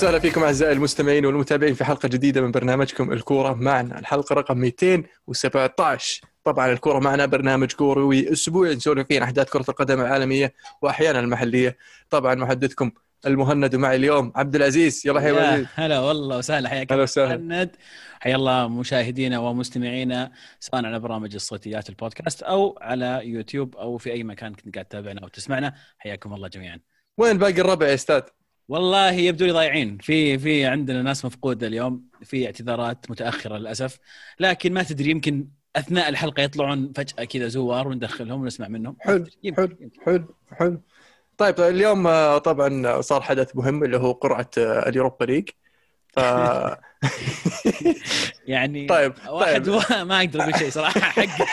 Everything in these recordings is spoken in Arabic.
وسهلا فيكم أعزائي المستمعين والمتابعين في حلقة جديدة من برنامجكم الكورة معنا. الحلقة رقم 217 طبعا الكورة معنا برنامج كروي أسبوعي نسولف فيه عن أحداث كرة القدم العالمية واحيانا المحلية. طبعا محدثكم المهند ومعي اليوم عبد العزيز. يلا حيا يا هلا والله وسهلا حياك هلا وسهلا. مهند حيا الله مشاهدينا ومستمعينا سواء على برامج الصوتيات البودكاست أو على يوتيوب أو في أي مكان كنت قاعد تتابعنا أو تسمعنا. حياكم الله جميعا. وين باقي الربع يا أستاذ؟ والله يبدو لي ضايعين. في في عندنا ناس مفقودة اليوم في اعتذارات متأخرة للأسف لكن ما تدري يمكن أثناء الحلقة يطلعون فجأة كذا زوار وندخلهم ونسمع منهم. حلو حلو. حلو حلو. طيب اليوم آه، طبعا صار حدث مهم اللي هو قرعة آه، اليوروبا ليج. ف يعني طيب، واحد طيب. ما أقدر أقول شيء صراحة حقك.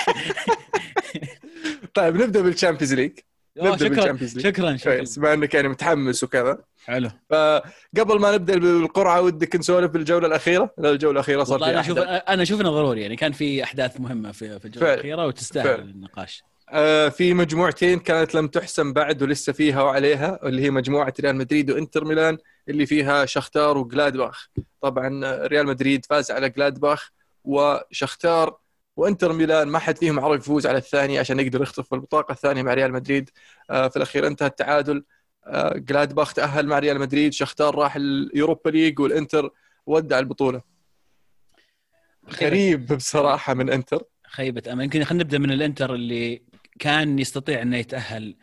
طيب نبدأ بال Champions League. شكرا League شكرا شكرا كويس بما إنك يعني متحمس وكذا حلو فقبل ما نبدأ بالقرعة ودك نسولف بالجولة الأخيرة لا الجولة الأخيرة صار فيها أنا أشوف. أنا أشوف إنه ضروري يعني كان في أحداث مهمة في في الجولة فعلا. الأخيرة وتستاهل فعلا. النقاش آه، في مجموعتين كانت لم تحسم بعد ولسه فيها وعليها اللي هي مجموعة ريال مدريد وإنتر ميلان اللي فيها شختار وجلادباخ طبعا آه، ريال مدريد فاز على جلادباخ وشختار وإنتر ميلان ما حد فيهم عرف يفوز على الثاني عشان يقدر يخطف البطاقة الثانية مع ريال مدريد. آه، في الأخير انتهى التعادل. آه، جلادباخ تأهل مع ريال مدريد. شختار راح ال Europa League والإنتر ودع البطولة. غريب بصراحة من إنتر. خيبة. امل يمكن خلينا نبدأ من الإنتر اللي كان يستطيع إنه يتأهل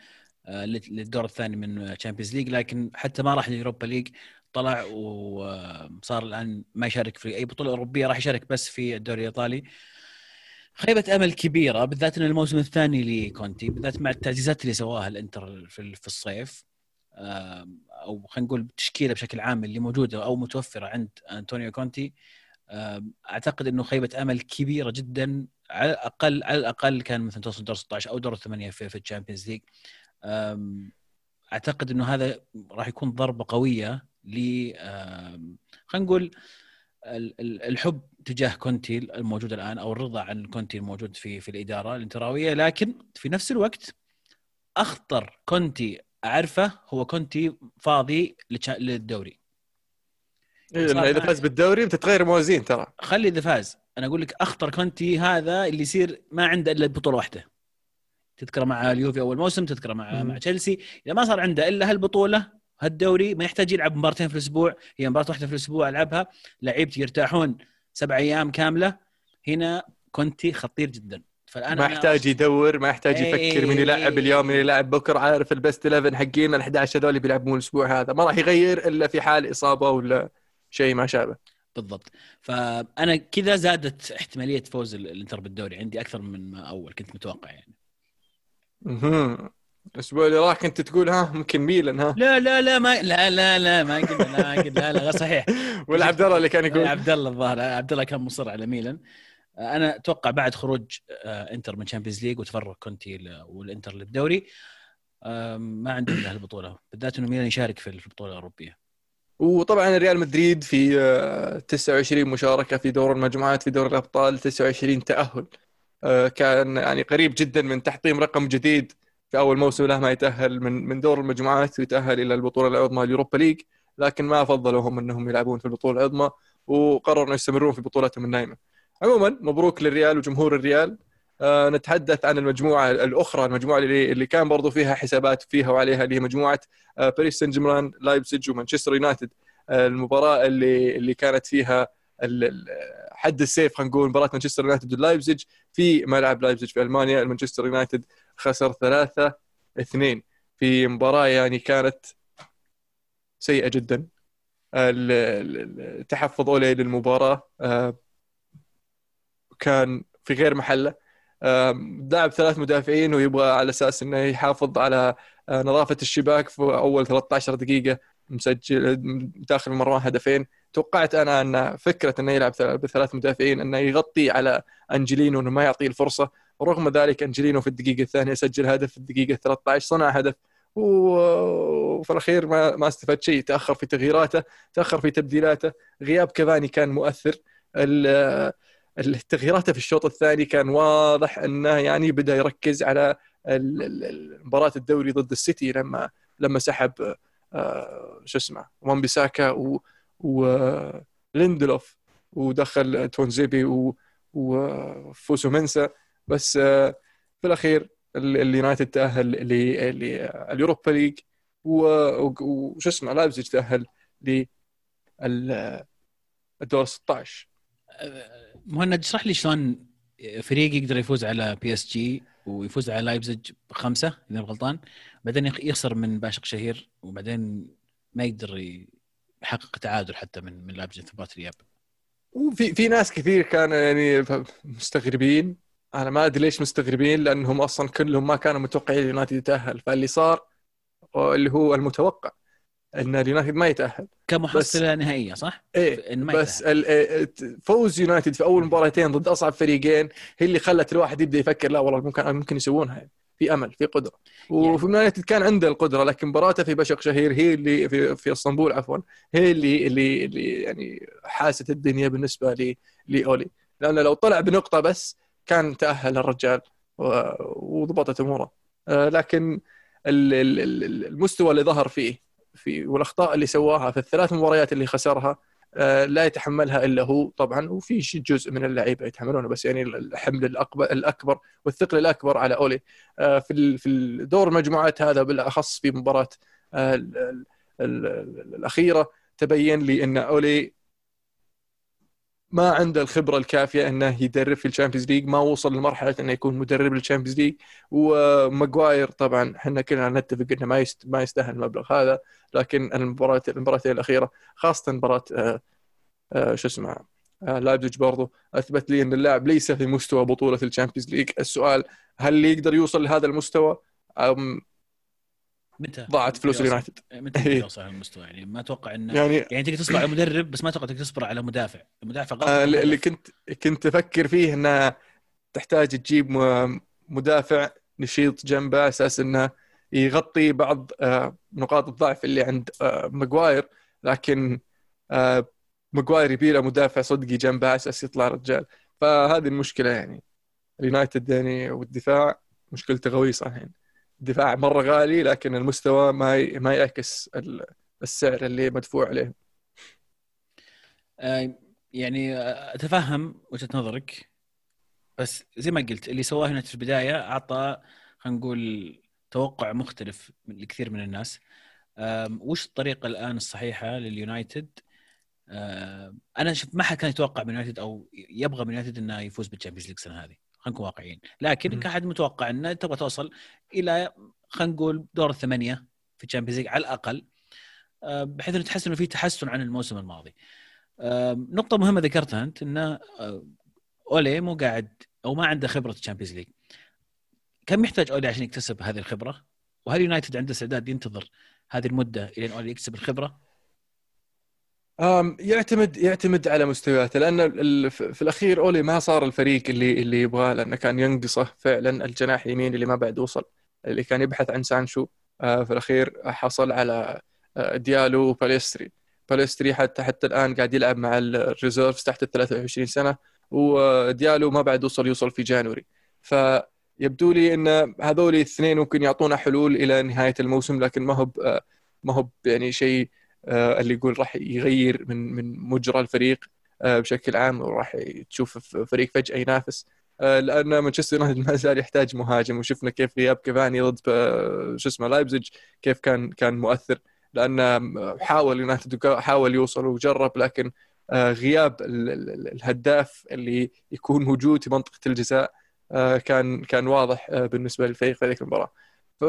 آه، لل- للدور الثاني من Champions League لكن حتى ما راح لل Europa League. طلع وصار الآن ما يشارك في أي بطولة أوروبية. راح يشارك بس في الدوري الإيطالي. خيبة أمل كبيرة بالذات إن الموسم الثاني لكونتي بالذات مع التعزيزات اللي سواها الإنتر في الصيف. أو خلينا نقول التشكيلة بشكل عام اللي موجودة أو متوفرة عند أنطونيو كونتي. أعتقد إنه خيبة أمل كبيرة جدا على الأقل على الأقل كان مثلا توصل دور 16 أو دور الثمانيه في, في ال Champions League. أعتقد إنه هذا راح يكون ضربة قوية ل خلينا نقول ال- ال- الحب تجاه كونتي الموجود الآن أو الرضا عن كونتي الموجود في في الإدارة الانتراوية لكن في نفس الوقت أخطر كونتي أعرفه هو كونتي فاضي للدوري. إيه، إذا فاز بالدوري بتتغير موازين ترى. خلي إذا فاز. أنا أقول لك أخطر كونتي هذا اللي يصير ما عنده إلا بطوله واحدة. تذكره مع اليوفي أول موسم تذكره مع مم. مع تشيلسي. إذا ما صار عنده إلا هالبطولة هالدوري ما يحتاج يلعب مباراتين في الأسبوع. هي مباراة واحدة في الأسبوع ألعبها. لعيبتي يرتاحون. سبع أيام كاملة هنا كونتي خطير جدا. فالآن ما يحتاج يدور ما يحتاج إيه. يفكر مين يلعب اليوم مين يلعب بكرة. عارف البست 11 حقين ال 11 هذول بيلعبون الأسبوع هذا. ما راح يغير إلا في حال إصابة ولا شيء ما شابه. بالضبط. فأنا كذا زادت احتمالية فوز ال- الإنتر بالدوري عندي أكثر من ما أول كنت متوقع يعني. الأسبوع اللي راح كنت تقول ها ممكن ميلان ها. لا لا لا ما لا لا لا ما قلنا لا ما قلنا لا صحيح. ولا عبد الله اللي كان يقول. عبد الله الظاهر عبد الله كان مصر على ميلان. أنا أتوقع بعد خروج آه، إنتر من Champions League وتفرغ كونتي والإنتر للدوري آم، ما عنده الا هالبطوله بالذات إنه ميلان يشارك في البطولة الأوروبية. وطبعا ريال مدريد في آه، 29 مشاركة في دور المجموعات في دور الأبطال 29 تأهل. آه، كان يعني قريب جدا من تحطيم رقم جديد. في أول موسم له ما يتأهل من من دور المجموعات ويتأهل إلى البطولة العظمى ال Europa League لكن ما فضلوا هم إنهم يلعبون في البطولة العظمى وقرروا يستمرون في بطولتهم النايمة. عموما مبروك للريال وجمهور الريال. آه، نتحدث عن المجموعة الأخرى المجموعة اللي اللي كان برضو فيها حسابات فيها وعليها اللي هي مجموعة آه، باريس سان جيرمان لايبزيج ومانشستر يونايتد. آه، المباراة اللي اللي كانت فيها حد السيف خلينا نقول مباراة مانشستر يونايتد ولايبزيج في ملعب لايبزيج في ألمانيا المانشستر يونايتد خسر ثلاثة اثنين. في مباراة يعني كانت سيئة جدا. التحفظ أولي للمباراة آه، كان في غير محله. آم، لاعب ثلاث مدافعين ويبغى على أساس إنه يحافظ على آه، نظافة الشباك في أول 13 دقيقة. مسجل داخل المرمى هدفين. توقعت أنا أن فكرة إنه يلعب ثل- بثلاث مدافعين إنه يغطي على أنجلينو إنه ما يعطيه الفرصة. ورغم ذلك أنجلينو في الدقيقة الثانية سجل هدف في الدقيقة 13 صنع هدف. وفي الأخير ما ما استفاد شيء تأخر في تغييراته تأخر في تبديلاته. غياب كافاني كان مؤثر. ال- التغييرات في الشوط الثاني كان واضح أنه يعني بدأ يركز على مباراة الدوري ضد السيتي لما لما سحب آه، شو اسمه وان بيساكا وليندلوف ودخل تونزيبي وفوسو منسا بس آه، في الأخير اليونايتد تأهل لل Europa League وش اسمه لايبزيج تأهل للدور 16 مهند اشرح لي شلون فريق يقدر يفوز على PSG ويفوز على لايبزيج بخمسة إذا غلطان. بعدين يخسر من باشاك شهير وبعدين ما يقدر يحقق تعادل حتى من من لايبزيج في مباراه الإياب. وفي في ناس كثير كانوا يعني مستغربين أنا ما أدري ليش مستغربين لأنهم أصلا كلهم ما كانوا متوقعين اليونايتد يتأهل. فاللي صار اللي هو المتوقع إن اليونايتد ما يتأهل. كمحصلة نهائية صح؟ إيه ما بس إيه، فوز يونايتد في أول مباراتين ضد أصعب فريقين هي اللي خلت الواحد يبدأ يفكر لا والله ممكن ممكن يسوونها. يعني. في أمل في قدرة. وفي يونايتد كان عنده القدرة لكن مباراته في بشق شهير هي اللي في, في إسطنبول عفوا هي اللي اللي اللي يعني حاست الدنيا بالنسبة لي لأولي. لأنه لو طلع بنقطة بس كان تأهل الرجال وضبطت أموره. آه، لكن المستوى اللي ظهر فيه في والأخطاء اللي سواها في الثلاث مباريات اللي خسرها آه، لا يتحملها إلا هو طبعا وفي جزء من اللعيبة يتحملونه بس يعني الحمل الاكبر الأكبر والثقل الأكبر على أولي. آه، في في الدور المجموعات هذا بالأخص في مباراة الأخيرة تبين لي إن أولي ما عنده الخبرة الكافية إنه يدرب في ال Champions League ما وصل لمرحلة إنه يكون مدرب لل Champions League. وماجواير طبعا إحنا كلنا نتفق إنه ما ما يستاهل المبلغ هذا لكن المباراه المباراتين الأخيرة خاصة مباراة آه آه شو اسمه آه لايبزيج برضو أثبت لي إن اللاعب ليس في مستوى بطولة ال Champions League. السؤال هل يقدر يوصل لهذا المستوى؟ أم متى؟ ضاعت فلوس اليونايتد. متى إيه. يوصل المستوى؟ يعني ما أتوقع انه يعني يعني تقدر تصبر على مدرب بس ما أتوقع تقدر تصبر على مدافع. المدافع غلط. آه اللي كنت كنت أفكر فيه إنه تحتاج تجيب مدافع نشيط جنبه أساس إنه يغطي بعض آه نقاط الضعف اللي عند آه ماجواير لكن آه ماجواير يبي له مدافع صدقي جنبه أساس يطلع رجال. فهذه المشكلة يعني. اليونايتد يعني والدفاع مشكلته غويصه الحين الدفاع مرة غالي لكن المستوى ما ما يعكس السعر اللي مدفوع عليه. آه، يعني آه، أتفهم وجهة نظرك بس زي ما قلت اللي سواه هنا في البداية أعطى خلينا نقول توقع مختلف لكثير من الناس. وش الطريقة الآن الصحيحة لليونايتد؟ أنا شفت ما حد كان يتوقع من يونايتد أو يبغى من يونايتد إنه يفوز بال Champions League السنة هذه. خلينا نكون واقعيين لكن كأحد متوقع انه تبغى توصل إلى خلينا نقول دور الثمانيه في ال Champions على الأقل آه، بحيث إنه تحس إنه في تحسن عن الموسم الماضي. نقطة مهمة ذكرتها أنت إنه آه، أولي مو قاعد أو ما عنده خبرة ال Champions League. كم يحتاج أولي عشان يكتسب هذه الخبرة؟ وهل يونايتد عنده استعداد ينتظر هذه المدة الين أولي يكسب الخبرة؟ يعتمد يعتمد على مستوياته لأن في الأخير أولي ما صار الفريق اللي اللي يبغاه لأنه كان ينقصه فعلا الجناح اليمين اللي ما بعد وصل اللي كان يبحث عن سانشو. آه، في الأخير حصل على آه، ديالو وباليستري. باليستري حتى حتى الآن قاعد يلعب مع ال reserves تحت ال 23 سنة وديالو ما بعد وصل يوصل في January. فيبدو لي إن هذول الاثنين ممكن يعطونا حلول إلى نهاية الموسم لكن ما هو ما هو يعني شيء آه، اللي يقول راح يغير من من مجرى الفريق آه، بشكل عام وراح تشوف فريق فجأة ينافس. آه، لأن مانشستر يونايتد ما زال يحتاج مهاجم وشفنا كيف غياب كيفاني ضد شو اسمه لايبزيج كيف كان كان مؤثر. لأن حاول يونايتد حاول يوصل وجرب لكن غياب الهداف اللي يكون موجود في منطقة الجزاء كان كان واضح بالنسبة للفريق في هذيك المباراة. ف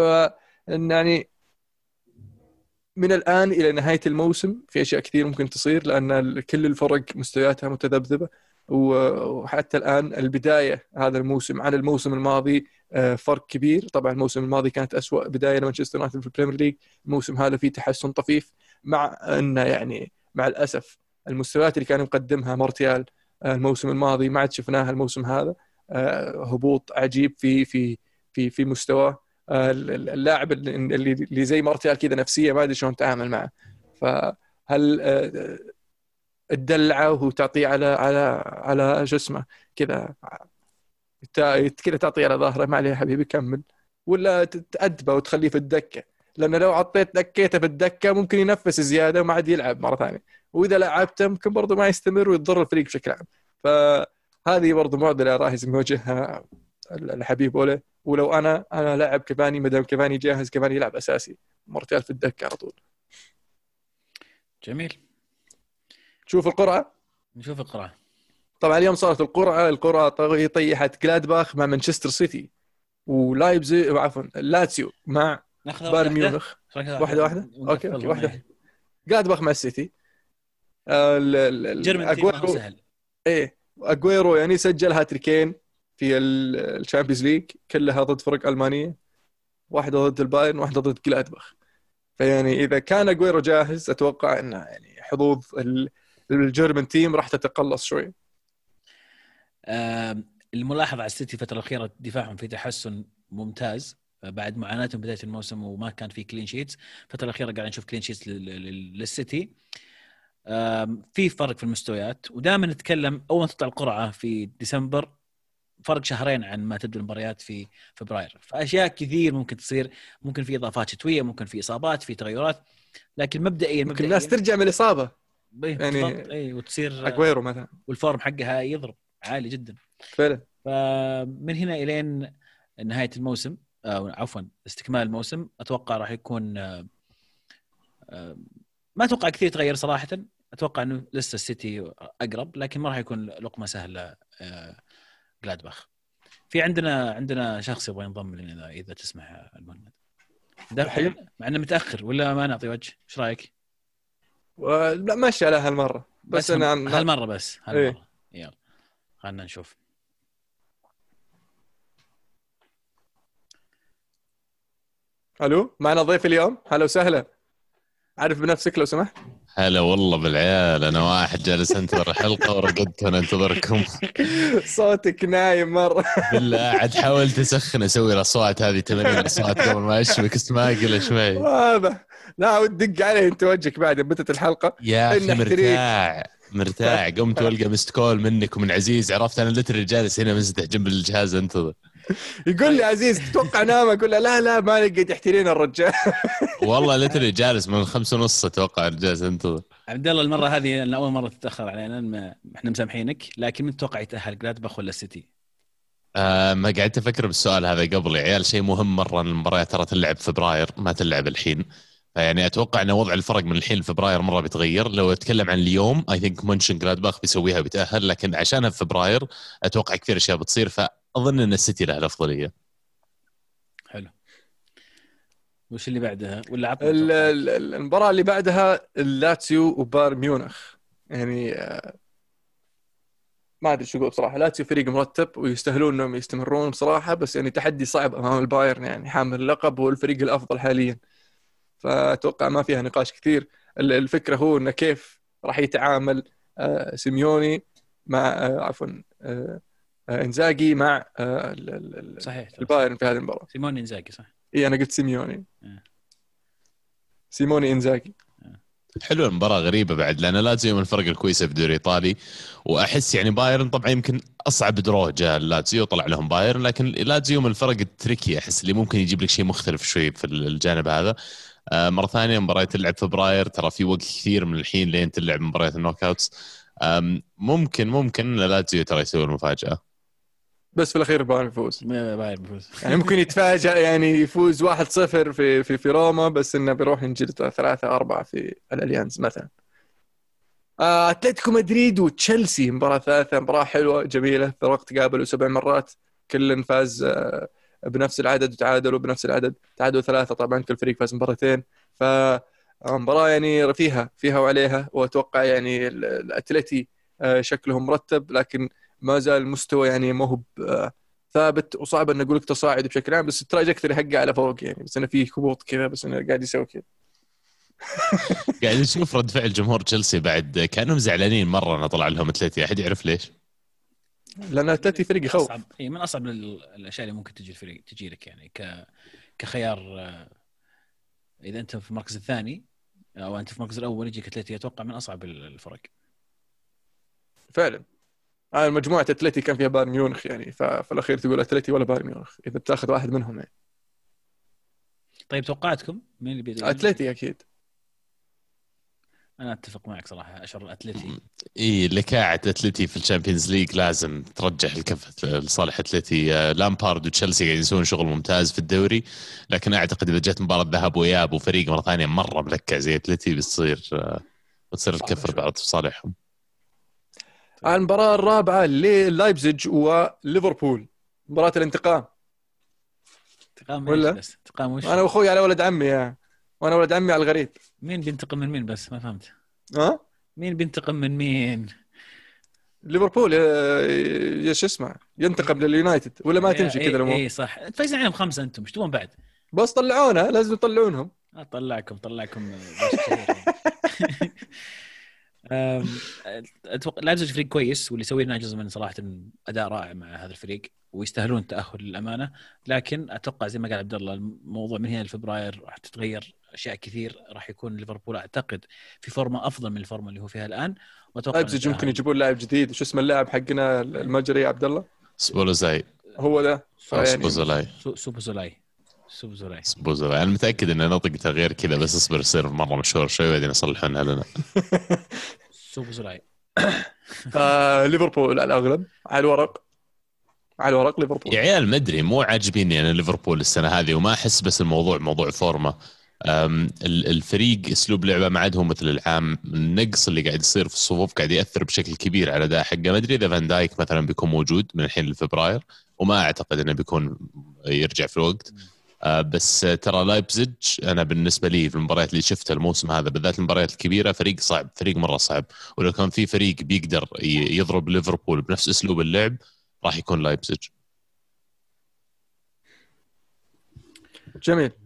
يعني من الآن إلى نهاية الموسم في أشياء كثير ممكن تصير لأن كل الفرق مستوياتها متذبذبة وحتى الآن البداية هذا الموسم عن الموسم الماضي آه، فرق كبير. طبعا الموسم الماضي كانت أسوأ بداية لمانشستر يونايتد في البريمير ليج الموسم هذا فيه تحسن طفيف مع أنه يعني مع الأسف المستويات اللي كان يقدمها مارتيال آه، الموسم الماضي ما عاد شفناها الموسم هذا آه، هبوط عجيب في في في في مستواه. اللاعب اللي اللي زي مارتيال كذا نفسية ما أدري شلون تعامل معه. فهل تدلعه وتعطيه على على على شو اسمه كذا كذا تعطيه على ظهره ما عليه حبيبي كمل. ولا تأدبه وتخليه في الدكة. لأن لو عطيت دكيته في الدكة ممكن ينفس زيادة وما عاد يلعب مرة ثانية. وإذا لعبته ممكن برضه ما يستمر ويضر الفريق بشكل عام. فهذه برضه معضلة راهي يواجهها الحبيب اوله ولو أنا أنا لاعب كفاني ما دام كفاني جاهز كفاني يلعب أساسي. مرتين في الدكه على طول. جميل. شوف القرعة. نشوف القرعة. طبعا اليوم صارت القرعة. القرعة طيحت جلادباخ مع مانشستر سيتي ولايبزي عفوا لاتسيو مع بايرن ميونخ. واحدة واحدة. أوكي أوكي واحدة واحدة. جلادباخ مع السيتي. جيرمان سهل. إيه أجويرو يعني سجل هاتريكين. في ال Champions League كلها ضد فرق ألمانية واحدة ضد البايرن واحدة ضد جلادباخ. فيعني إذا كان أجويرو جاهز أتوقع انه يعني حظوظ ال German team راح تتقلص شوي. الملاحظ على السيتي الفترة الأخيرة دفاعهم في تحسن ممتاز. بعد معاناتهم بداية الموسم وما كان في clean sheets الفترة الأخيرة قاعد نشوف clean sheets للسيتي. في فرق في المستويات ودائما نتكلم أول ما تطلع القرعة في ديسمبر فرق شهرين عن ما تبدا المباريات في فبراير. فأشياء كثير ممكن تصير ممكن في إضافات شتوية ممكن في إصابات في تغيرات لكن مبدئيا ممكن الناس ترجع من الإصابة. يعني اي وتصير أجويرو مثلا. والفورم حقها يضرب عالي جدا. فعلا. فمن هنا إلين نهاية الموسم أو عفوا استكمال الموسم أتوقع راح يكون آه، آه، ما أتوقع كثير يتغير صراحة. أتوقع إنه لسه السيتي أقرب لكن ما راح يكون لقمة سهلة جلادباخ. في عندنا عندنا شخص يبغى ينضم لنا إذا تسمح المهند. مع إنه متأخر ولا ما نعطي وجه؟ إيش رأيك؟ لا ماشي على هالمرة. بس, بس أنا هالمرة بس هالمرة. إيه؟ يلا خلينا نشوف. ألو معنا ضيف اليوم؟ هلا وسهلا. عارف بنفسك لو سمحت؟ هلا والله بالعيال أنا واحد جالس أنتظر الحلقة ورقدت وأنا أنتظركم. صوتك نايم مرة. بالله عاد حاولت أسخن أسوي الاصوات هذه تمارين الاصوات قبل ما اشبك بس ما أقل شوي. هذا لا ودق علي أنت وجهك بعد بدت الحلقة. يا أخي مرتاح مرتاح. قمت والقى مست كول منك ومن عزيز عرفت أنا لتري جالس هنا مزدح جنب الجهاز أنتظر. يقول لي عزيز تتوقع نام. أقول له لا لا ما لقيت يحترين الرجال. والله لتري جالس من خمسة ونص أتوقع جالس أنتظر. عبد الله المرة هذه أنا أول مرة تتأخر علينا إحنا مسامحينك لكن من تتوقع يتأهل جلادباخ ولا السيتي؟ آه ما قعدت أفكر بالسؤال هذا قبل يا عيال شيء مهم مرة المباريات ترى تلعب فبراير ما تلعب الحين. فيعني أتوقع إن وضع الفرق من الحين لفبراير مرة بيتغير. لو أتكلم عن اليوم I think مونشن جلادباخ بيسويها بيتاهل لكن عشانها في فبراير أتوقع كثير أشياء بتصير فأظن إن السيتي له الأفضلية. حلو. وش اللي بعدها؟ ولا عطنا المباراة اللي بعدها اللاتسيو وبايرن ميونخ. يعني آه، ما أدري شو أقول بصراحة. لاتسيو فريق مرتب ويستاهلون إنهم يستمرون بصراحة بس يعني تحدي صعب أمام البايرن يعني حامل اللقب هو الفريق الأفضل حاليا. فأتوقع ما فيها نقاش كثير. الفكرة هو إنه كيف راح يتعامل آه، سيميوني مع آه، عفوا آه، إنزاجي مع صحيح البايرن في هذه المباراة. سيموني إنزاجي صح إي أنا قلت سيميوني. سيموني إنزاجي. حلوة المباراة غريبة بعد لأن لازيو من الفرق الكويسة في الدوري الإيطالي. وأحس يعني بايرن طبعا يمكن أصعب draw جاء لاتزيو طلع لهم بايرن. لكن لاتزيو من الفرق ال tricky أحس اللي ممكن يجيب لك شيء مختلف شوي في الجانب هذا. مرة ثانية مباراة تلعب فبراير ترى في وقت كثير من الحين لين تلعب مباريات ال knockouts. ممكن ممكن لاتزيو ترى يسوي المفاجأة. بس في الأخير بايرن يفوز. بايرن يفوز. يعني ممكن يتفاجئ يعني يفوز 1-0 في في في روما بس إنه بيروح ينجلد 3 4 في الأليانز مثلا. آه، أتلتيكو مدريد وتشيلسي مباراة ثالثة مباراة حلوة جميلة فرق تقابلوا سبع مرات. كل فاز آه، بنفس العدد وتعادلوا بنفس العدد تعادلوا ثلاثة. طبعا كل فريق فاز مباراتين ف مباراة يعني فيها فيها وعليها وأتوقع يعني الأتلتي آه، شكلهم مرتب لكن ما زال المستوى يعني ما هو ثابت. وصعب أن أقول لك تصاعد بشكل عام بس التراجكتوري حقه على فوق يعني. بس انه في هبوط كذا بس انه قاعد يسوي كذا. قاعد نشوف رد فعل جمهور تشيلسي بعد. كانهم زعلانين مرة انه طلع لهم أتلتي. أحد يعرف ليش؟ لأن اتلتي فريق يخوف. اصعب اي من أصعب الأشياء اللي ممكن تجي الفريق تجي لك يعني ك كخيار إذا أنت في المركز الثاني أو أنت في المركز الأول يجيك أتلتي أتوقع من أصعب الفرق. فعلا. آه مجموعة أتلتي كان فيها بايرن ميونخ يعني ففي الأخير تقول أتلتي ولا بايرن ميونخ إذا بتاخذ واحد منهم يعني. طيب توقعاتكم؟ مين اللي بيدخل؟ أتلتي أكيد. أنا أتفق معك صراحة أشر اتلتي اي لكاعة اتلتي في ال Champions League لازم ترجح الكفة لصالح اتلتي آه، لامبارد وتشيلسي قاعد يسوون شغل ممتاز في الدوري لكن أعتقد إذا جت مباراة ذهاب وإياب وفريق مرة ثانية مرة ملكع زي اتلتي بتصير آه، بتصير شوي. بعد في صالحهم المباراة الرابعة للايبزيج وليفربول. مباراة الانتقام. انتقام ولا؟ انتقام وش؟ أنا وأخوي على ولد عمي يا. وأنا ولد عمي على الغريب. مين بينتقم من مين بس؟ ما فهمت. ها؟ مين بينتقم من مين؟ ليفربول يا شو اسمه ينتقم لليونايتد. ولا ما تمشي كذا اي الأمور؟ إيه صح. فايزين عليهم خمسة أنتم إيش تبون بعد؟ بس طلعونا لازم يطلعونهم. آه، طلعكم طلعكم أتوقع لايبزيج فريق كويس واللي يسوي لنا جزء من صراحة أداء رائع مع هذا الفريق ويستاهلون التاهل للأمانة. لكن أتوقع زي ما قال عبد الله الموضوع من هنا لفبراير راح تتغير. أشياء كثير راح يكون ليفربول أعتقد في فورمة أفضل من الفورمة اللي هو فيها الآن. وأتوقع لايبزيج يمكن يجيبون لاعب جديد. شو اسمه اللاعب حقنا المجري يا عبد الله؟ سوبوزلاي هو ده سوبوزلاي. سوبوزلاي سوبوزلاي سوبوزلاي. أنا متأكد إن نطقته غير كذا بس اصبر يصير مرة مشهور شوي بعدين يصلحونها لنا سوبوزلاي آه ليفربول على الاغلب على الورق. على الورق ليفربول. يا عيال ما أدري مو عاجبيني أنا ليفربول السنة هذه وما أحس بس الموضوع موضوع فورمة. الفريق أسلوب لعبه ما عاد هو مثل العام. النقص اللي قاعد يصير في الصفوف قاعد يأثر بشكل كبير على أداء حقه. ما أدري إذا فان دايك مثلا بيكون موجود من الحين لفبراير وما أعتقد إنه بيكون يرجع في الوقت. آه، بس ترى لايبزيج أنا بالنسبة لي في المباريات اللي شفتها الموسم هذا بالذات المباريات الكبيرة فريق صعب فريق مرة صعب. ولو كان في فريق بيقدر يضرب ليفربول بنفس أسلوب اللعب راح يكون لايبزيج. جميل.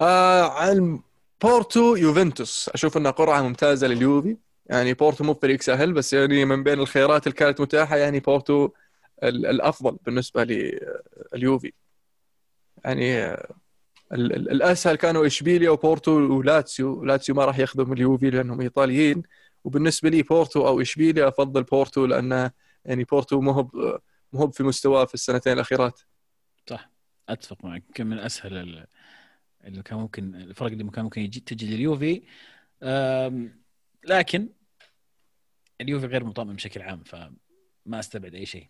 آه عن بورتو يوفنتوس. أشوف إنها قرعة ممتازة لليوفي. يعني بورتو مو فريق سهل بس يعني من بين الخيارات اللي كانت متاحة يعني بورتو ال- الأفضل بالنسبة لليوفي يعني آه، ال- ال- الأسهل كانوا إشبيليا وبورتو ولاتسيو. لاتسيو ما راح ياخذوا من اليوفي لأنهم إيطاليين. وبالنسبة لي بورتو أو إشبيليا أفضل بورتو لأنه يعني بورتو مو هو مو في مستواه في السنتين الأخيرات. صح. أتفق معك. يمكن من أسهل اللي كان ممكن الفرق اللي كان ممكن يجي تجي لليوفي. لكن اليوفي غير مطمئن بشكل عام فما استبعد أي شيء.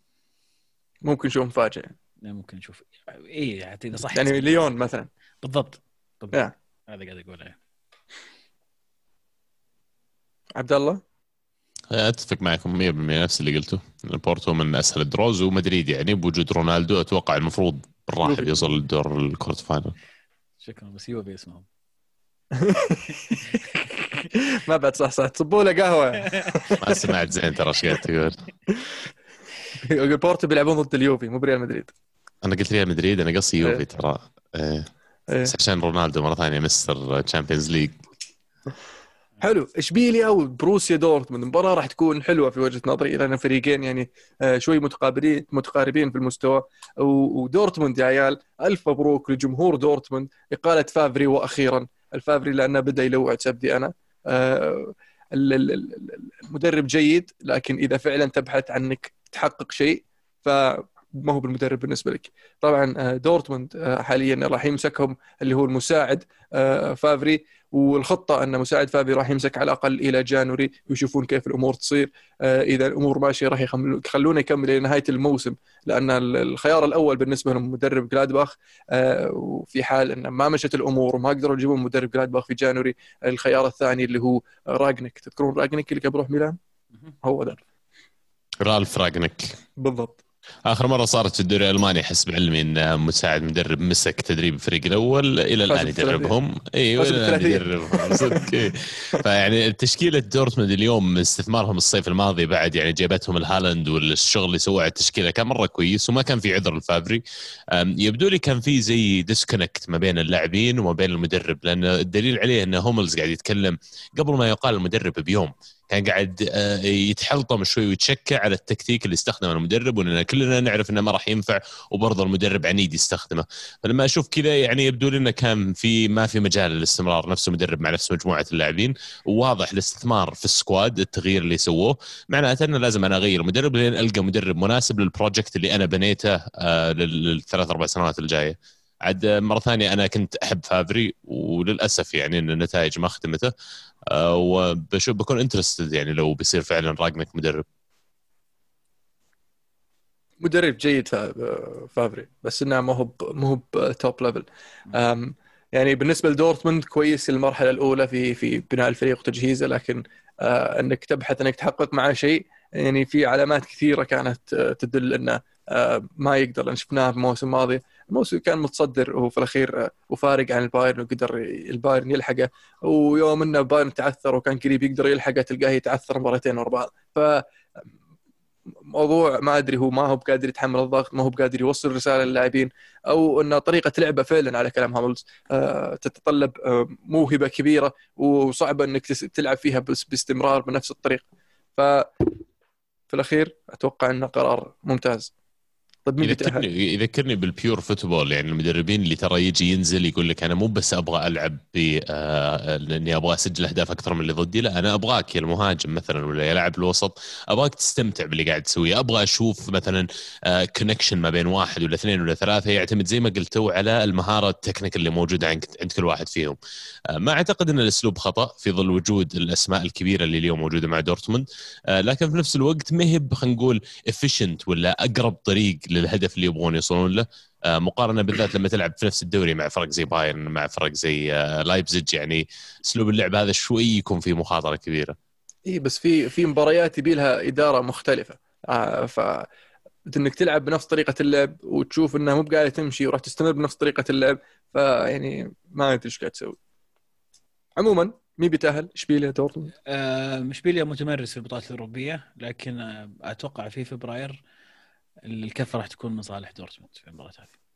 ممكن نشوف مفاجأة. ممكن نشوف. إي حتى إذا صح يعني ليون مثلا. بالضبط بالضبط. Yeah. هذا قاعد أقوله. عبد الله؟ أتفق معكم 100% نفس اللي قلته. بورتو من أسهل ال draws ومدريد يعني بوجود رونالدو أتوقع المفروض يوفي. بيوصل للدور ال quarter final شكرا بس يوفي اسمهم ما بعد صح صح صبوا له قهوه ما سمعت زين ترى إيش قاعد تقول بورتو بيلعبون ضد اليوفي مو بريال مدريد أنا قلت ريال مدريد أنا قصدي. يوفي ترى. بس عشان رونالدو مره ثانية Mr. Champions League حلو. إشبيليا وبوروسيا دورتموند المباراة راح تكون حلوة في وجهة نظري لأن فريقين يعني آه، شوي متقابلين متقاربين في المستوى. ودورتموند يا عيال ألف مبروك لجمهور دورتموند. إقالة فافري وأخيرا. الفافري لأنه بدأ يلوع تبدي أنا. آه، ال- ال- ال- المدرب جيد لكن إذا فعلا تبحث عنك تحقق شيء فما هو بالمدرب بالنسبة لك. طبعا آه، دورتموند آه، حاليا راح يمسكهم اللي هو المساعد آه، فافري. والخطة أن مساعد فافي راح يمسك على الأقل إلى جانوري ويشوفون كيف الأمور تصير. إذا الأمور ماشية راح يخلونه يكمل إلى نهاية الموسم. لأن ال- الخيار الأول بالنسبة لهم مدرب جلادباخ وفي حال إن ما مشت الأمور وما قدروا يجيبون مدرب جلادباخ في جانوري الخيار الثاني اللي هو راجنك تذكرون راجنك اللي كان بيروح ميلان؟ هو ذا رالف راجنك بالضبط. آخر مرة صارت في الدوري الألماني حسب علمي ان مساعد مدرب مسك تدريب الفريق الأول إلى الآن. يدربهم أيوه فاز إلى الآن بالثلاثين. يدربهم صدق إيه. فيعني تشكيلة دورتموند اليوم استثمارهم الصيف الماضي بعد يعني جابتهم ال هالاند والشغل اللي سووه على التشكيلة كان مرة كويس وما كان في عذر الفافري يبدو لي كان في زي disconnect ما بين اللاعبين وما بين المدرب لأن الدليل عليه إن هوملز قاعد يتكلم قبل ما يقال المدرب بيوم كان قاعد آه، يتحلطم شوي ويتشكى على التكتيك اللي استخدمه المدرب واننا كلنا نعرف إنه ما راح ينفع وبرضه المدرب عنيد يستخدمه. فلما أشوف كذا يعني يبدو إنه كان في ما في مجال للاستمرار نفس المدرب مع نفس مجموعة اللاعبين. وواضح الاستثمار في ال squad التغيير اللي سووه. معناته إنه لازم أنا أغير مدرب لين ألقى مدرب مناسب لل project اللي أنا بنيته آه، لل- للثلاث أربع سنوات الجاية. عاد مرة ثانية أنا كنت أحب فافري وللأسف يعني إن النتائج ما خدمته آه، وبشوف بكون interested يعني لو بيصير فعلا راجنك مدرب. مدرب جيد فافري بس إنه ما هو ما هو top level يعني بالنسبة لدورتموند كويس المرحلة الأولى في في بناء الفريق وتجهيزه لكن آه، إنك تبحث إنك تحقق معه شيء يعني في علامات كثيرة كانت آه، تدل إنه ما يقدر. لأن شفناه في الموسم الماضي الموسم كان متصدر وفي الأخير وفارق عن البايرن وقدر البايرن يلحقه. ويوم إنه البايرن تعثر وكان قريب يقدر يلحقه تلقاه يتعثر مرتين ورا بعض. ف موضوع ما أدري هو ما هو بقادر يتحمل الضغط ما هو بقادر يوصل رسالة للاعبين أو إن طريقة لعبه فعلا على كلام هاملز آه تتطلب آه موهبة كبيرة وصعبه إنك تلعب فيها باستمرار بنفس الطريقة ف في الأخير أتوقع إنه قرار ممتاز. طيب مين يذكرني يذكرني بال pure football يعني المدربين اللي ترى يجي ينزل يقول لك أنا مو بس أبغى ألعب ب آه إني أبغى أسجل أهداف أكثر من اللي ضدي لا أنا أبغاك يا المهاجم مثلا ولا يا لاعب الوسط أبغاك تستمتع باللي قاعد تسويه أبغى أشوف مثلا آه connection ما بين واحد ولا اثنين ولا ثلاثة يعتمد زي ما قلتوا على المهارة التكنيك اللي موجودة عند عند كل واحد فيهم. آه ما أعتقد إن الأسلوب خطأ في ظل وجود الأسماء الكبيرة اللي اليوم موجودة مع دورتموند آه لكن في نفس الوقت ما هي خلينا نقول efficient ولا أقرب طريق للهدف اللي يبغون يوصلون له آه، مقارنة بالذات لما تلعب في نفس الدوري مع فرق زي بايرن مع فرق زي آه، لايبزيج يعني أسلوب اللعب هذا شوي يكون فيه مخاطرة كبيرة إي بس في في مباريات يبي لها إدارة مختلفة آه ف إنك تلعب بنفس طريقة اللعب وتشوف إنها مو بقاعدة تمشي وراح تستمر بنفس طريقة اللعب فيعني ما أدري إيش قاعد تسوي عموما مين بيتأهل؟ إشبيليا دورتموند؟ آه إشبيليا متمرس في البطولات الأوروبية لكن أتوقع في فبراير الكفه راح تكون من صالح دورتموند في المباراة هذه.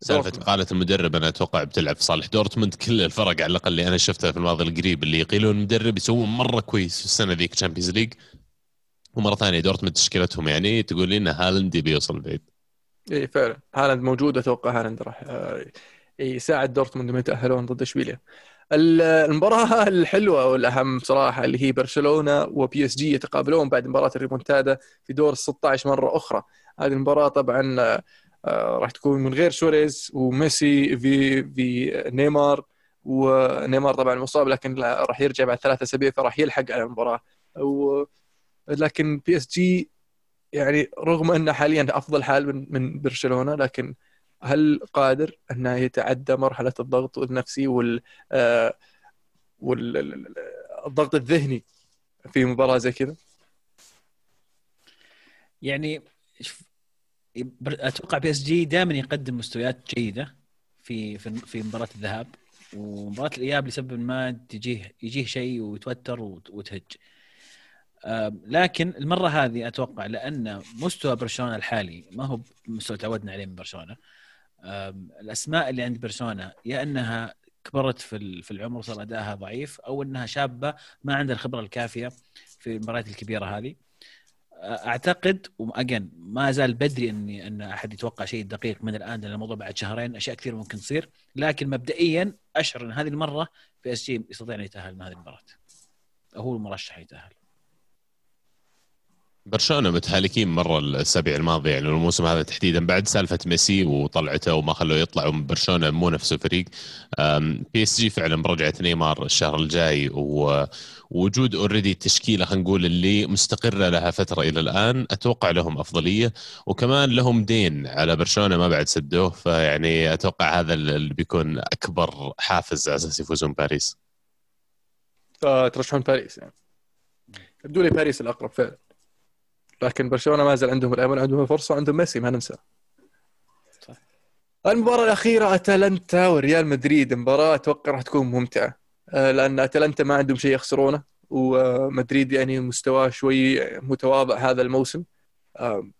سالفة قالت المدرب أنا أتوقع بتلعب في صالح دورتموند. كل الفرق على الأقل اللي أنا شفتها في الماضي القريب اللي يقيلون المدرب يسوون مرة كويس في السنة ذيك Champions League ومرة ثانية دورتموند تشكيلتهم يعني تقول لي إن هالاند يبي يوصل بعيد. إي فعلا. هالاند موجود أتوقع هالاند راح آه، يساعد دورتموند انهم يتأهلون ضد إشبيليا. المباراة الحلوة والأهم صراحة اللي هي برشلونة وبي إس جي يتقابلون بعد مباراة الريمونتادا في دور ال 16 مرة أخرى. هذه المباراة طبعا آه، راح تكون من غير سواريز وميسي في في نيمار. ونيمار طبعا مصاب لكن راح يرجع بعد ثلاثة أسابيع فراح يلحق على المباراة. و... لكن بي إس جي يعني رغم إنه حاليا أفضل حال من من برشلونة لكن هل قادر أنه يتعدى مرحلة الضغط النفسي وال آه، والضغط الذهني في مباراة زي كذا؟ يعني أتوقع بي إس جي دائما يقدم مستويات جيدة في في في مباراة الذهاب ومباراة الإياب لسبب ما تجيه يجيه شيء ويتوتر وتهج لكن المرة هذه أتوقع لأن مستوى برشلونة الحالي ما هو مستوى تعودنا عليه من برشلونة الأسماء اللي عند بيرسونا يا إنها كبرت في في العمر صار أدائها ضعيف أو إنها شابة ما عندها الخبرة الكافية في المباريات الكبيرة هذه. أعتقد واجن ما زال بدري اني إن أحد يتوقع شيء دقيق من الآن لأن الموضوع بعد شهرين أشياء كثير ممكن تصير. لكن مبدئيا أشعر إن هذه المرة بي اس جي يستطيع أن يتأهل من هذه المباراة. هو المرشح يتأهل. برشلونة متهالكين مرة الاسابيع الماضيه يعني الموسم هذا تحديدا بعد سالفة ميسي وطلعته وما خلوه يطلع برشلونة مو نفس الفريق. بي اس جي فعلا برجعت نيمار الشهر الجاي ووجود already تشكيلة خلينا نقول اللي مستقرة لها فترة إلى الآن أتوقع لهم أفضلية. وكمان لهم دين على برشلونة ما بعد سدوه فيعني أتوقع هذا اللي بيكون أكبر حافز على أساس يفوزون باريس. ترشحون باريس يعني. يبدو لي باريس الأقرب فعلا. لكن برشلونة ما زال عندهم الأمل عندهم فرصه وعندهم ميسي ما ننسى. صح. المباراة الأخيرة أتلانتا وريال مدريد. مباراة أتوقع راح تكون ممتعة آه، لأن أتلانتا ما عندهم شيء يخسرونه ومدريد يعني مستواه شوي متواضع هذا الموسم. آه،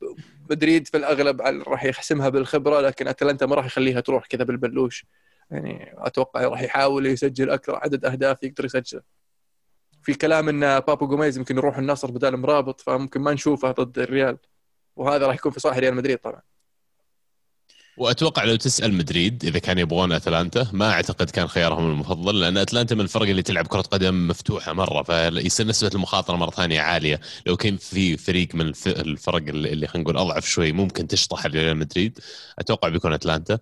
مدريد في الأغلب راح يحسمها بالخبرة لكن أتلانتا ما راح يخليها تروح كذا بالبلوش. يعني أتوقع راح يحاول يسجل أكثر عدد أهداف يقدر يسجله. في كلام إن بابو جوميز يمكن يروح النصر بدال مرابط فممكن ما نشوفه ضد الريال. وهذا راح يكون في صالح ريال مدريد طبعا. وأتوقع لو تسأل مدريد إذا كان يبغون أتلانتا ما أعتقد كان خيارهم المفضل لأن أتلانتا من الفرق اللي تلعب كرة قدم مفتوحة مرة فيصير نسبة المخاطرة مرة ثانية عالية. لو كان في فريق من الفرق اللي خلينا نقول أضعف شوي ممكن تشطح ريال مدريد أتوقع بيكون أتلانتا.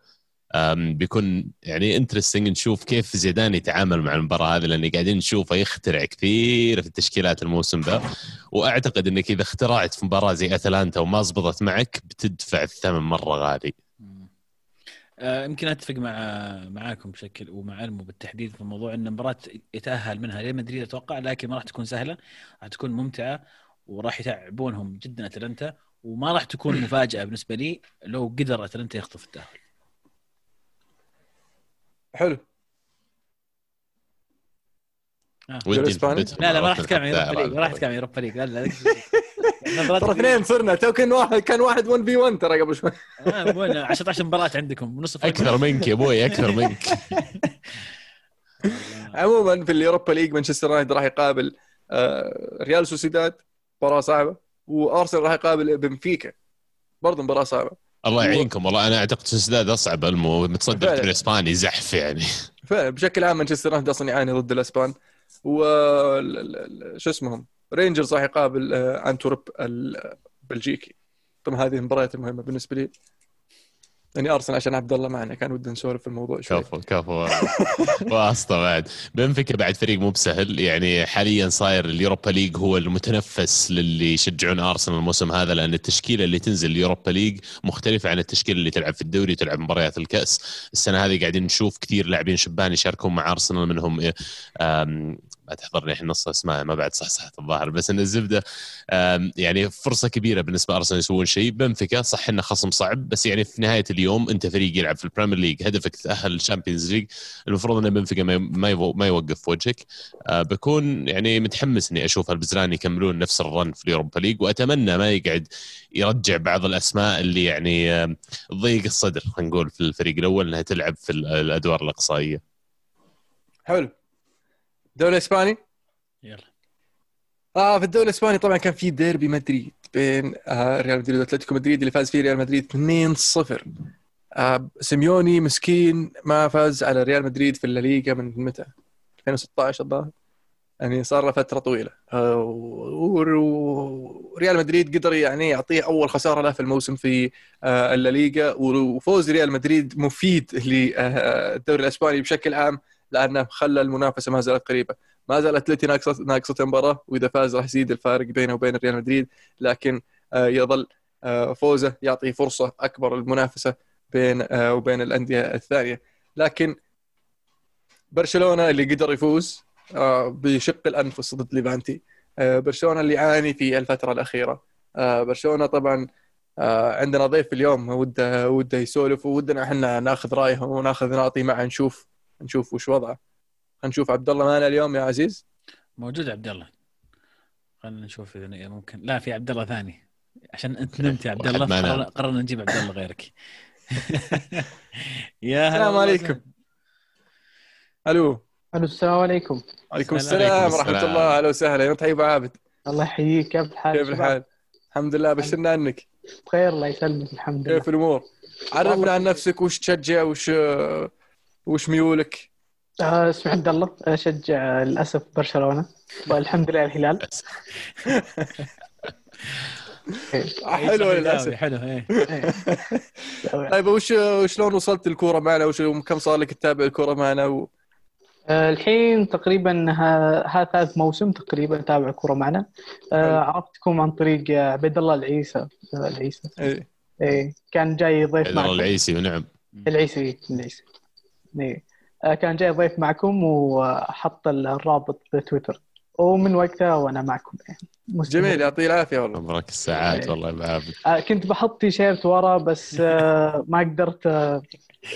بيكون يعني interesting نشوف كيف زيدان يتعامل مع المباراة هذه لأن قاعدين نشوفه يخترع كثير في التشكيلات الموسم ذا وأعتقد إنك إذا اخترعت في مباراة زي أتلانتا وما زبطت معك بتدفع الثمن مرة غالي. آه، يمكن أتفق مع معاكم بشكل ومع علمه بالتحديد في موضوع إن المباراة يتأهل منها. ريال مدريد أتوقع لكن ما راح تكون سهلة راح تكون ممتعة وراح يتعبونهم جدا أتلانتا وما راح تكون مفاجأة بالنسبة لي لو قدر أتلانتا يخطف التأهل. حلو. ودي الإسباني؟ نثبتهم لا لا ما راح تتكلم عن يوروبا ليج ما راح تتكلم. عن يوروبا ليج لا لا ترى اثنين صرنا تو كان واحد كان واحد 1 في 1 ترى قبل شوي. 10 مباراة عندكم نص فرق. أكثر منك يا أبوي أكثر منك. عموما في ال Europa League مانشستر يونايتد راح يقابل آه، ريال سوسيداد مباراة صعبة وأرسنال راح يقابل بنفيكا برضه مباراة صعبة. الله يعينكم والله أنا أعتقد سوسداد أصعب المو متصدر فعلا. الدوري الاسباني زحف يعني. فبشكل عام مانشستر يونايتد أصلا يعاني ضد الإسبان. و شو اسمهم؟ رينجرز راح يقابل آه، أنتورب البلجيكي طبعا هذه المباريات المهمة بالنسبة لي. يعني ارسنال عشان عبد الله معنا كان ودنا نسولف في الموضوع شوي. كفو كفو واسطة بعد. بنفيكا بعد فريق مو بسهل يعني حاليا صاير اليوروبا league هو المتنفس للي يشجعون أرسنال الموسم هذا لأن التشكيلة اللي تنزل اليوروبا league مختلفة عن التشكيلة اللي تلعب في الدوري وتلعب مباريات الكأس. السنة هذه قاعدين نشوف كثير لاعبين شبان يشاركون مع أرسنال منهم ما تحضرني الحين نص اسماء ما بعد صح صح الظاهر. بس إن الزبدة يعني فرصة كبيرة بالنسبة لارسنال يسوون شيء بنفيكا صح إنه خصم صعب بس يعني في نهاية اليوم أنت فريق يلعب في ال Premier League هدفك تأهل ال Champions League المفروض ان بنفيكا ما ما يو- ما يوقف في وجهك. آه، بكون يعني متحمس إني أشوف البزران يكملون نفس ال run في اليوروبا ليج وأتمنى ما يقعد يرجع بعض الأسماء اللي يعني آم، تضيق الصدر خلينا نقول في الفريق الأول إنها تلعب في ال- الأدوار الإقصائية. حلو. الدوري الاسباني يلا. آه في الدوري الإسباني طبعا كان في ديربي مدريد بين آه ريال مدريد وأتلتيكو مدريد اللي فاز فيه ريال مدريد 2-0 آه سيميوني مسكين ما فاز على ريال مدريد في الليغا من متى؟ 2016 الظاهر يعني صار له فترة طويلة. آه وريال مدريد قدر يعني يعطيه أول خسارة له في الموسم في آه الليغا. وفوز ريال مدريد مفيد للدوري الإسباني بشكل عام. لأنه خلى المنافسة ما زالت قريبة. ما زال أتلتي ناقصه ناقصة مباراة وإذا فاز راح يزيد الفارق بينه وبين ريال مدريد. لكن آه، يظل آه، فوزه يعطي فرصة أكبر للمنافسة بين آه، وبين الأندية الثانية. لكن برشلونة اللي قدر يفوز بشق الأنفس ضد ليفانتي. برشلونة اللي يعاني في الفترة الأخيرة. برشلونة طبعا عندنا ضيف اليوم وده وده يسولف وودنا إحنا ناخذ رايه وناخذ نعطي معه نشوف نشوف وش وضعه. نشوف عبد الله معنا اليوم يا عزيز. موجود عبد الله خلينا نشوف إذا ممكن. لا في عبد الله ثاني. عشان أنت نمت يا عبد الله. قررنا- نجيب عبد الله غيرك. يا هلا السلام والله عليكم. ألو. ألو السلام عليكم. عليكم السلام. ورحمة. الله. أهلا وسهلا. يا طيب عابد؟ الله يحييك. كيف الحال كيف؟ الحال؟ الحمد لله. بشرنا عنك بخير الله يسلمك. الحمد لله. كيف الأمور؟ عرفنا عن نفسك. وش تشجع؟ وش وش ميولك؟ آه اسمي عبد الله. أشجع للأسف برشلونة. والحمد لله الهلال. حلو للأسف. حلو إيه. إيه. طيب وش شلون وصلت الكورة معنا؟ وش كم صار لك تتابع الكورة معنا؟ و... آه الحين تقريبا ها- هذا ثالث موسم تقريبا اتابع كوره معنا. آه. عرفتكم عن طريق عبيد الله العيسى. العيسى. إيه. إيه كان جاي ضيف عبد الله معكم. العيسي ونعم العيسى العيسى إيه. آه، كان جاي ضيف معكم وحط الرابط بتويتر. ومن وقتها وأنا معكم. يعني مستمر. جميل يعطيه العافية والله. عمرك الساعات والله يا عابد آه، كنت بحط تيشيرت ورا بس آه، ما قدرت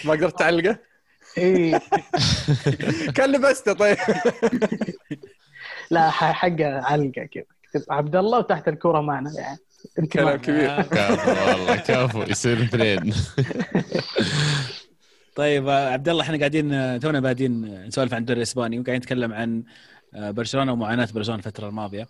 ما قدرت تعلقه؟ إي. كان لبسته طيب. لا ح- حقه علقه كذا. كتب عبد الله وتحت الكورة معنا يعني. كلام. كبير. كفو والله كفو يصير اثنين. طيب آه، عبد الله إحنا قاعدين آه، تونا بادين آه، نسولف عن الدوري الإسباني وقاعدين نتكلم عن برشلونة ومعاناة برشلونة الفترة الماضية.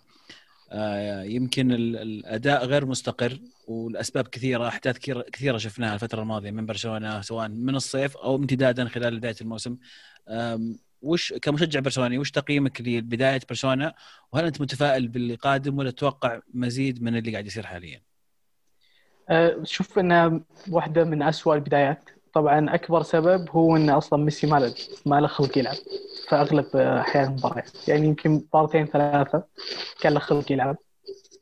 يمكن ال- الأداء غير مستقر والأسباب كثيرة أحداث كثيرة شفناها الفترة الماضية من برشلونة سواء من الصيف أو امتدادا خلال بداية الموسم. وش كمشجع برشلوني وش تقييمك لبداية برشلونة؟ وهل أنت متفائل باللي قادم ولا تتوقع مزيد من اللي قاعد يصير حاليا؟ شوف انها واحدة من أسوأ البدايات. طبعا أكبر سبب هو إن أصلا ميسي ما له ما له خلق يلعب في أغلب أحيان المباريات. يعني يمكن مباراتين ثلاثة كان له خلق يلعب.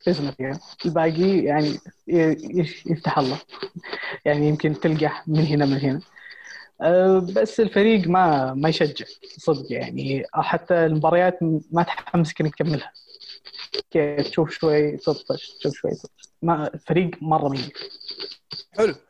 فزنا فيها الباقي يعني يفتح الله. يعني يمكن تلقح من هنا من هنا. أه، بس الفريق ما ما يشجع صدق يعني. حتى المباريات ما تحمسك إنك تكملها. كيف؟ تشوف شوي تطفش تشوف شوي تطفش ما الفريق مرة ميت حلو. آه،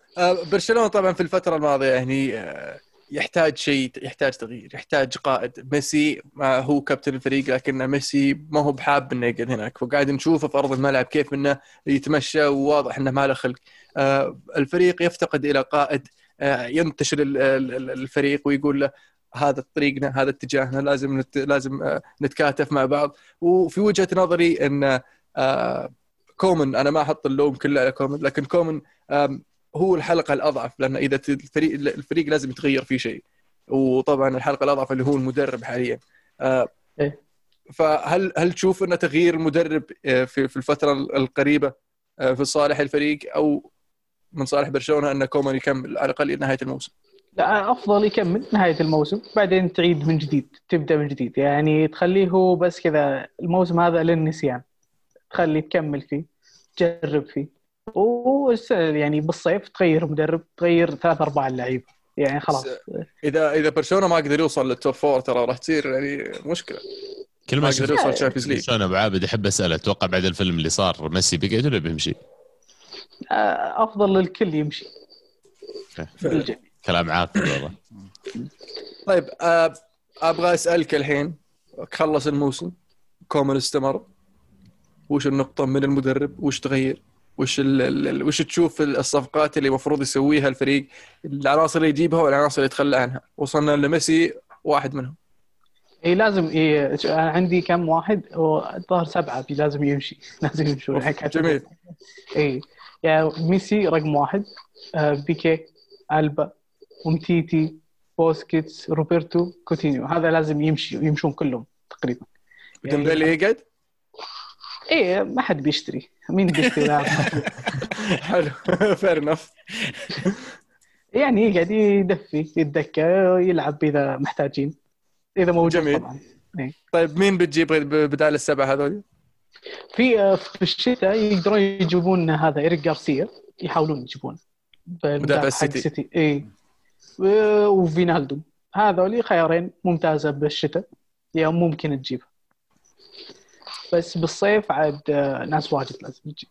برشلونة طبعا في الفترة الماضية يعني آه، يحتاج شيء يحتاج تغيير يحتاج قائد. ميسي ما هو كابتن الفريق لكن ميسي ما هو بحاب إنه يقعد هناك. وقاعد نشوفه في أرض الملعب كيف إنه يتمشى وواضح إنه ما له خلق. آه، الفريق يفتقد إلى قائد آه، ينتشر ال- ال- ال- الفريق ويقول له هذا طريقنا هذا اتجاهنا لازم نت... لازم آه، نتكاتف مع بعض. وفي وجهة نظري إن آه، كومان أنا ما أحط اللوم كله على كومان لكن كومان هو الحلقة الأضعف لأن إذا الفريق الفريق لازم يتغير فيه شيء. وطبعا الحلقة الأضعف اللي هو المدرب حاليا. آه، إيه. فهل هل تشوف إن تغيير المدرب آه، في في الفترة القريبة آه، في صالح الفريق أو من صالح برشلونة أن كومان يكمل على الأقل إلى نهاية الموسم؟ لا أفضل يكمل نهاية الموسم بعدين تعيد من جديد تبدأ من جديد. يعني تخليه هو بس كذا الموسم هذا للنسيان. تخليه تكمل فيه تجرب فيه. يعني بالصيف تغير مدرب تغير ثلاث ارباع اللعيبه يعني خلاص. إذا إذا برشلونة ما قدر يوصل لل top four ترى راح تصير يعني مشكلة. كل ما قدر يوصل Champions League شلون أبو عابد احب اسال أتوقع بعد الفيلم اللي صار ميسي بيقعد ولا بيمشي؟ آه، أفضل للكل يمشي. كلام عاقل والله. طيب آه، أبغى أسألك الحين خلص الموسم كومان استمر. وش النقطة من المدرب؟ وش تغير؟ وش ال وش تشوف الصفقات اللي المفروض يسويها الفريق العناصر اللي يجيبها والعناصر اللي يتخلى عنها؟ وصلنا لميسي واحد منهم. اي لازم إيه عندي كم واحد؟ الظاهر سبعة لازم يمشي. لازم يمشون. جميل. اي يعني ميسي رقم واحد. آه، بيكي ألبا أومتيتي بوسكيتس روبرتو كوتينيو. هذا لازم يمشي يمشون كلهم تقريبا. يعني ديمبلي يقعد؟ اي ما حد بيشتري. مين بيشتري حلو fair enough يعني يقعد يدفي يتدكى يلعب إذا محتاجين. إذا موجود جميل. طبعا. طيب مين بتجيب بدال السبعة هذول؟ في آه، في الشتاء يقدرون يجيبون هذا إيريك جارسيا يحاولون يجيبون. مدافع السيتي. السيتي. اي وفينالدو هذول خيارين ممتازة بالشتاء يا ممكن تجيبها. بس بالصيف عاد آه، ناس واجد لازم تجيب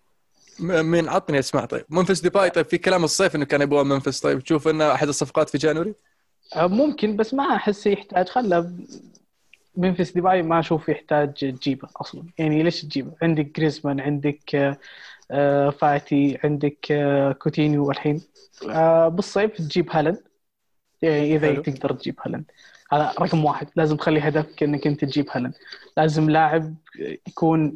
م- مين عطني اسماء طيب ممفيس ديباي. طيب في كلام الصيف إنه كان يبغى ممفيس. طيب تشوف إنه أحد الصفقات في January؟ آه، ممكن بس ما أحس يحتاج. خله ممفيس ديباي ما أشوف يحتاج تجيبه أصلا. يعني ليش تجيبه؟ عندك جريزمان عندك آه، فاتي عندك كوتينيو الحين. بالصيف تجيب هالاند. يعني إذا حلو. تقدر تجيب هالاند. هذا رقم واحد. لازم تخلي هدفك إنك أنت تجيب هالاند لازم لاعب يكون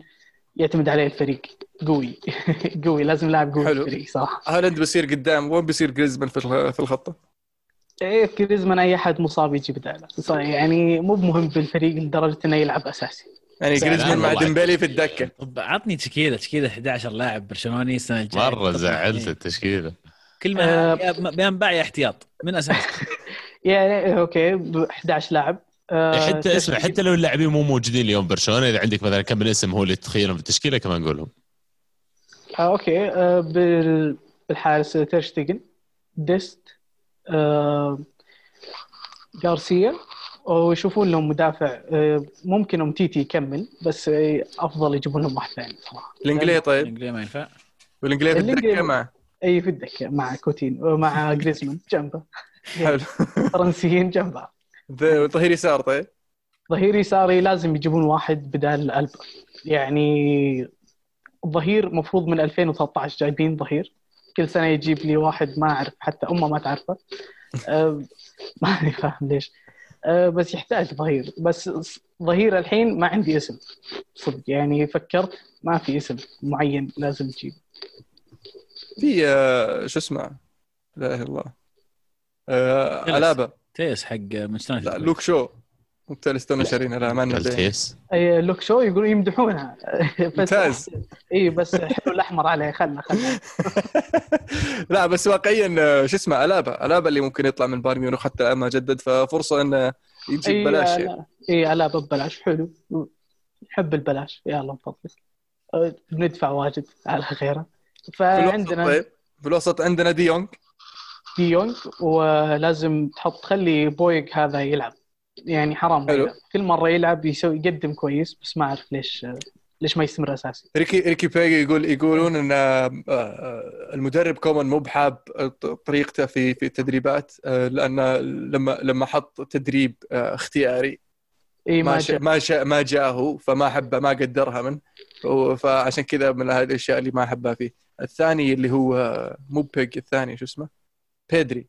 يعتمد عليه الفريق. قوي. قوي. لازم لاعب قوي في حلو. الفريق صراحة. هالاند بيصير قدام. وين بيصير جريزمان في الخ- في الخطة؟ إيه جريزمان أي أحد مصاب يجي بداله ص- يعني مو بمهم بالفريق لدرجة إنه يلعب أساسي. يعني جريزمان مع. ديمبلي في الدكة. طب عطني تشكيلة. تشكيلة 11 لاعب برشلونة السنة الجاية. مرة زعلت إيه. التشكيلة. كل ما آه. يا- بينباع يا احتياط. من أساس؟ يعني أوكي ب 11 لاعب. آه، حتى اسمع حتى لو اللاعبين مو موجودين اليوم برشلونة إذا عندك مثلا كم من اسم هو اللي تخيلهم في التشكيلة كمان نقولهم آه، أوكي آه، بال- بالحارس تيرشتيجن ديست آه، غارسيا ويشوفون لهم مدافع ممكن امتيتي يكمل بس أفضل يجيبون لهم واحد ثاني صراحة. الإنجليزي طيب. الإنجليزي ما ينفع. والإنجليزي في الدكه معه. إي في الدكة مع كوتين مع جريزمان جنبه حلو. فرنسيين جنبه ذا- ظهير يسار طيب. ظهير يساري لازم يجيبون واحد بدال البا يعني الظهير مفروض من 2013 جايبين ظهير. كل سنة يجيب لي واحد ما أعرف حتى أمه ما تعرفه. أه ماني فاهم ليش. أه بس يحتاج ظهير. بس ظهير الحين ما عندي اسم. صدق يعني فكرت ما في اسم معين لازم تجيب. في آه، شو اسمه؟ لا إله إلا الله. آه،. علابه تيس حق مانشستر لا لوك شو. مو تالستون شارينا لا ما. التيس أي لوك شو يقولون يمدحونها. بس ممتاز. إي بس حلو الأحمر عليه. خلنا خلنا. لا بس واقعيا آه، شو اسمه ألابا. ألابا اللي ممكن يطلع من بايرن ميونخ حتى الآن ما جدد ففرصة إنه يجي إي ببلاش يعني. إي لا ببلاش. حلو. نحب البلاش. يلا من فضلك أه، بندفع واجد على غيره. الوسط فعندنا طيب. في الوسط عندنا دي يونغ دي يونغ ولازم تحط تخلي بويج هذا يلعب. يعني حرام. حلو. كل مرة يلعب يسوي يقدم كويس بس ما أعرف ليش ليش ما يستمر أساسي. ريكي ريكي بيجي يقول يقولون إن آه، آه، المدرب كومان مو بحاب طريقته في في التدريبات آه، لأن لما لما حط تدريب اختياري إي ما جاء. ما شا ما جاءه فما حبه ما قدرها من فعشان كذا من هذه الأشياء اللي ما أحبها فيه. الثاني اللي هو مو بيج الثاني شو اسمه؟ بيدري.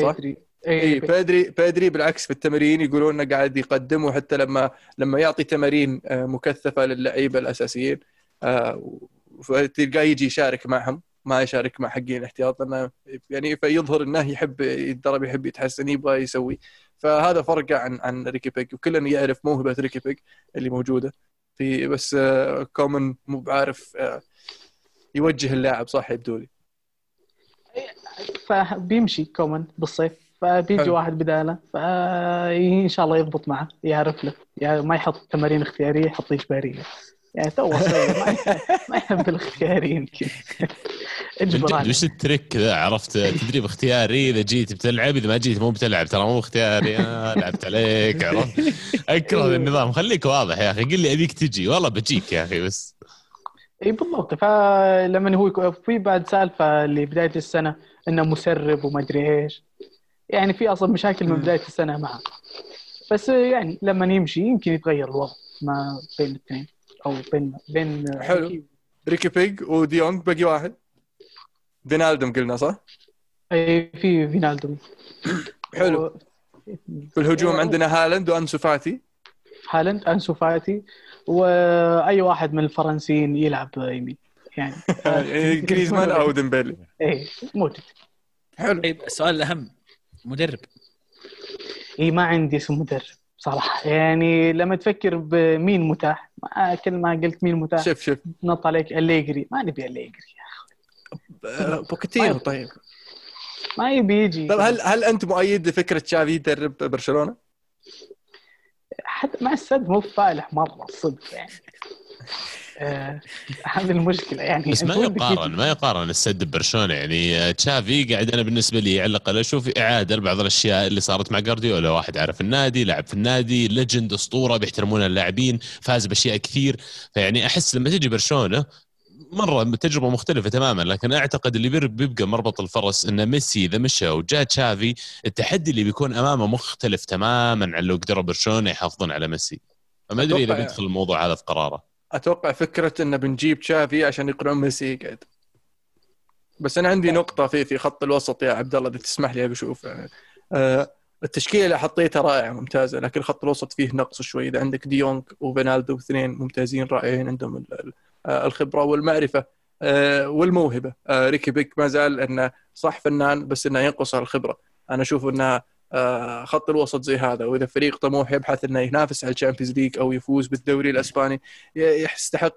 صح؟ بيدري. اي اي بيدري بيدري بالعكس في التمارين يقولون إنه قاعد يقدم وحتى لما لما يعطي تمارين آه، مكثفة للعيبة الأساسيين. آه، فتلقاه يجي يشارك معهم ما يشارك مع حقين الاحتياط لأنه يعني فيظهر إنه يحب يتدرب يحب يتحسن يبغى يسوي. فهذا فرقه عن عن ريكي بيج. وكلنا يعرف موهبة ريكي بيج اللي موجودة في بس آه، كومن مو بعارف آه، يوجه اللاعب صح يبدو لي؟ فبيمشي كومن بالصيف فبيجي حلو. واحد بداله فإن شاء الله يضبط معه يعرف له يعني ما يحط تمارين اختيارية يحط إجبارية. يعني تو ما يحب الاختياري يمكن. وش ال trick ذا عرفت تدريب اختياري إذا جيت بتلعب إذا ما جيت مو بتلعب ترى مو اختياري آه لعبت عليك عرفت؟ أكره ذا النظام. خليك واضح يا أخي قل لي ابيك تجي. والله بجيك يا أخي بس. اي بالضبط. فلما هو في بعد سالفة اللي بداية السنة إنه مسرب وما أدري إيش يعني في أصلا مشاكل من. بداية السنة معه بس يعني لما يمشي يمكن يتغير الوضع ما بين الاثنين أو بين بين حلو. ريكي بيج وديونج باقي واحد فينالدوم قلنا صح؟ أي في فينالدو حلو. و- في الهجوم عندنا هالاند وأنسو فاتي هالاند أنسو فاتي واي واحد من الفرنسيين يلعب يمين يعني. يعني جريزمان أو ديمبلي اي موجود حلو. طيب السؤال الاهم مدرب. اي ما عندي اسم مدرب صراحة. يعني لما تفكر بمين متاح ما كل ما قلت مين متاح شوف شوف. نط عليك. أليجري. ما نبي أليجري آه، بوكيتينو طيب. ما يبي يجي. طيب هل هل أنت مؤيد لفكرة تشافي يدرب برشلونة؟ حتى مع السد مو فالح مرة صدق يعني. آه هذه المشكلة يعني. بس ما يقارن ما يقارن السد ببرشلونة يعني آه، تشافي قاعد أنا بالنسبة لي على الاقل أشوف إعادة لبعض الأشياء اللي صارت مع جارديولا واحد عارف النادي لعب في النادي legend أسطورة بيحترمون اللاعبين فاز بأشياء كثير. فيعني أحس لما تجي برشلونة مرة تجربة مختلفة تماما لكن أعتقد اللي بير- بيبقى مربط الفرس إن ميسي إذا مشى وجاء تشافي التحدي اللي بيكون أمامه مختلف تماما عن لو قدروا برشلونة يحافظون على ميسي. فما أدري إذا بيدخل الموضوع هذا في قراره. أتوقع فكرة إنه بنجيب تشافي عشان يقنعون ميسي يقعد. بس أنا عندي نقطة في في خط الوسط يا عبد الله إذا تسمح لي يعني آه التشكيلة اللي حطيتها رائعة ممتازة لكن خط الوسط فيه نقص شوي. إذا عندك ديونج وفينالدو اثنين ممتازين رائعين عندهم آه، الخبرة والمعرفة آه، والموهبة. آه، ريكي بيج ما زال إنه صح فنان بس إنه ينقص الخبرة. أنا أشوف إنه خط الوسط زي هذا. وإذا فريق طموح يبحث إنه ينافس على ال Champions League أو يفوز بالدوري الإسباني ي- يستحق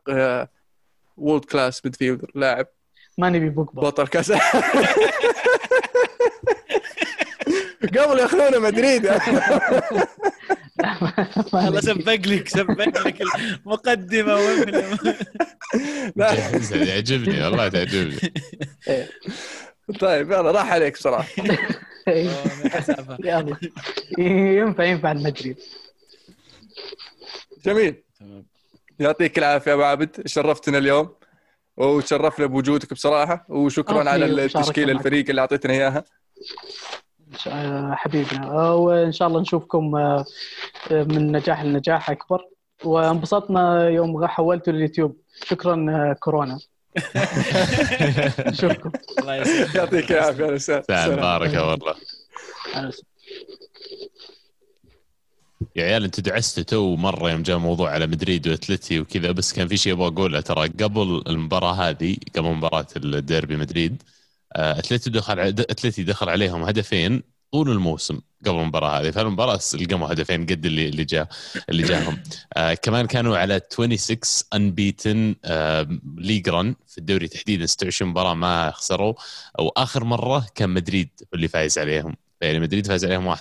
world class midfielder لاعب ما نبي بوجبا. بطل كاس. قبل ياخذونه مدريد. الله. سبق لك سبق لك المقدمة يعجبني والله تعجبني. طيب يلا راح عليك بصراحة. إيه. يلا. ينفع ينفع المدريد جميل. يعطيك العافية أبو عابد شرفتنا اليوم وتشرفنا بوجودك بصراحة وشكرا على التشكيله. الفريق اللي أعطيتنا إياها. آه، حبيبنا. آه، وإن شاء الله نشوفكم آه، آه، من نجاح لنجاح أكبر. وانبسطنا يوم حولتوا لليوتيوب. شكرا آه، كورونا. نشوفكم الله يسلمك. يعطيك العافية يا سلام. مباركة والله. يا عيال أنتوا دعستوا تو مرة يوم جاء موضوع على مدريد وأتلتي وكذا بس كان في شيء أبغى أقوله. ترى قبل المباراة هذه قبل مباراة الديربي مدريد آه، أتلتي دخل أتلتي دخل عليهم هدفين. طول الموسم قبل المباراة هذه. فالمباراه لقموا هدفين قد اللي اللي جاء اللي جاهم. آه كمان كانوا على 26 unbeaten آه league run في الدوري تحديدا. 26 مباراة ما خسروا. وآخر مرة كان مدريد اللي فايز عليهم. يعني مدريد فاز عليهم 1-0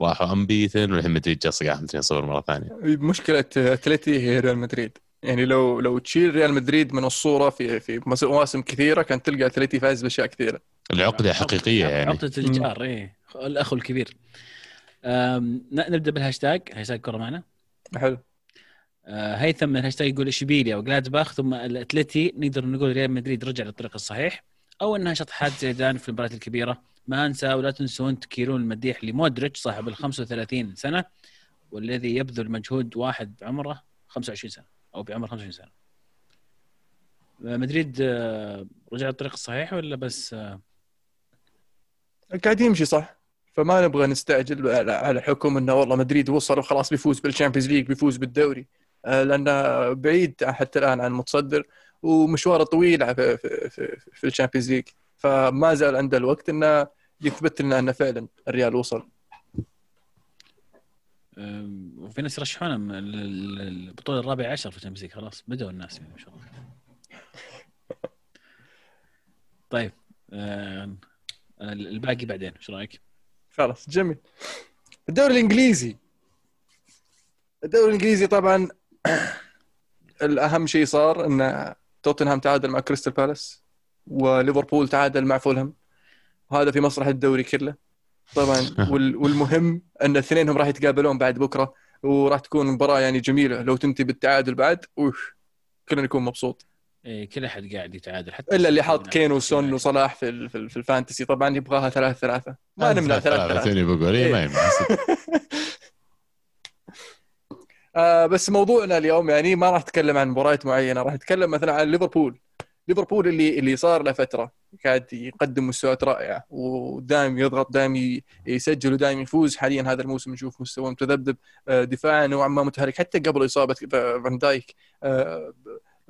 راحوا unbeaten والحين مدريد جا صقعهم 2-0 مرة ثانية. مشكلة اتلتي هي ريال مدريد. يعني لو لو تشيل ريال مدريد من الصورة في في مواسم كثيرة كانت تلقى اتلتي فايز بأشياء كثيرة. العقدة حقيقية يعني. عقدة الجار إيه. الأخ الكبير. نبدأ بالهاشتاج. هاشتاج كرة معنا. حلو. آه، هيثم من الهاشتاج يقول اشبيليا وجلادباخ ثم الأتلتي نقدر نقول ريال مدريد رجع للطريق الصحيح أو إنها شطحات زيدان في المباريات الكبيرة. ما أنسى ولا تنسون تكيلون المديح لمودريتش صاحب ال 35 سنة والذي يبذل مجهود واحد بعمره 25 سنة أو بعمر 25 سنة. آه، مدريد آه، رجع للطريق الصحيح ولا بس آه، قاعد يمشي صح؟ فما نبغى نستعجل على- حكم إنه والله مدريد وصل وخلاص بيفوز بال Champions League بيفوز بالدوري. آه، لأنه بعيد حتى الآن عن المتصدر ومشواره طويل في في في, ال Champions League فما زال عنده الوقت إنه يثبت لنا إنه فعلا الريال وصل. وفي ناس ال- البطولة الرابعة عشر في ال Champions League خلاص بدأوا الناس يعني ما شاء الله. طيب الباقي بعدين إيش رأيك؟ خلاص جميل. الدوري الإنجليزي. الدوري الإنجليزي طبعا الأهم شيء صار إن توتنهام تعادل مع كريستال بالاس وليفربول تعادل مع فولهام. وهذا في مسرح الدوري كله. طبعا وال- والمهم إن اثنينهم راح يتقابلون بعد بكرة وراح تكون مباراة يعني جميلة. لو تنتهي بالتعادل بعد اوف كلنا نكون مبسوط. إيه كل أحد قاعد يتعادل حتى إلا اللي حاط كين وسون وصلاح في ال- في, ال- في ال fantasy. طبعا يبغاها ثلاث ثلاثة. ما نمنع ثلاث ثلاثة. توني بقول ما إيه. يمنع. آه بس موضوعنا اليوم يعني ما راح نتكلم عن مباريات معينة راح نتكلم مثلا عن ليفربول. ليفربول اللي اللي صار له فترة قاعد يقدم مستويات رائعة ودائم يضغط دائم يسجل ودائم يفوز. حاليا هذا الموسم نشوف مستوى متذبذب آه، دفاعا نوعا ما متهالك حتى قبل إصابة فان دايك آه،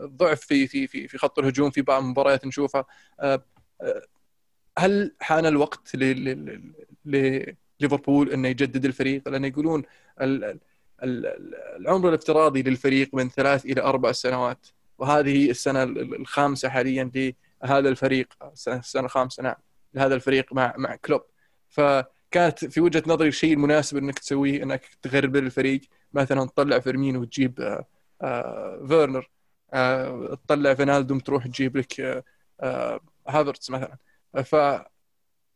ضعف في في في في خط الهجوم في بعض المباريات نشوفها. آه، آه، هل حان الوقت ل- ل- ل- لليفربول إنه يجدد الفريق؟ لأن يقولون ال- ال- ال- العمر الافتراضي للفريق من ثلاث إلى أربع سنوات وهذه السنة ال- الخامسة حاليا لهذا الفريق. السنة الخامسه نعم لهذا الفريق مع مع كلوب. فكانت في وجهة نظري الشيء المناسب إنك تسويه إنك تغربل الفريق. مثلا تطلع فيرمينو وتجيب آه، فيرنر. تطلع فينالدوم تروح تجيب لك آه، آه، هافرتس مثلا. ف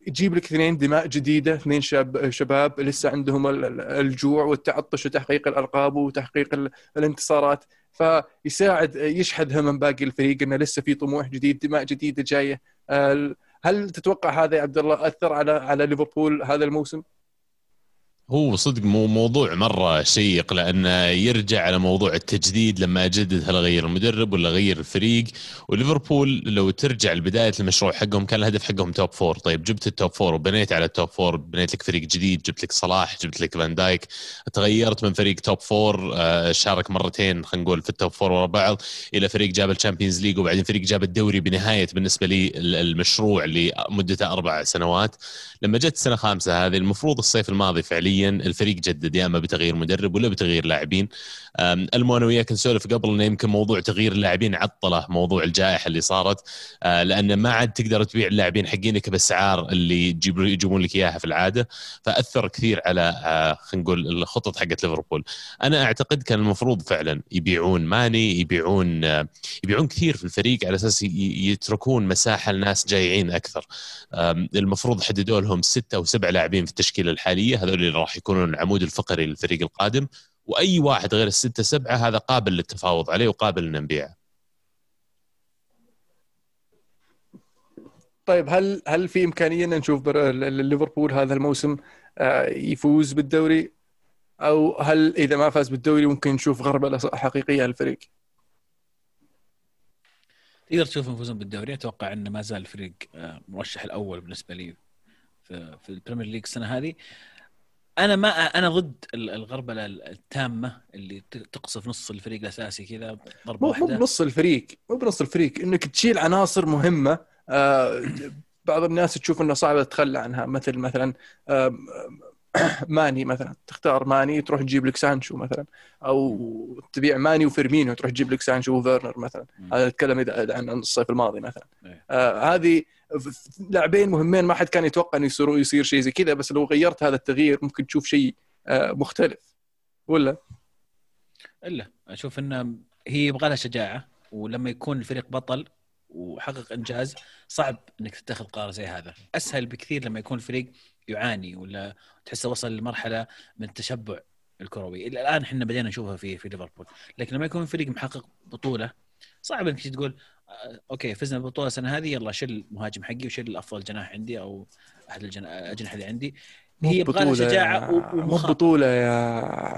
يجيب لك اثنين دماء جديدة اثنين شاب شباب لسه عندهم ال- ال- الجوع والتعطش وتحقيق الألقاب وتحقيق ال- الانتصارات. فيساعد يشحذ هم باقي الفريق إنه لسه في طموح جديد دماء جديدة جاية. هل تتوقع هذا يا عبد الله أثر على على ليفربول هذا الموسم؟ هو صدق مو موضوع مرة شيق لأنه يرجع على موضوع التجديد لما اجدد هل أغير المدرب ولا أغير الفريق. وليفربول لو ترجع لبداية المشروع حقهم كان الهدف حقهم top four. طيب جبت ال top four وبنيت على ال top four بنيت لك فريق جديد جبت لك صلاح جبت لك فان دايك. تغيرت من فريق top four آه، شارك مرتين خلينا نقول في ال top four ورا بعض إلى فريق جاب ال Champions League وبعدين فريق جاب الدوري بنهاية بالنسبة لي ال- المشروع اللي مدته أربع سنوات. لما جت السنة الخامسه هذه المفروض الصيف الماضي فعليا الفريق جدد يا إما بتغيير مدرب ولا بتغيير لاعبين. مو أنا وياك نسولف قبل إنه يمكن موضوع تغيير اللاعبين عطله موضوع الجائحة اللي صارت. آه، لأن ما عاد تقدر تبيع اللاعبين حقينك بالاسعار اللي يجيب- يجيبون لك إياها في العادة فأثر كثير على آه، خلينا نقول الخطط حقت ليفربول. أنا أعتقد كان المفروض فعلا يبيعون ماني يبيعون آه، يبيعون كثير في الفريق على أساس يتركون مساحة لناس جايعين أكثر. المفروض حددوا لهم أو سبع لاعبين في التشكيلة الحالية هذول اللي راح يكونون العمود الفقري للفريق القادم. وأي واحد غير الستة سبعة هذا قابل للتفاوض عليه وقابل ان نبيعه طيب هل هل في إمكانية أن نشوف بر- ال- ال- ليفربول هذا الموسم آه، يفوز بالدوري؟ أو هل إذا ما فاز بالدوري ممكن نشوف غربله حقيقيه للفريق؟ تقدر تشوفهم يفوزون بالدوري. أتوقع انه ما زال الفريق آه، مرشح الأول بالنسبة لي في, في ال Premier League السنة هذه. أنا ما أنا ضد ال- الغربلة التامة اللي تقصف نص الفريق الأساسي كذا ضربة مو مو واحدة. بنص الفريق مو بنص الفريق إنك تشيل عناصر مهمة آه، بعض الناس تشوف انه صعب تتخلى عنها مثل مثلا ماني مثلا. تختار ماني تروح تجيب لك سانشو مثلا. أو تبيع ماني وفيرمينو تروح تجيب لك سانشو وفيرنر مثلا. هذا أتكلم إذا- عن الصيف الماضي مثلا. إيه. آه هذه لاعبين مهمين ما حد كان يتوقع إنه يصيروا يصير شيء زي كذا بس لو غيرت هذا التغيير ممكن تشوف شيء آه مختلف. ولا؟ إلا أشوف إنه هي يبغى لها شجاعة ولما يكون الفريق بطل وحقق إنجاز صعب إنك تتخذ قرار زي هذا. أسهل بكثير لما يكون الفريق يعاني ولا تحسه وصل لمرحلة من التشبع الكروي. إلى الآن إحنا بدينا نشوفها في في ليفربول. لكن لما يكون الفريق محقق بطولة صعب إنك تقول آه، أوكي فزنا بالبطوله السنة هذه يلا شيل المهاجم حقي وشيل أفضل جناح عندي أو أحد الاجنحه اللي عندي. هي بطولة و- مو بطولة يا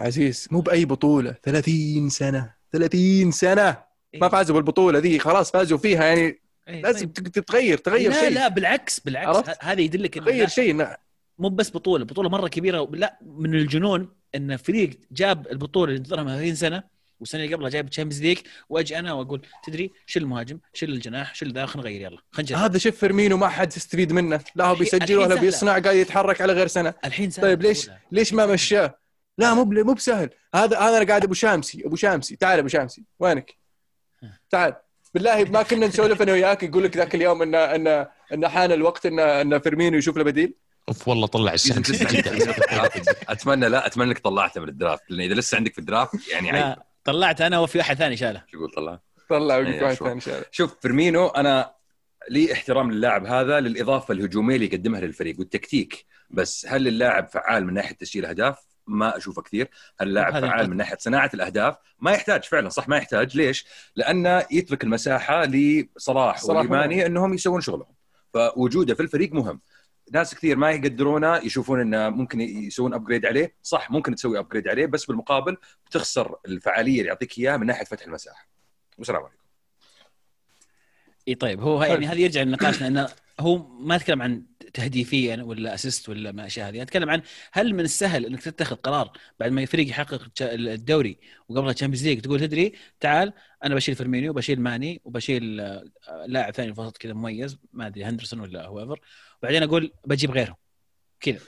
عزيز. مو بأي بطولة. 30 سنة. 30 سنة. ما فازوا بالبطولة ذي. خلاص فازوا فيها. يعني إيه، لازم طيب. تت- تتغير تغير لا شيء. لا بالعكس بالعكس؟ ه- هذا يدلك تغير لا، شيء. لا. مو بس بطولة بطولة مرة كبيرة. لا من الجنون إن فريق جاب البطولة اللي انتظرها من 30 سنة والسنة اللي قبلها جايب Champions League وأجي أنا وأقول تدري شيل المهاجم شيل الجناح شيل ذا خلينا نغير يلا خلينا هذا شوف فيرمينو ما حد يستفيد منه لا هو بيسجل ولا بيصنع قاعد يتحرك على غير سنة. الحين سهل طيب ليش. ليش ما مشاه؟ لا مو مو بسهل. هذا هذا أنا قاعد أبو شامسي أبو شامسي. تعال أبو شامسي وينك؟ تعال. بالله ما كنا نسولف أنا وياك يقول لك ذاك اليوم ان ان إن حان الوقت ان إن فيرمينو يشوف له بديل. أوف والله طلع ال draft. أتمنى لا أتمنى إنك طلعته من ال draft لأن إذا لسه عندك في ال draft يعني عيب طلعت أنا وفي واحد ثاني شاله شو يقول طلع طلع إيه، واحد. ثاني الله. شوف فيرمينو أنا لي احترام للاعب هذا للإضافة الهجوميه اللي يقدمها للفريق والتكتيك بس هل اللاعب فعال من ناحية تسجيل أهداف؟ ما أشوفه كثير، هل اللاعب فعال القدر. من ناحية صناعة الأهداف؟ ما يحتاج فعلا صح ما يحتاج، ليش؟ لأنه يترك المساحة لصلاح وماني. إنهم يسوون شغلهم، فوجوده في الفريق مهم. ناس كثير ما يقدرونه يشوفون إنه ممكن يسوون upgrade عليه، صح ممكن تسوي upgrade عليه بس بالمقابل بتخسر الفعالية اللي يعطيك إياها من ناحية فتح المساحة. والسلام عليكم. إي طيب هو يعني هذا يرجع لنقاشنا إنه هو ما أتكلم عن تهديفيا ولا assist ولا ما الاشياء هذه أتكلم عن هل من السهل إنك تتخذ قرار بعد ما الفريق يحقق الدوري وقبلها Champions League تقول تدري تعال أنا بشيل فيرمينو وبشيل ماني وبشيل آه، لاعب ثاني في الوسط كذا مميز ما أدري هندرسون ولا هو وبعدين أقول بجيب غيره. كذا.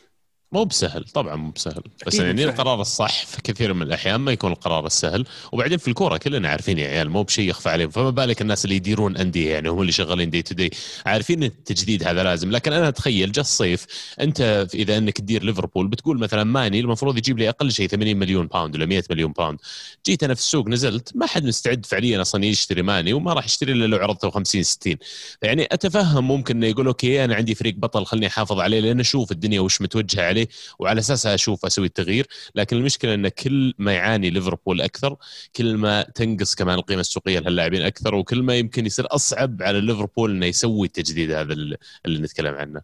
مو بسهل طبعا مو بسهل. بس يعني. القرار الصح في كثير من الأحيان ما يكون القرار السهل. وبعدين في الكورة كلنا عارفين يا عيال مو بشيء يخفى عليهم. فما بالك الناس اللي يديرون أندية يعني هم اللي شغالين day to day عارفين التجديد هذا لازم. لكن أنا أتخيل جا الصيف أنت إذا إنك تدير ليفربول بتقول مثلا ماني المفروض يجيب لي أقل شيء 80 مليون pound ولا 100 مليون pound جيت أنا في السوق نزلت. ما حد مستعد فعليا أصلا يشتري ماني وما راح يشتري إلا لو عرضته 50 60 يعني أتفهم ممكن إنه يقول okay أنا عندي فريق بطل خلني أحافظ عليه لأن أشوف الدنيا وش متوجهة عليه. وعلى اساسها أشوف أسوي التغيير. لكن المشكلة إن كل ما يعاني ليفربول أكثر كل ما تنقص كمان القيمة السوقية للاعبين أكثر وكل ما يمكن يصير أصعب على ليفربول إنه يسوي التجديد هذا اللي نتكلم عنه.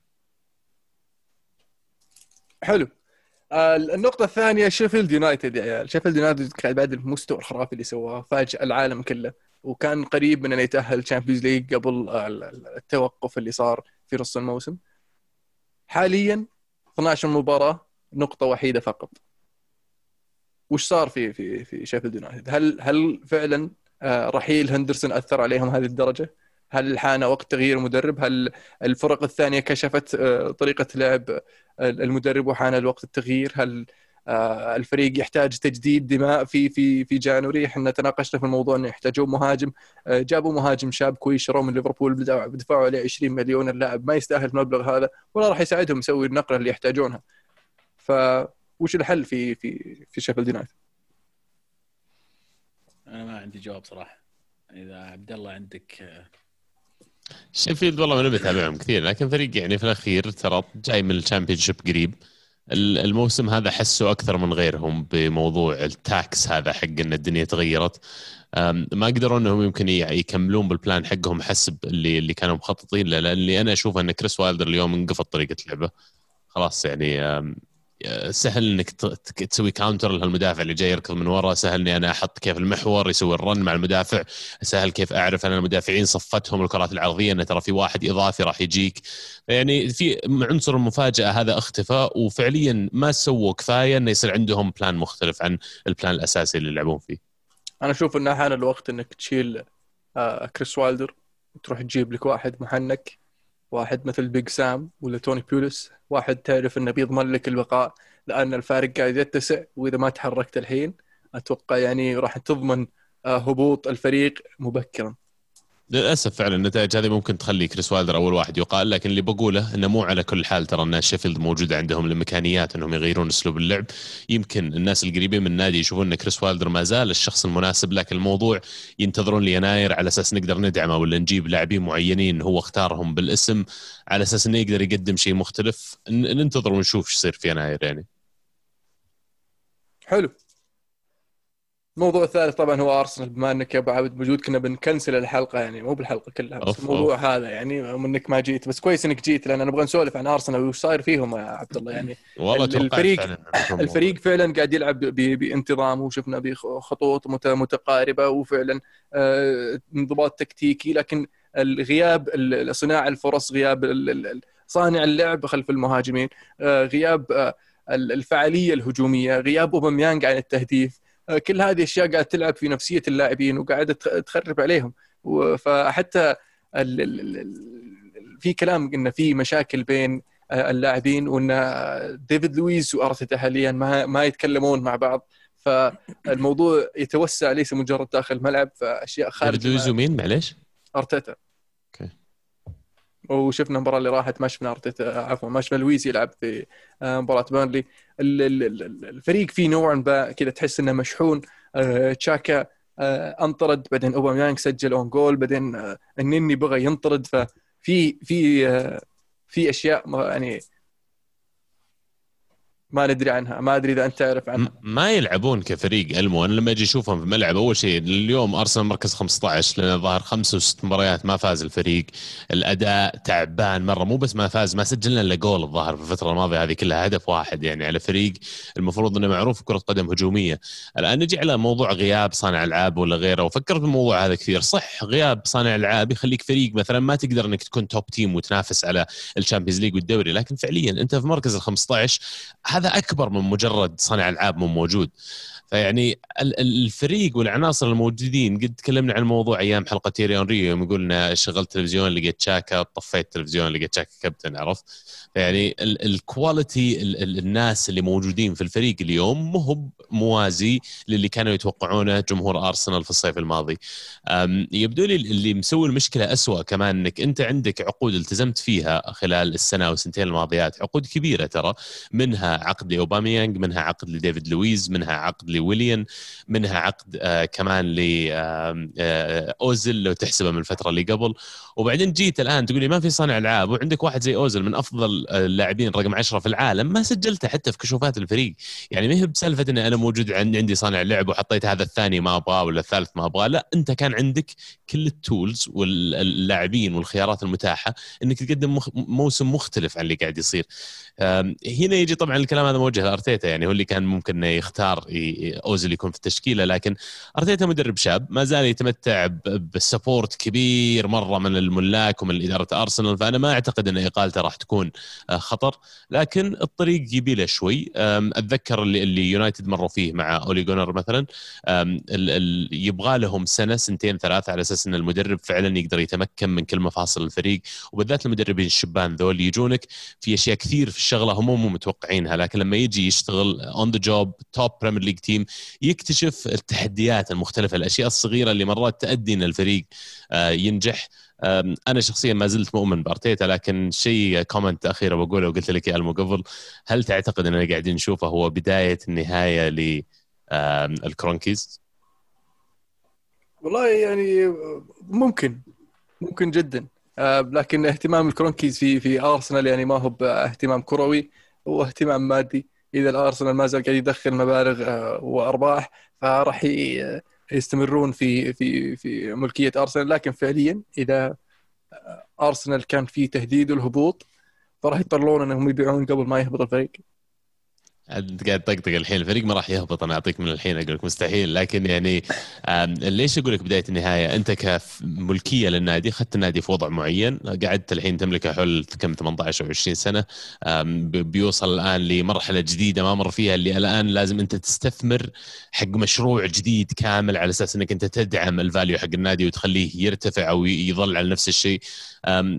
حلو. آه، النقطة الثانية شيفيلد يونايتد يا عيال، شيفيلد يونايتد بعد المستوى الخرافي اللي سواه فاجأ العالم كله وكان قريب من إنه يتأهل Champions League قبل التوقف اللي صار في نص الموسم. حاليا 12 مباراة نقطة وحيدة فقط. وش صار في في في شيفيلد يونايتد؟ هل هل فعلا آه، رحيل هندرسون أثر عليهم هذه الدرجة؟ هل حان وقت تغيير مدرب؟ هل الفرق الثانية كشفت آه، طريقة لعب المدرب وحان الوقت التغيير هل آه، الفريق يحتاج تجديد دماء في في في January. إحنا تناقشنا في الموضوع إنه يحتاجون مهاجم. آه، جابوا مهاجم شاب كويس شروه من ليفربول بدفعوا عليه 20 مليون. اللاعب ما يستاهل المبلغ هذا ولا راح يساعدهم يسوي النقلة اللي يحتاجونها. فوش الحل في في في شيفيلد يونايتد؟ أنا ما عندي جواب صراحة. إذا عبد الله عندك آه، شيفيلد والله ما نبي أتابعهم كثير لكن فريق يعني في الأخير ترى جاي من ال Championship قريب. الموسم هذا حسوا أكثر من غيرهم بموضوع ال tax هذا حق إن الدنيا تغيرت. ما قدروا إنهم يمكن يكملون بال plan حقهم حسب اللي اللي كانوا مخططين له لأن اللي أنا أشوف إن كريس وايلدر اليوم انقفض طريقة لعبه. خلاص يعني سهل إنك تسوي counter لهالمدافع اللي جاي يركض من ورا. سهل إني أنا أحط كيف المحور يسوي ال run مع المدافع. سهل كيف أعرف ان المدافعين صفتهم الكرات العرضية انه ترى في واحد إضافي راح يجيك. يعني في عنصر المفاجاه هذا اختفى وفعليا ما سووا كفاية إنه يصير عندهم plan مختلف عن ال plan الأساسي اللي يلعبون فيه. أنا أشوف إنه حان الوقت إنك تشيل آه، كريس وايلدر وتروح تجيب لك واحد محنك. واحد مثل بيج سام ولا توني بيولس واحد تعرف إنه بيضمن لك البقاء لأن الفارق قاعد يتسع وإذا ما تحركت الحين أتوقع يعني راح تضمن آه، هبوط الفريق مبكرا. للأسف فعلا النتائج هذه ممكن تخلي كريس والدر أول واحد يقال لكن اللي بقوله إنه مو على كل حال ترى الناس شيفيلد موجوده عندهم الامكانيات إنهم يغيرون أسلوب اللعب. يمكن الناس القريبين من النادي يشوفون إن كريس والدر ما زال الشخص المناسب لكن الموضوع ينتظرون ليناير على أساس نقدر ندعمه ولا نجيب لاعبين معينين هو اختارهم بالاسم على أساس إنه يقدر يقدم شيء مختلف. ننتظر ونشوف إيش يصير في يناير يعني. حلو. الموضوع الثالث طبعا هو ارسنال بما إنك يا أبو عابد موجود كنا بنكنسل الحلقة يعني مو بالحلقة كلها بس أوف، الموضوع هذا يعني انك ما جيت بس كويس إنك جيت لأن نبغى نسولف عن ارسنال وش صاير فيهم يا عبد الله يعني. والله الفريق- فعلاً الفريق فعلا قاعد يلعب بانتظام وشفنا بخطوط مت- متقاربة وفعلا آه، انضباط تكتيكي لكن الغياب ال- صناع الفرص غياب صانع اللعب خلف المهاجمين آه، غياب آه، ال- الفعالية الهجومية غياب أوباميانج عن التهديف كل هذه أشياء قاعد تلعب في نفسية اللاعبين وقاعده تخ- تخرب عليهم فحتى ال- ال- في كلام انه في مشاكل بين اللاعبين وإن ديفيد لويس وأرتيتا حاليا ما ما يتكلمون مع بعض فالموضوع يتوسع ليس مجرد داخل الملعب فأشياء ديفيد خارج لويز الملعب. ومين معليش؟ أرتيتا. وشفنا المباراة اللي راحت ما شفنا أرتيتا عفوا ما شفنا لويز يلعب في آه، مباراة بيرنلي. ال- ال- ال- الفريق فيه نوعا ما كذا تحس إنه مشحون. آه، شاكا آه، انطرد بعدين أوباميانج سجل own goal بعدين النني بغى ينطرد. ففي في في أشياء يعني ما ندري عنها ما أدري إذا أنت تعرف عنها. ما يلعبون كفريق المو أنا لما أجي أشوفهم في الملعب أول شيء اليوم أرسنال مركز 15 لأن الظاهر خمس وست مباريات ما فاز الفريق. الأداء تعبان مرة مو بس ما فاز ما سجلنا إلا جول الظاهر في الفترة الماضية. هذه كلها هدف واحد يعني على فريق. المفروض إنه معروف كرة قدم هجومية. الآن نجي على موضوع غياب صانع ألعاب ولا غيره. وفكرت بالموضوع هذا كثير. صح غياب صانع ألعاب يخليك فريق مثلا ما تقدر إنك تكون توب تيم وتنافس على ال Champions League والدوري. لكن فعليا أنت في مركز ال 15 هذا أكبر من مجرد صانع ألعاب مو موجود. فيعني ال- ال- الفريق والعناصر الموجودين قد تكلمنا عن الموضوع أيام حلقة تيريون ريو يوم قلنا شغلت تلفزيون لقيت شاكا طفيت تلفزيون لقيت شاكا كابتن عرفت؟ فيعني ال- ال quality ال- ال- الناس اللي موجودين في الفريق اليوم مو موازي للي كانوا يتوقعونه جمهور أرسنال في الصيف الماضي. يبدو لي اللي مسوي المشكلة أسوأ كمان إنك أنت عندك عقود التزمت فيها خلال السنة والسنتين الماضيات عقود كبيرة ترى منها عقد لأوباميانج منها عقد لديفيد لويز منها عقد لويليان منها عقد آه كمان لاوزل لو تحسبه من الفترة اللي قبل. وبعدين جيت الآن تقول لي ما في صانع ألعاب وعندك واحد زي اوزل من أفضل اللاعبين رقم 10 في العالم ما سجلته حتى في كشوفات الفريق. يعني ما هي بسالفة إن أنا موجود عندي صانع لعب وحطيت هذا الثاني ما أبغاه ولا الثالث ما أبغاه. لا أنت كان عندك كل ال tools واللاعبين والخيارات المتاحة إنك تقدم. موسم مختلف عن اللي قاعد يصير. هنا يجي طبعا الكلام هذا موجه لأرتيتا يعني هو اللي كان ممكن يختار اوزيل يكون في التشكيلة لكن أرتيتا مدرب شاب ما زال يتمتع ب support كبير مرة من الملاك ومن إدارة أرسنال فأنا ما أعتقد أن إقالته راح تكون آه، خطر. لكن الطريق يبي له شوي. أتذكر اللي, اللي يونايتد مروا فيه مع أولي جونار مثلا. يبغى لهم سنة سنتين ثلاثة على أساس أن المدرب فعلا يقدر يتمكن من كل مفاصل الفريق. وبالذات المدربين الشبان ذول يجونك في أشياء كثير في الشغلة هم مو متوقعينها. لكن لما يجي يشتغل on the job top Premier League team يكتشف التحديات المختلفة الأشياء الصغيرة اللي مرات تؤدي إن الفريق آه، ينجح. أنا شخصيا ما زلت مؤمن بأرتيتا لكن شيء comment أخير بقوله وقلت لك يا المو قبل هل تعتقد إننا قاعدين نشوفه هو بداية النهاية للكرونكيز؟ والله يعني ممكن ممكن جدا. آه، لكن اهتمام الكرونكيز في في أرسنال يعني ما هو باهتمام كروي هو اهتمام مادي. إذا الأرسنال ما زال قاعد يدخل مبالغ آه، وأرباح فراح ي- يستمرون في في في ملكية أرسنال. لكن فعليا إذا آه، أرسنال كان في تهديد الهبوط فراح يضطرون إنهم يبيعون قبل ما يهبط الفريق. أنت قاعد تطقطق الحين. الفريق ما راح يهبط أنا أعطيك من الحين أقول لك مستحيل. لكن يعني ليش أقول لك بداية النهاية؟ أنت كملكية للنادي أخذت النادي في وضع معين قعدت الحين تملكه حول كم 18 أو 20 سنة. بيوصل الآن لمرحلة جديدة ما مر فيها اللي الآن لازم أنت تستثمر حق مشروع جديد كامل على أساس أنك أنت تدعم ال value حق النادي وتخليه يرتفع أو يظل على نفس الشيء.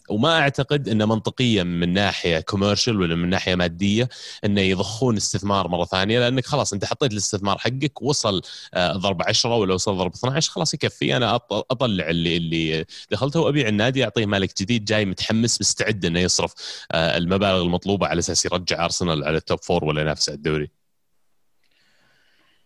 وما أعتقد انه منطقيا من ناحية commercial ولا من ناحية مادية إنه يضخون مرة ثانية لأنك خلاص أنت حطيت الاستثمار حقك وصل آه، ضرب 10 ولا وصل ضرب 12 خلاص يكفي أنا أطلع اللي اللي دخلته وأبيع النادي أعطيه مالك جديد جاي متحمس مستعد إنه يصرف آه، المبالغ المطلوبة على أساس يرجع أرسنال على ال top four ولا ينافس على الدوري.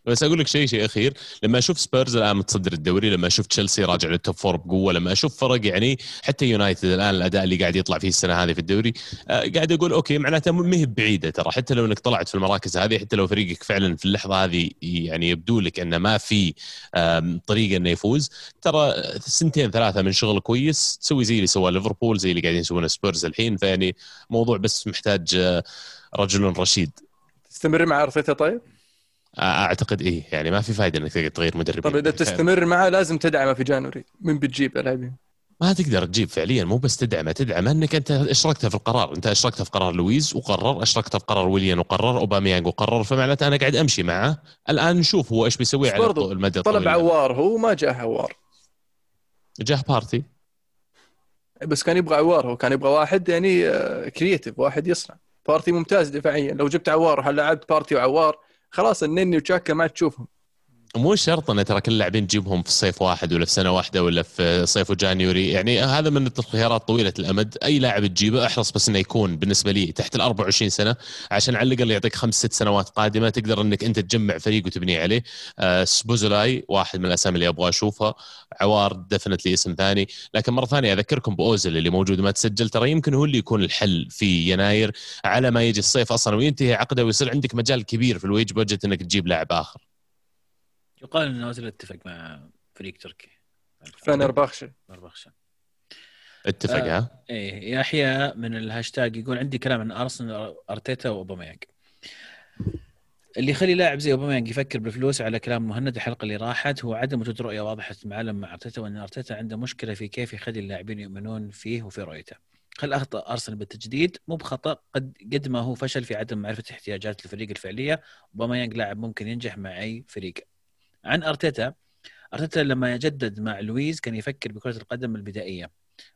بس أقول لك شيء شيء أخير. لما أشوف سبيرز الآن متصدر الدوري لما أشوف تشيلسي راجع لل top four بقوة لما أشوف فرق يعني حتى يونايتد الآن الأداء اللي قاعد يطلع فيه السنة هذه في الدوري آه، قاعد أقول okay معناته ما هي بعيدة ترى. حتى لو إنك طلعت في المراكز هذه حتى لو فريقك فعلا في اللحظة هذه يعني يبدو لك إنه ما في طريقة إنه يفوز ترى سنتين ثلاثة من شغل كويس. تسوي زي اللي سواه ليفربول زي اللي قاعدين يسوونه سبيرز الحين. فيعني موضوع بس محتاج آه، رجل رشيد. تستمر مع أرتيتا طيب؟ أعتقد إيه يعني ما في فائده إنك تقدر تغير مدربين. طيب إذا تستمر معه لازم تدعمه في January من بتجيب لاعبين؟ ما تقدر تجيب فعليا مو بس تدعمه تدعمه إنك أنت اشركت في القرار. أنت اشركت في قرار لويز وقرر اشركت في قرار ويليان وقرر أوباميانج وقرر فمعناته أنا قاعد أمشي معه. الآن نشوف هو إيش بيسوي على المدى الطويل. عوار هو ما جاء عوار. جاه بارتي. بس كان يبغى عوار هو كان يبغى واحد يعني creative واحد يصنع. بارتي ممتاز دفاعيا. لو جبت عوار وهل لعبت بارتي وعوار؟ خلاص النني وشاكا ما تشوفهم. مو شرط إن ترى كل اللاعبين تجيبهم في صيف واحد ولا في سنة واحدة ولا في صيف و January يعني هذا من الخيارات طويلة الأمد. أي لاعب تجيبه أحرص بس إنه يكون بالنسبة لي تحت ال 24 سنة عشان على الأقل يعطيك خمس ست سنوات قادمة تقدر إنك أنت تجمع فريق وتبني عليه. آه سوبوسلاي واحد من الأسامي اللي أبغى أشوفها. عوار دفنتلي اسم ثاني. لكن مرة ثانية أذكركم بأوزيل اللي موجود ما تسجل. ترى يمكن هو اللي يكون الحل في يناير على ما يجي الصيف أصلا وينتهي عقده ويصير عندك مجال كبير في ال wage budget إنك تجيب لاعب آخر. يقال إن اوزيل اتفق مع فريق تركي. فنربخشة فنربخشة اتفق آه. ها إيه يحيى من الهاشتاج يقول عندي كلام عن أرسنال أرتيتا وأوباميانج. اللي يخلي لاعب زي أوباميانج يفكر بالفلوس على كلام مهند الحلقة اللي راحت هو عدم وجود رؤية واضحة معلم مع أرتيتا وإن أرتيتا عنده مشكلة في كيف يخلي اللاعبين يؤمنون فيه وفي رؤيته. هل أخطأ أرسنال بالتجديد؟ مو بخطأ. قد قد ما هو فشل في عدم معرفة احتياجات الفريق الفعلية أوباميانج لاعب ممكن ينجح مع أي فريق. عن أرتيتا. أرتيتا لما يجدد مع لويز كان يفكر بكرة القدم البدائية.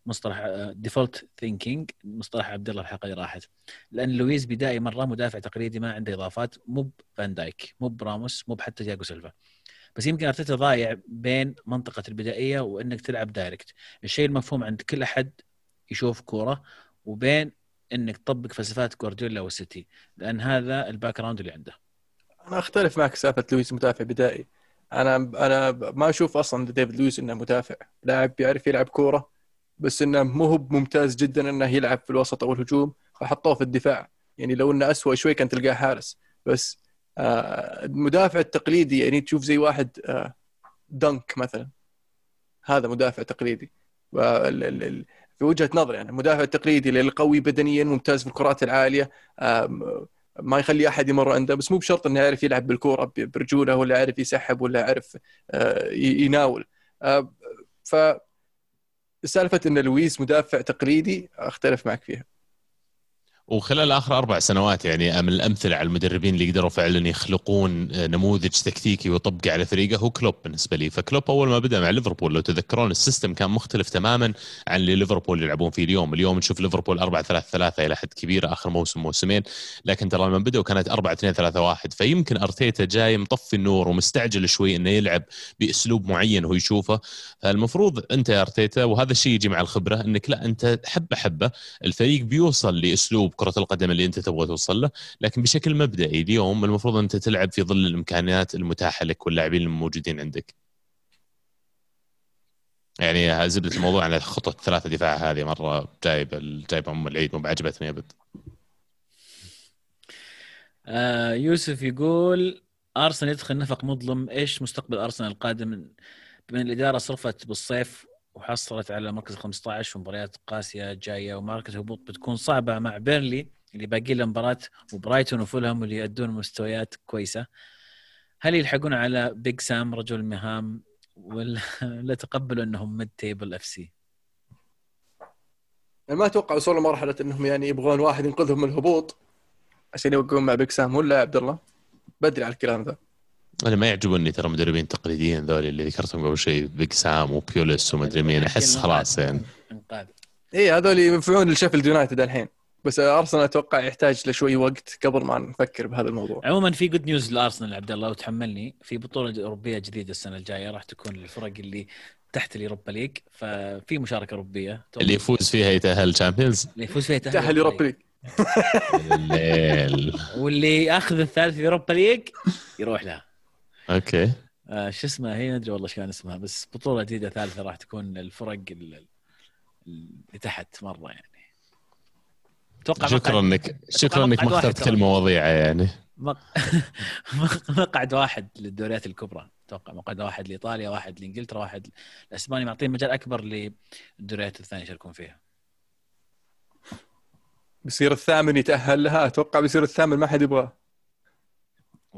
مصطلح default thinking مصطلح عبد الله الحلقة اللي راحت. لأن لويز بدائي مرة مدافع تقليدي ما عنده إضافات مو فان دايك مو براموس مو بحتى تياجو سيلفا. بس يمكن أرتيتا ضايع بين منطقة البدائية وإنك تلعب direct. الشيء المفهوم عند كل أحد يشوف كورة وبين إنك تطبق فلسفات جوارديولا والسيتي. لأن هذا ال background اللي عنده. أنا أختلف معك سالفة لويس مدافع بدائي. أنا أنا ما أشوف أصلا ديفيد لويس إنه مدافع. لاعب بيعرف يلعب كورة بس إنه مو هو ممتاز جدا إنه يلعب في الوسط أو الهجوم فحطوه في الدفاع. يعني لو إنه اسوء شوي كان تلقاه حارس. بس آه المدافع التقليدي يعني تشوف زي واحد آه دنك مثلا. هذا مدافع تقليدي. في وجهة نظري يعني المدافع التقليدي اللي قوي بدنيا ممتاز في الكرات العالية ما يخلي أحد يمر عنده بس مو بشرط إنه يعرف يلعب بالكورة برجوله ولا يعرف يسحب ولا يعرف آه، يناول. آه، ف سالفة إن لويس مدافع تقليدي أختلف معك فيها. وخلال آخر أربع سنوات يعني من الأمثلة على المدربين اللي قدروا فعلا يخلقون نموذج تكتيكي ويطبقه على فريقه هو كلوب بالنسبة لي، فكلوب أول ما بدأ مع ليفربول لو تذكرون ال system كان مختلف تماما عن اللي ليفربول يلعبون فيه اليوم، اليوم نشوف ليفربول 4 3 3 إلى حد كبير آخر موسم موسمين، لكن ترى لما بدأوا كانت 4 2 3 1 فيمكن أرتيتا جاي مطفي النور ومستعجل شوي إنه يلعب بأسلوب معين هو يشوفه، فالمفروض أنت يا أرتيتا وهذا الشيء يجي مع الخبرة إنك لا أنت حبة حبة الفريق بيوصل لأسلوب كرة القدم اللي أنت تبغى توصل له لكن بشكل مبدئي اليوم المفروض أنت تلعب في ظل الإمكانيات المتاحة لك واللاعبين الموجودين عندك. يعني زبدة الموضوع على خطة ثلاثة دفاع هذه مرة جايب جايب أم العيد مو بعجبتني أبد. آه يوسف يقول أرسنال يدخل نفق مظلم إيش مستقبل أرسنال القادم؟ بما الإدارة صرفت بالصيف وحصلت على مركز 15 ومباريات قاسية جاية ومعركة الهبوط بتكون صعبة مع بيرلي اللي باقي له مباراة وبرايتون وفولهام اللي يؤدون مستويات كويسة. هل يلحقون على بيج سام رجل المهام ولا لا تقبلوا إنهم mid table FC ما أتوقع وصلوا لمرحلة إنهم يعني يبغون واحد ينقذهم من الهبوط. عشان يوقعون مع بيج سام ولا يا عبد الله؟ بدري على الكلام ذا. أنا ما يعجبني ترى مدربين تقليديين ذول اللي ذكرتهم قبل شوي بيج سام وبوليس ومدري مين أحس خلاص يعني. إيه هذول ينفعون لشيفيلد يونايتد الحين. بس أرسنال أتوقع يحتاج لشوي وقت قبل ما نفكر بهذا الموضوع. عموما في good news لأرسنال عبد الله وتحملني في بطولة أوروبية جديدة السنة الجاية راح تكون للفرق اللي تحت اليوروبا ليج. ففي مشاركة أوروبية. اللي يفوز فيها يتأهل تشامبيونز اللي يفوز فيها تأهل يوروبا ليج. الليل. واللي ياخذ الثالث في يوروبا ليج يروح لها. أوكي. آه شو اسمها؟ هي ندري والله شو كان اسمها بس بطولة جديدة ثالثة راح تكون للفرق ال- اللي تحت مرة يعني. أتوقع شكرا انك شكرا إنك ما اخترت. كل مواضيع يعني. مق... مقعد واحد للدوريات الكبرى أتوقع مقعد واحد لإيطاليا واحد لإنجلترا واحد لإسبانيا معطين مجال أكبر للدوريات الثانية يشاركون فيها. بيصير الثامن يتأهل لها أتوقع بيصير الثامن ما حد يبغاه.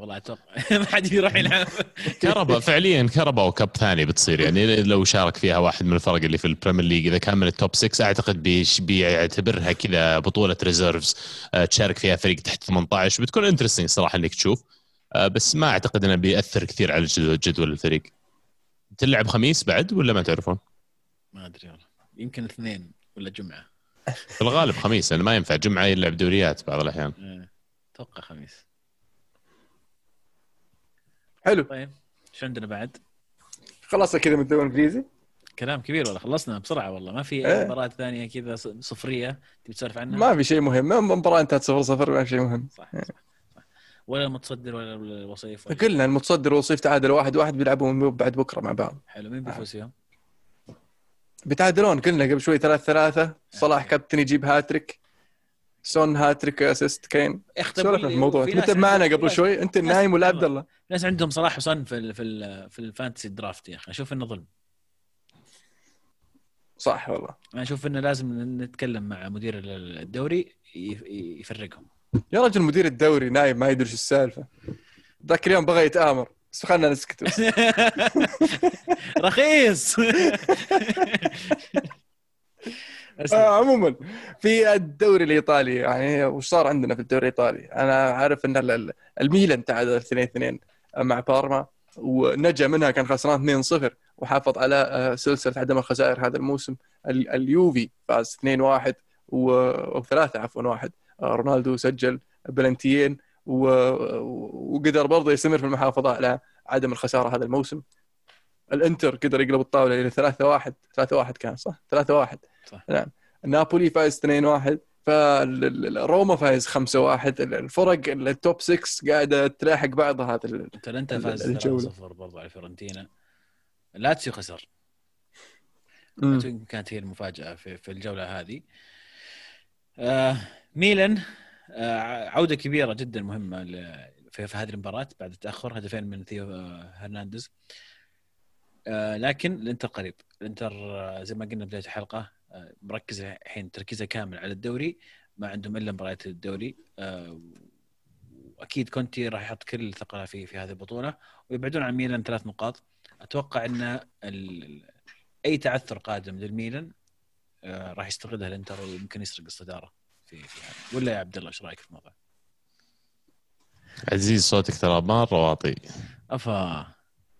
والله أتوقع ما حد يروح يلعب. كاراباو فعليا كاراباو cup ثاني بتصير. يعني لو شارك فيها واحد من الفرق اللي في البريمير ليج إذا كان من ال top 6 أعتقد بيش بيعتبرها كذا بطولة reserves تشارك فيها فريق تحت 18 بتكون انترستنج صراحة إنك تشوف. آه، بس ما أعتقد إنه بيأثر كثير على جدول الفريق. تلعب خميس بعد ولا ما تعرفون؟ ما أدري والله. يمكن اثنين ولا جمعة. في الغالب خميس لأنه ما ينفع. جمعة يلعب دوريات بعض الأحيان. إيه، أتوقع خميس. حلو طيب شو عندنا بعد؟ خلصنا كذا من الدوري الإنجليزي كلام كبير والله خلصنا بسرعة والله ما في إيه. اي مباراة ثانية كذا صفرية تبي تسولف عنها؟ ما في شيء مهم المباراه انتهت 0 0 ما في شيء مهم صح صح, صح. ولا المتصدر ولا الوصيف ولا قلنا المتصدر والوصيف تعادلوا واحد واحد بيلعبون بعد بكرة مع بعض حلو مين بيفوز فيهم؟ بيتعادلون قلنا قبل شوي ثلاث ثلاثة صلاح كابتن يجيب هاتريك سون hat-trick assist كين. سولفنا في الموضوع. أنت ناس معنا قبل شوي أنت ناس- نايم ولا عبد الله. ناس عندهم صلاح وسون في ال في ال في ال fantasy draft يا أخي. أشوف إنه ظلم. صح والله. أنا أشوف إنه لازم نتكلم مع مدير الدوري يف- يفرقهم. يا رجل مدير الدوري نايم ما يدري إيش السالفة. ذاك اليوم بغى يتآمر. بس خلنا نسكت. رخيص. آه عموما في الدوري الإيطالي يعني وش صار عندنا في الدوري الإيطالي؟ أنا عارف إن ال- ال- الميلان تعادل 2 2 مع بارما ونجا منها كان خسران 2 0 وحافظ على آه، سلسلة عدم الخسائر هذا الموسم. ال- اليوفي فاز 2 1 أو 3 عفوا واحد. آه، رونالدو سجل بلنتيين وقدر برضه يستمر في المحافظة على عدم الخسارة هذا الموسم. الإنتر قدر يقلب الطاولة إلى 3 1 3 1 كان صح؟ 3 1 صح. نعم. نابولي فاز 2 1 روما فايز 5 1 الفرق ال top 6 قاعدة تلاحق بعضها هذا أتلانتا فاز الجولة. 3-0 برضو على فيورنتينا. لاتسيو خسر. كانت هي المفاجأة في, في الجولة هذه. آه ميلان آه عودة كبيرة جدا مهمة في, في هذه المباراة بعد التأخر هدفين من ثيو آه، هرنانديز. آه لكن الإنتر قريب. الإنتر آه، زي ما قلنا بداية الحلقة مركز الحين تركيزه كامل على الدوري ما عندهم إلا مباريات الدوري. آه وأكيد كونتي راح يحط كل ثقله في في هذه البطولة ويبعدون عن ميلان ثلاث نقاط. أتوقع إن. أي تعثر قادم للميلان آه، راح يستغلها الانتر ويمكن يسرق الصدارة في, في هذا. ولا يا عبد الله إيش رأيك في الموضوع؟ عزيز صوتك ترى مره واطي أفا.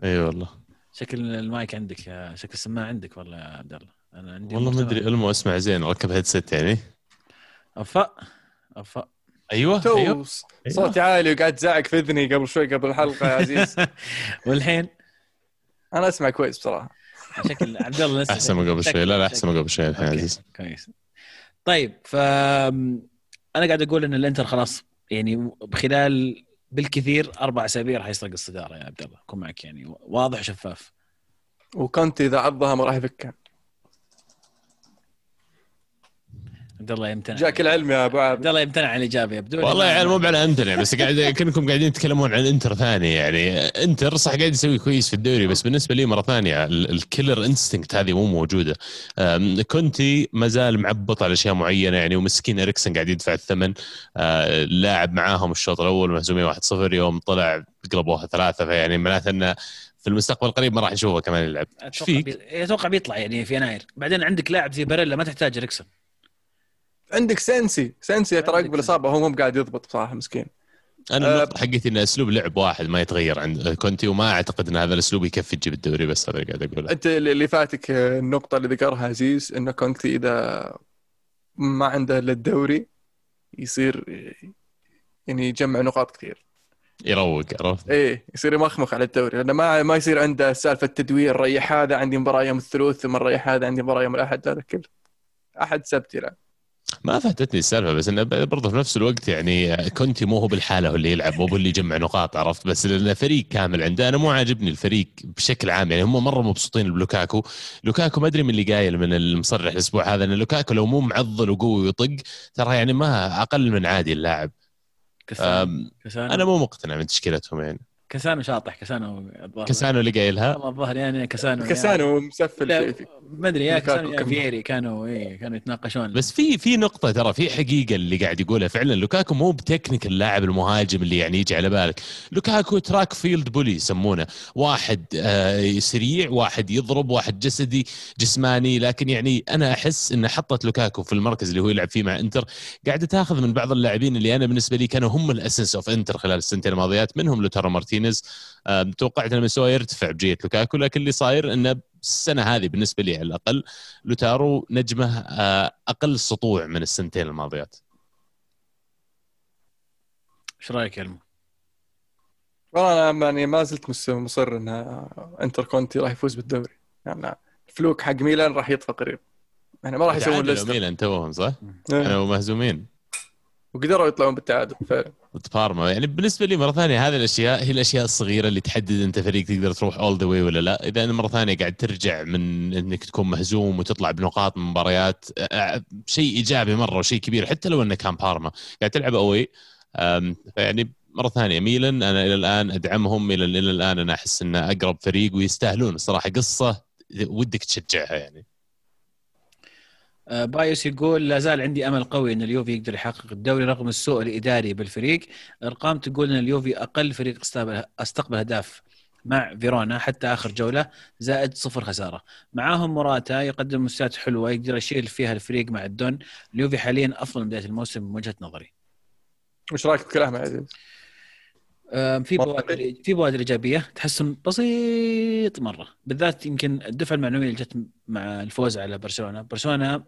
إي والله. شكل المايك عندك شكل السماعة عندك والله يا عبد الله. أنا عندي والله ما. أدري المو اسمع زين ركب headset يعني. أفأ أفأ. أيوه تو أيوه. صوتي عالي وقاعد تزعق في إذني قبل شوي قبل الحلقة يا عزيز. والحين؟ أنا أسمع كويس بصراحة. شكل عبد الله أحسن من قبل شوي. لا لا أحسن من قبل شوي الحين عزيز. كويس. طيب ف أنا قاعد أقول إن الإنتر خلاص يعني خلال بالكثير أربع أسابيع راح يسرق الصداره يا عبد الله. أكون معك يعني واضح وشفاف وكونتي إذا عضها ما راح يفكها. عبد الله يمتنع. جاك العلم يا أبو عابد. عبد الله يمتنع عن الإجابة يبدو والله يعني مو على امتنع بس قاعد كانكم قاعدين تتكلمون عن إنتر ثاني يعني إنتر صح قاعد يسوي كويس في الدوري بس بالنسبة لي مرة ثانية ال- ال killer instinct هذه مو موجودة. كونتي ما زال معبط على أشياء معينة يعني ومسكين إريكسن قاعد يدفع الثمن. آه، لاعب معاهم الشوط الأول مهزومين 1-0 يوم طلع قلبوها ثلاثة فيعني معناته إنه في المستقبل القريب ما راح نشوفه كمان يلعب. أتوقع؟ بي... أتوقع بيطلع يعني في يناير. بعدين عندك لاعب زي باريلا ما تحتاج إريكسن عندك سينسي سينسي ترى عقب الاصابه هو مو قاعد يضبط بصراحة مسكين. أنا النقطه حقتي إن أسلوب لعب واحد ما يتغير عند كونتي وما أعتقد إن هذا الأسلوب يكفي تجيب الدوري بس هذا اللي قاعد أقوله. أنت اللي فاتك آه، النقطة اللي ذكرها عزيز انه كونتي إذا ما عنده إلا الدوري يصير يعني يجمع نقاط كثير. يروق عرفت؟ إيه يصير يمخمخ على الدوري. لأنه ما ما يصير عنده سالفة تدوير ريح هذا عندي مباراة يوم الثلاث ثم ريح هذا عندي مباراة يوم الأحد هذا كله. أحد سبت يلعب. ما فاتتني السالفة بس انه برضه في نفس الوقت يعني كونتي مو هو بلحاله هو اللي يلعب مو هو اللي يجمع نقاط عرفت؟ بس لأنه فريق كامل عنده أنا مو عاجبني الفريق بشكل عام يعني هم مرة مبسوطين بلوكاكو. لوكاكو ما أدري من اللي قايل من المصرح الأسبوع هذا إن لوكاكو لو مو معضل وقوي ويطق ترى يعني ما أقل من عادي اللاعب. كسانو أم، كسانو أنا مو مقتنع من تشكيلتهم يعني. كسانو شاطح كسانو الظاهر. كاسانو اللي قايلها. والله الظاهر يعني كسانو كاسانو مسفل لا في- في- ما أدري يا كسانو يا فييري كانوا إيه كانوا يتناقشون. بس في في نقطة ترى في حقيقة اللي قاعد يقولها فعلا لوكاكو مو بتكنيك اللاعب المهاجم اللي يعني يجي على بالك. لوكاكو track field bully يسمونه. واحد آه سريع واحد يضرب واحد جسدي جسماني. لكن يعني أنا أحس إن حطت لوكاكو في المركز اللي هو يلعب فيه مع إنتر قاعدة تاخذ من بعض اللاعبين اللي أنا بالنسبة لي كانوا هم ال essence of إنتر خلال السنتين الماضيات منهم لوتارو مارتينيز توقعت إن مستواه يرتفع بجية لوكاكو لكن اللي صاير إنه السنة هذه بالنسبة لي على الأقل لوتارو نجمه آه، أقل سطوع من السنتين الماضيات إيش رأيك يا المو؟ والله أنا يعني ما زلت مس- مصر إن إنتر كونتي راح يفوز بالدوري يعني ال fluke حق ميلان راح يطفى قريب يعني ما راح يسوون ليستر ميلان توهم صح؟ إيه. كانوا مهزومين وقدروا يطلعون بالتعادل فعلا. ضد بارما يعني بالنسبة لي مرة ثانية هذه الأشياء هي الأشياء الصغيرة اللي تحدد أنت فريق تقدر تروح all the way ولا لا. إذا أنا مرة ثانية قاعد ترجع من إنك تكون مهزوم وتطلع بنقاط من مباريات شيء إيجابي مرة وشيء كبير حتى لو إنه كان بارما قاعد تلعب away فيعني مرة ثانية ميلان أنا إلى الآن أدعمهم إلى الآن أنا أحس إنه أقرب فريق ويستاهلون. الصراحه قصة ودك تشجعها يعني. بايوس يقول لا زال عندي أمل قوي إن اليوفي يقدر يحقق الدوري رغم السوء الإداري بالفريق، الارقام تقول إن اليوفي أقل فريق استقبل استقبل اهداف مع فيرونا حتى آخر جولة زائد صفر خسارة، معاهم موراتا يقدم مستويات حلوة يقدر يشيل فيها الفريق مع الدون، اليوفي حاليا أفضل من بداية الموسم من وجهه نظري. وش رأيك بكلامه عزيز؟ آه، في. بوادر في بوادر إيجابية تحسن بسيط مرة بالذات يمكن الدفعة المعنوية اللي جت مع الفوز على برشلونة برشلونة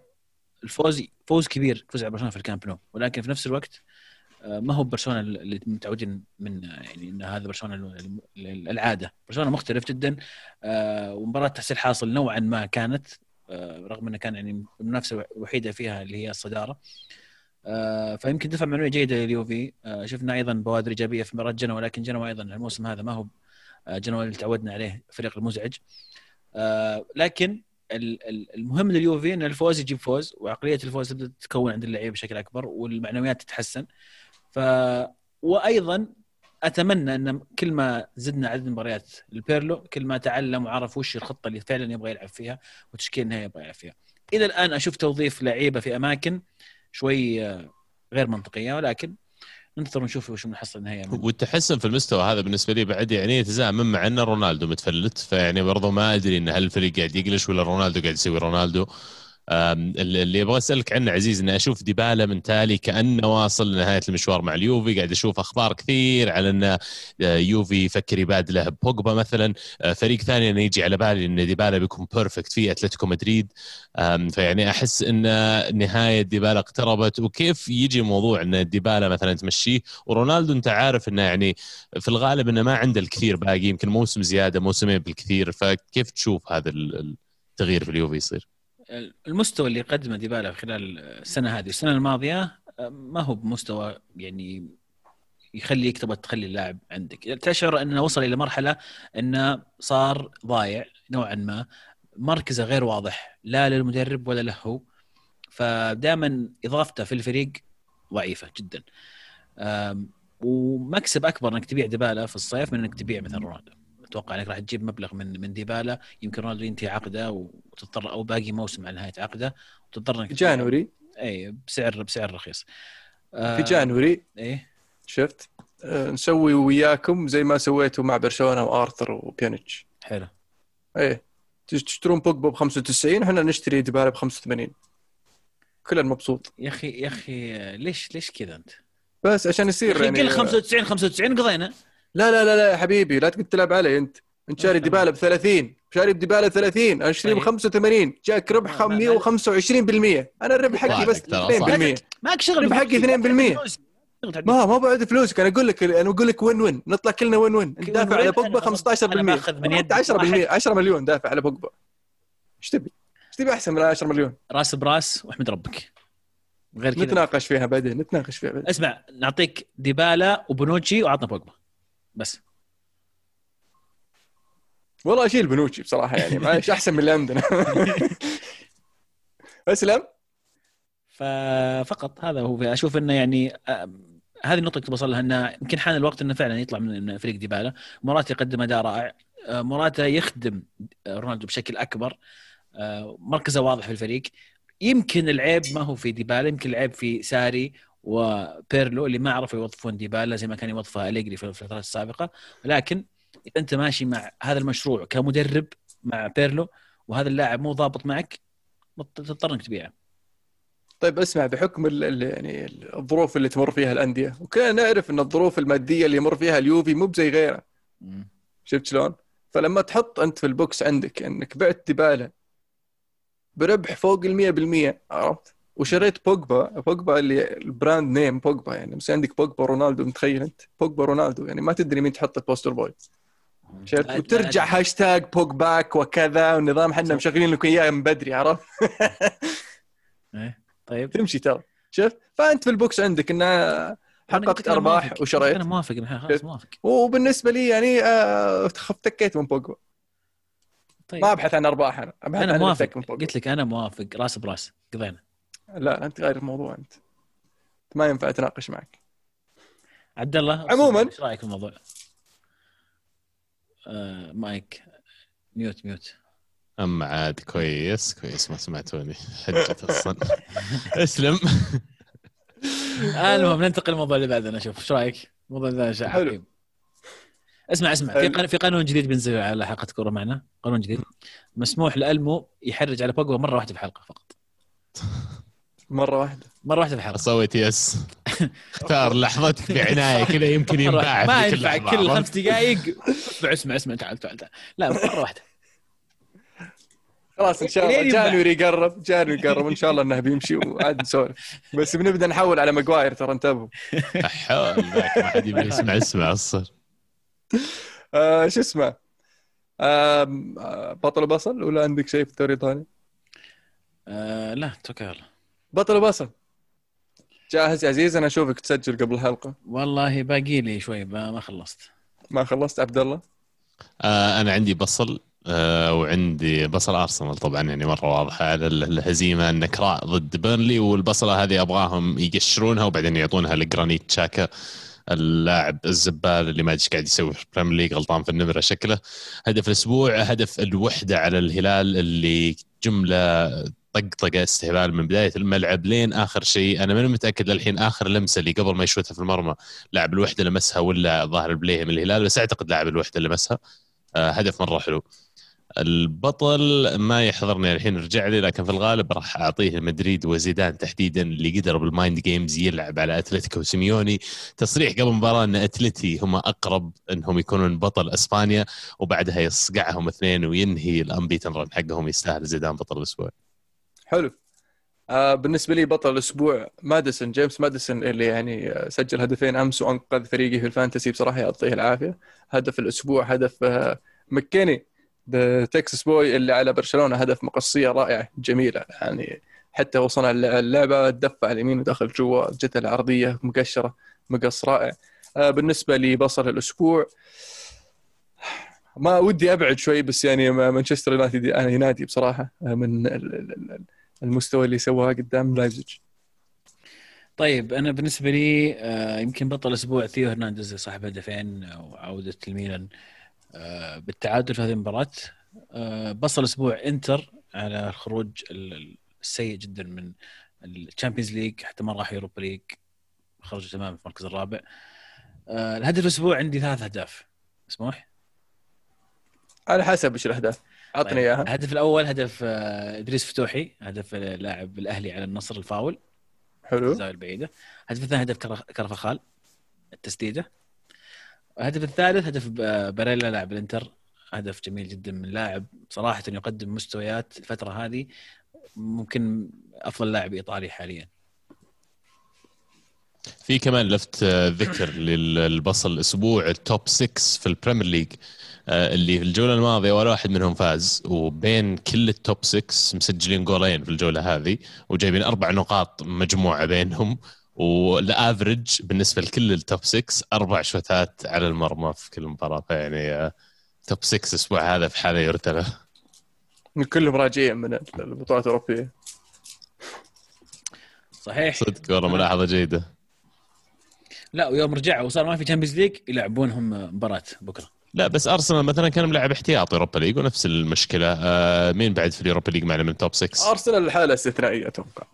الفوز فوز كبير فوز على برشلونة في الكامب نو. ولكن في نفس الوقت آه، ما هو برشلونة اللي متعودين من يعني إن هذا برشلونة ال- ال- العادة. برشلونة مختلف جدا آه، ومباراة تحصيل حاصل نوعا ما كانت آه، رغم إنه كان يعني المنافسة الوحيده فيها اللي هي الصدارة. فيمكن دفع معنوية جيدة لليوفي. شفنا أيضا بوادر إيجابية في مباراة جنوا ولكن جنوا أيضا الموسم هذا ما هو جنوا اللي تعودنا عليه الفريق المزعج. لكن المهم لليوفي إن الفوز يجيب فوز وعقلية الفوز تبدأ تتكون عند اللعيبه بشكل أكبر والمعنويات تتحسن. ف وأيضا أتمنى إن كل ما زدنا عدد مباريات البيرلو كل ما تعلم وعرف وش الخطة اللي فعلا يبغى يلعب فيها وتشكيل النهائي يبغى يلعب فيها. إلى الآن أشوف توظيف لعيبة في أماكن شوي آه، غير منطقية ولكن ننتظر ونشوف وش بنحصل النهائي منه. والتحسن في المستوى هذا بالنسبة لي بعد يعني يتزامن مع ان رونالدو متفلت فيعني برضو ما أدري إن هل الفريق قاعد يقلش ولا رونالدو قاعد يسوي رونالدو اللي أبغى اسالك عنه عزيز اني أشوف ديبالا من تالي كأنه واصل لنهاية المشوار مع اليوفي قاعد أشوف أخبار كثير على إن آه، يوفي يفكر يبادله بوجبا مثلا. آه، فريق ثاني إنه يجي على بالي إن ديبالا بيكون perfect في أتلتيكو مدريد. فيعني أحس إن نهاية ديبالا اقتربت. وكيف يجي موضوع إن ديبالا مثلا تمشيه؟ ورونالدو أنت عارف إنه يعني في الغالب إنه ما عنده الكثير باقي يمكن موسم زيادة موسمين بالكثير. فكيف تشوف هذا ال- التغيير في اليوفي يصير؟ المستوى اللي قدمه ديبالا خلال السنة هذه والسنة الماضية ما هو بمستوى يعني يخليك تبغى تخلي اللاعب عندك. تشعر أنه وصل إلى مرحلة أنه صار ضايع نوعا ما. مركزه غير واضح لا للمدرب ولا له هو. فدائما إضافته في الفريق ضعيفة جدا. ومكسب أكبر إنك تبيع ديبالا في الصيف من إنك تبيع مثلا رونالدو. أتوقع إنك راح تجيب مبلغ من من ديبالا يمكن رونالدو ينتهي عقده وتضطر أو باقي موسم على نهاية عقده وتضطر إنك. جانوري. اي بسعر بسعر رخيص. في جانوري. إيه. شفت؟ آه، نسوي وياكم زي ما سويتوا مع برشلونة وآرثر وبيانيتش حلو. إيه. تش- تشترون بوجبا ب 95 إحنا نشتري ديبالا ب 85 كلنا مبسوط يا أخي يا أخي ليش ليش كذا أنت؟ بس عشان يصير يعني قل 95 95 قضينا. لا لا لا لا يا حبيبي لا تقعد تلعب علي أنت. أنت شاري. ديبالا ب 30 شاري بديبالا 30 اشتري ب طيب. 85 جاك ربح ما- ما- 125% أنا الربح حقي بس صادق ترى، 2% ماك شغل ربح حقي 2%. ما ما بعد فلوسك. أنا أقول لك أنا أقول لك win win. نطلع كلنا win win. انت دافع؟ على بوجبا أنا 15% أنا باخذ من يد أنت 10% واحد. 10 مليون دافع على بوجبا. إيش تبي؟ إيش تبي أحسن من 10 مليون؟ راس براس واحمد ربك. غير كذا. نتناقش فيها بعدين نتناقش فيها بعدين. اسمع نعطيك ديبالا وبونوتشي وعطنا بوجبا. بس. والله أشيل بنوتشي بصراحة يعني معلش أحسن من اللي عندنا اسلم ففقط هذا هو. أشوف إنه يعني هذه النقطة كنت بوصل لها إنه يمكن حان الوقت إنه فعلا يطلع من فريق ديبالا. موراتا يقدم أداء رائع. موراتا يخدم رونالدو بشكل أكبر. مركزه واضح في الفريق. يمكن العيب ما هو في ديبالا يمكن العيب في ساري وبيرلو اللي ما عرفوا يوظفون ديبالا زي ما كان يوظفها أليجري في الفترات السابقة ولكن إذا أنت ماشي مع هذا المشروع كمدرب مع بيرلو وهذا اللاعب مو ضابط معك تضطر إنك تبيعه طيب اسمع بحكم ال يعني الظروف اللي تمر فيها الأندية وكلنا نعرف إن الظروف المادية اللي يمر فيها اليوفي مو بزي غيره شفت شلون؟ فلما تحط أنت في ال books عندك إنك بعت ديبالا بربح فوق ال 100% عرفت؟ وشريت بوجبا بوجبا اللي ال brand name بوجبا يعني. بس عندك بوجبا رونالدو متخيل أنت؟ بوجبا رونالدو يعني ما تدري مين تحط ال poster boy شفت؟ لا- وترجع هاشتاج PogBack وكذا والنظام حنا مشغلين لكم اياه من بدري عرفت؟ إيه، طيب. تمشي ترى. شفت؟ فأنت في ال books عندك إنه حققت لك أرباح. وشريت. أنا موافق خلاص موافق. وبالنسبة لي يعني آه افتكيت من بوجبا. طيب. ما أبحث عن أرباح أنا أبحث أنا عن موافق. افتك من بوجبا. قلت لك أنا موافق راس براس قضينا. لا أنت غير الموضوع أنت. ما ينفع أتناقش معك. عبد الله عموماً. إيش رأيك في الموضوع؟ آه mic. mute mute. اما عاد كويس كويس ما سمعتوني. حجت أصلا. أسلم. آه المهم ننتقل للموضوع اللي بعدنا شوف إيش رأيك؟ الموضوع ذا شيء حلو. اسمع اسمع. في. قانون في قانون جديد بينزل على حلقة كورة معنا. قانون جديد. مسموح لألمو يحرج على بوجبا مرة واحدة في الحلقة فقط. مرة واحدة. مرة واحدة في الحلقة سويت يس. اختار لحظتك بعناية كذا يمكن ينباع. ما ينفع. كل خمس دقائق اسمع اسمع اسمع تعال تعال تعال. لا مرة واحدة. خلاص إن شاء الله. جانوري يقرب جانوري يقرب. إن شاء الله إنه بيمشي. وعاد نسولف. بس بنبدأ نحول على ماجواير ترى انتبهوا. حول ما حد يبي يسمع. اسمع أصلا آه شو اسمه؟ آه بطل بصل؟ ولا عندك شيء في الدوري الإيطالي؟ آه لا توكل على الله بطل بصل جاهز يا عزيز؟ أنا أشوفك تسجل قبل الحلقة. والله باقي لي شوي ما ما خلصت. ما خلصت؟ عبد الله؟ آه أنا عندي بصل آه وعندي بصل أرسنال طبعا يعني مرة واضحه على ال- الهزيمة النكراء ضد بيرنلي والبصلة هذه أبغاهم يقشرونها وبعدين يعطونها لجرانيت شاكا اللاعب الزبال اللي ما أدري إيش قاعد يسوي في ال Premier League غلطان في النمرة شكله. هدف الأسبوع هدف الوحدة على الهلال اللي جملة طقطقه استهبال من بداية الملعب لين آخر شيء. أنا ماني متأكد للحين آخر لمسة اللي قبل ما يشوتها في المرمى لاعب الوحدة لمسها ولا ظاهر البليهي من الهلال بس أعتقد لاعب الوحدة لمسها. آه هدف مرة حلو. البطل ما يحضرني الحين رجع لي لكن في الغالب راح أعطيه مدريد وزيدان تحديدا اللي قدر بال mind games يلعب على أتلتيكو وسيميوني. تصريح قبل المباراه إن أتلتي هم أقرب إنهم يكونون بطل إسبانيا وبعدها يصقعهم اثنين وينهي ال unbeaten run حقهم يستاهل زيدان بطل الأسبوع. حلو. آه بالنسبة لي بطل الأسبوع ماديسون جيمس ماديسون اللي يعني سجل هدفين أمس وأنقذ فريقي في ال fantasy بصراحة يعطيه العافية. هدف الأسبوع هدف آه مكيني ذا Texas boy اللي على برشلونة هدف مقصية رائعة جميلة. يعني حتى وصلنا اللعبة دفع اليمين ودخل جوا جت العرضية مقشرة مقص رائع. آه بالنسبة لبصل الأسبوع ما ودي أبعد شوي بس يعني ما- مانشستر يونايتد أنا ينادي بصراحة آه، من المستوى اللي سواه قدام لايبزيج. طيب أنا بالنسبة لي آه، يمكن بطل الأسبوع ثيو هرنانديز صاحب هدفين وعودة الميلان آه، بالتعادل في هذه المباراة. آه، بصل الأسبوع إنتر على الخروج ال- السيء جدا من ال Champions League حتى ما راح Europa League خرجوا تماما في المركز الرابع. الهدف الأسبوع عندي ثلاث أهداف مسموح؟ على حسب إيش الأهداف. عطني طيب، إياها. الهدف الأول هدف آه، إدريس فتوحي هدف لاعب الأهلي على النصر الفاول حلو. الزاويه البعيدة. الهدف الثاني هدف كرف- كرفخال التسديدة. الهدف الثالث هدف باريلا لاعب الإنتر. هدف جميل جدا من لاعب صراحة يقدم مستويات الفترة هذه ممكن أفضل لاعب إيطالي حاليا. في كمان لفت آه، ذكر للبصل الأسبوع ال top 6 في ال Premier League اللي في الجولة الماضية ولا واحد منهم فاز. وبين كل ال top 6 مسجلين جولين في الجولة هذه وجايبين أربع نقاط مجموعة بينهم. وال average بالنسبة لكل ال top 6 أربع شوتات على المرمى في كل مباراة. فيعني آه، top 6 الأسبوع هذا في حالة يرثى لها كلهم راجعين من البطولات الأوروبية. صحيح. صدق والله ملاحظة جيدة. لا ويوم رجعوا وصار ما في Champions League يلعبونهم مباراة بكرة. لا بس أرسنال مثلا كان ملعب احتياطي Europa League ونفس المشكلة. آه مين بعد في ال Europa League معنا من top 6 أرسنال الحاله استثنائية أتوقع.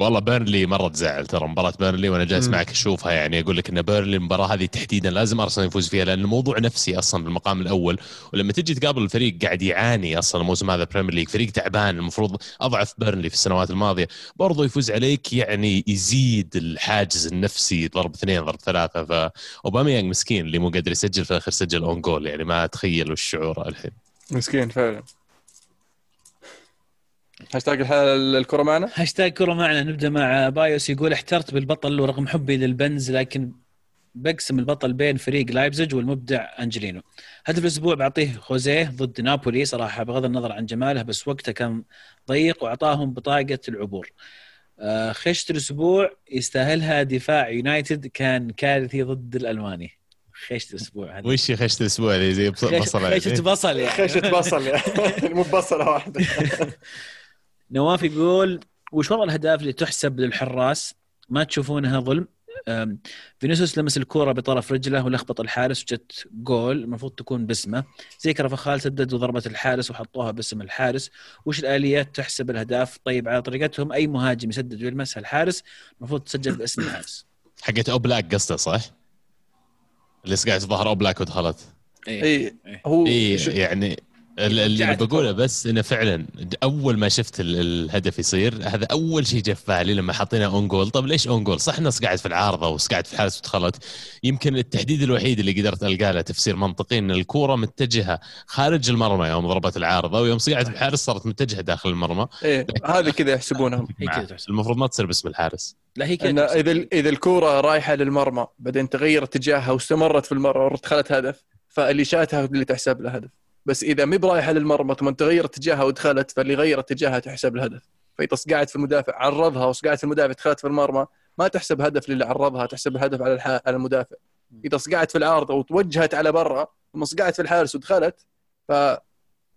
والله بيرنلي مرة تزعل ترى مباراة بيرنلي وأنا جالس. معك أشوفها يعني أقول لك إن بيرنلي المباراة هذه تحديدا لازم أرسنال يفوز فيها لأن الموضوع نفسي أصلا بالمقام الأول ولما تجي تقابل الفريق قاعد يعاني أصلا الموسم هذا Premier League فريق تعبان المفروض أضعف بيرنلي في السنوات الماضية برضه يفوز عليك يعني يزيد الحاجز النفسي ضرب اثنين ضرب ثلاثة فاوباميانج مسكين اللي مو قادر يسجل في الاخير سجل own goal يعني ما أتخيل وش شعوره الحين مسكين فعلا هاشتاج الكرة معنا؟ هاشتاج كرة معنا نبدأ مع بايوس يقول احترت بالبطل ورغم حبي للبنز لكن بقسم البطل بين فريق لايبزيج والمبدع أنجلينو. هدف الأسبوع بعطيه خوزيه ضد نابولي صراحة بغض النظر عن جماله بس وقته كان ضيق وأعطاهم بطاقة العبور. آه، خيشة الأسبوع يستاهلها دفاع يونايتد كان كارثي ضد الألماني. خيشة الأسبوع هذا. وش خشت الأسبوع اللي زي بصل يعني. خيشة بصل يعني. خشة بصل يعني. مو ببصله واحدة. نواف يقول وش وضع الأهداف اللي تحسب للحراس؟ ما تشوفونها ظلم. فينيسيوس لمس الكورة بطرف رجله ولخبط الحارس وجت جول المفروض تكون باسمه. زي كرفخال سدد وضربت الحارس وحطوها باسم الحارس. وش الآليات تحسب الأهداف؟ طيب على طريقتهم أي مهاجم يسدد ويلمسها الحارس المفروض تسجل باسم الحارس. حقت أوبلاك قصده صح؟ اللي قاعد ظهر أوبلاك ودخلت اي اي هو شو- يعني اللي بقوله. بس إنه فعلا أول ما شفت ال- الهدف يصير هذا أول شيء جاء في بالي لما حطينا own goal طب ليش own goal؟ صح إنه قاعد في العارضة وقاعد في الحارس ودخلت يمكن التحديد الوحيد اللي قدرت القى له تفسير منطقي إن الكورة متجهة خارج المرمى يوم ضربت العارضة ويوم صقعت في الحارس صارت متجهة داخل المرمى. إيه هذه كذا يحسبونها المفروض ما تصير باسم الحارس. لا هي كذا. إذا إذا الكورة رايحة للمرمى بعدين تغير اتجاهها واستمرت في المرمى ودخلت هدف فاللي شاتها اللي تحسب له هدف. بس إذا ما برايحه للمرمى ثم تغير اتجاهها ودخلت فاللي غير اتجاهها تحسب الهدف. فإذا صقعت في المدافع عرضها وصقعت في المدافع دخلت في المرمى ما تحسب هدف للي عرضها تحسب الهدف على الح... على المدافع. إذا صقعت في العارضه وتوجهت على برا ثم صقعت في الحارس ودخلت ف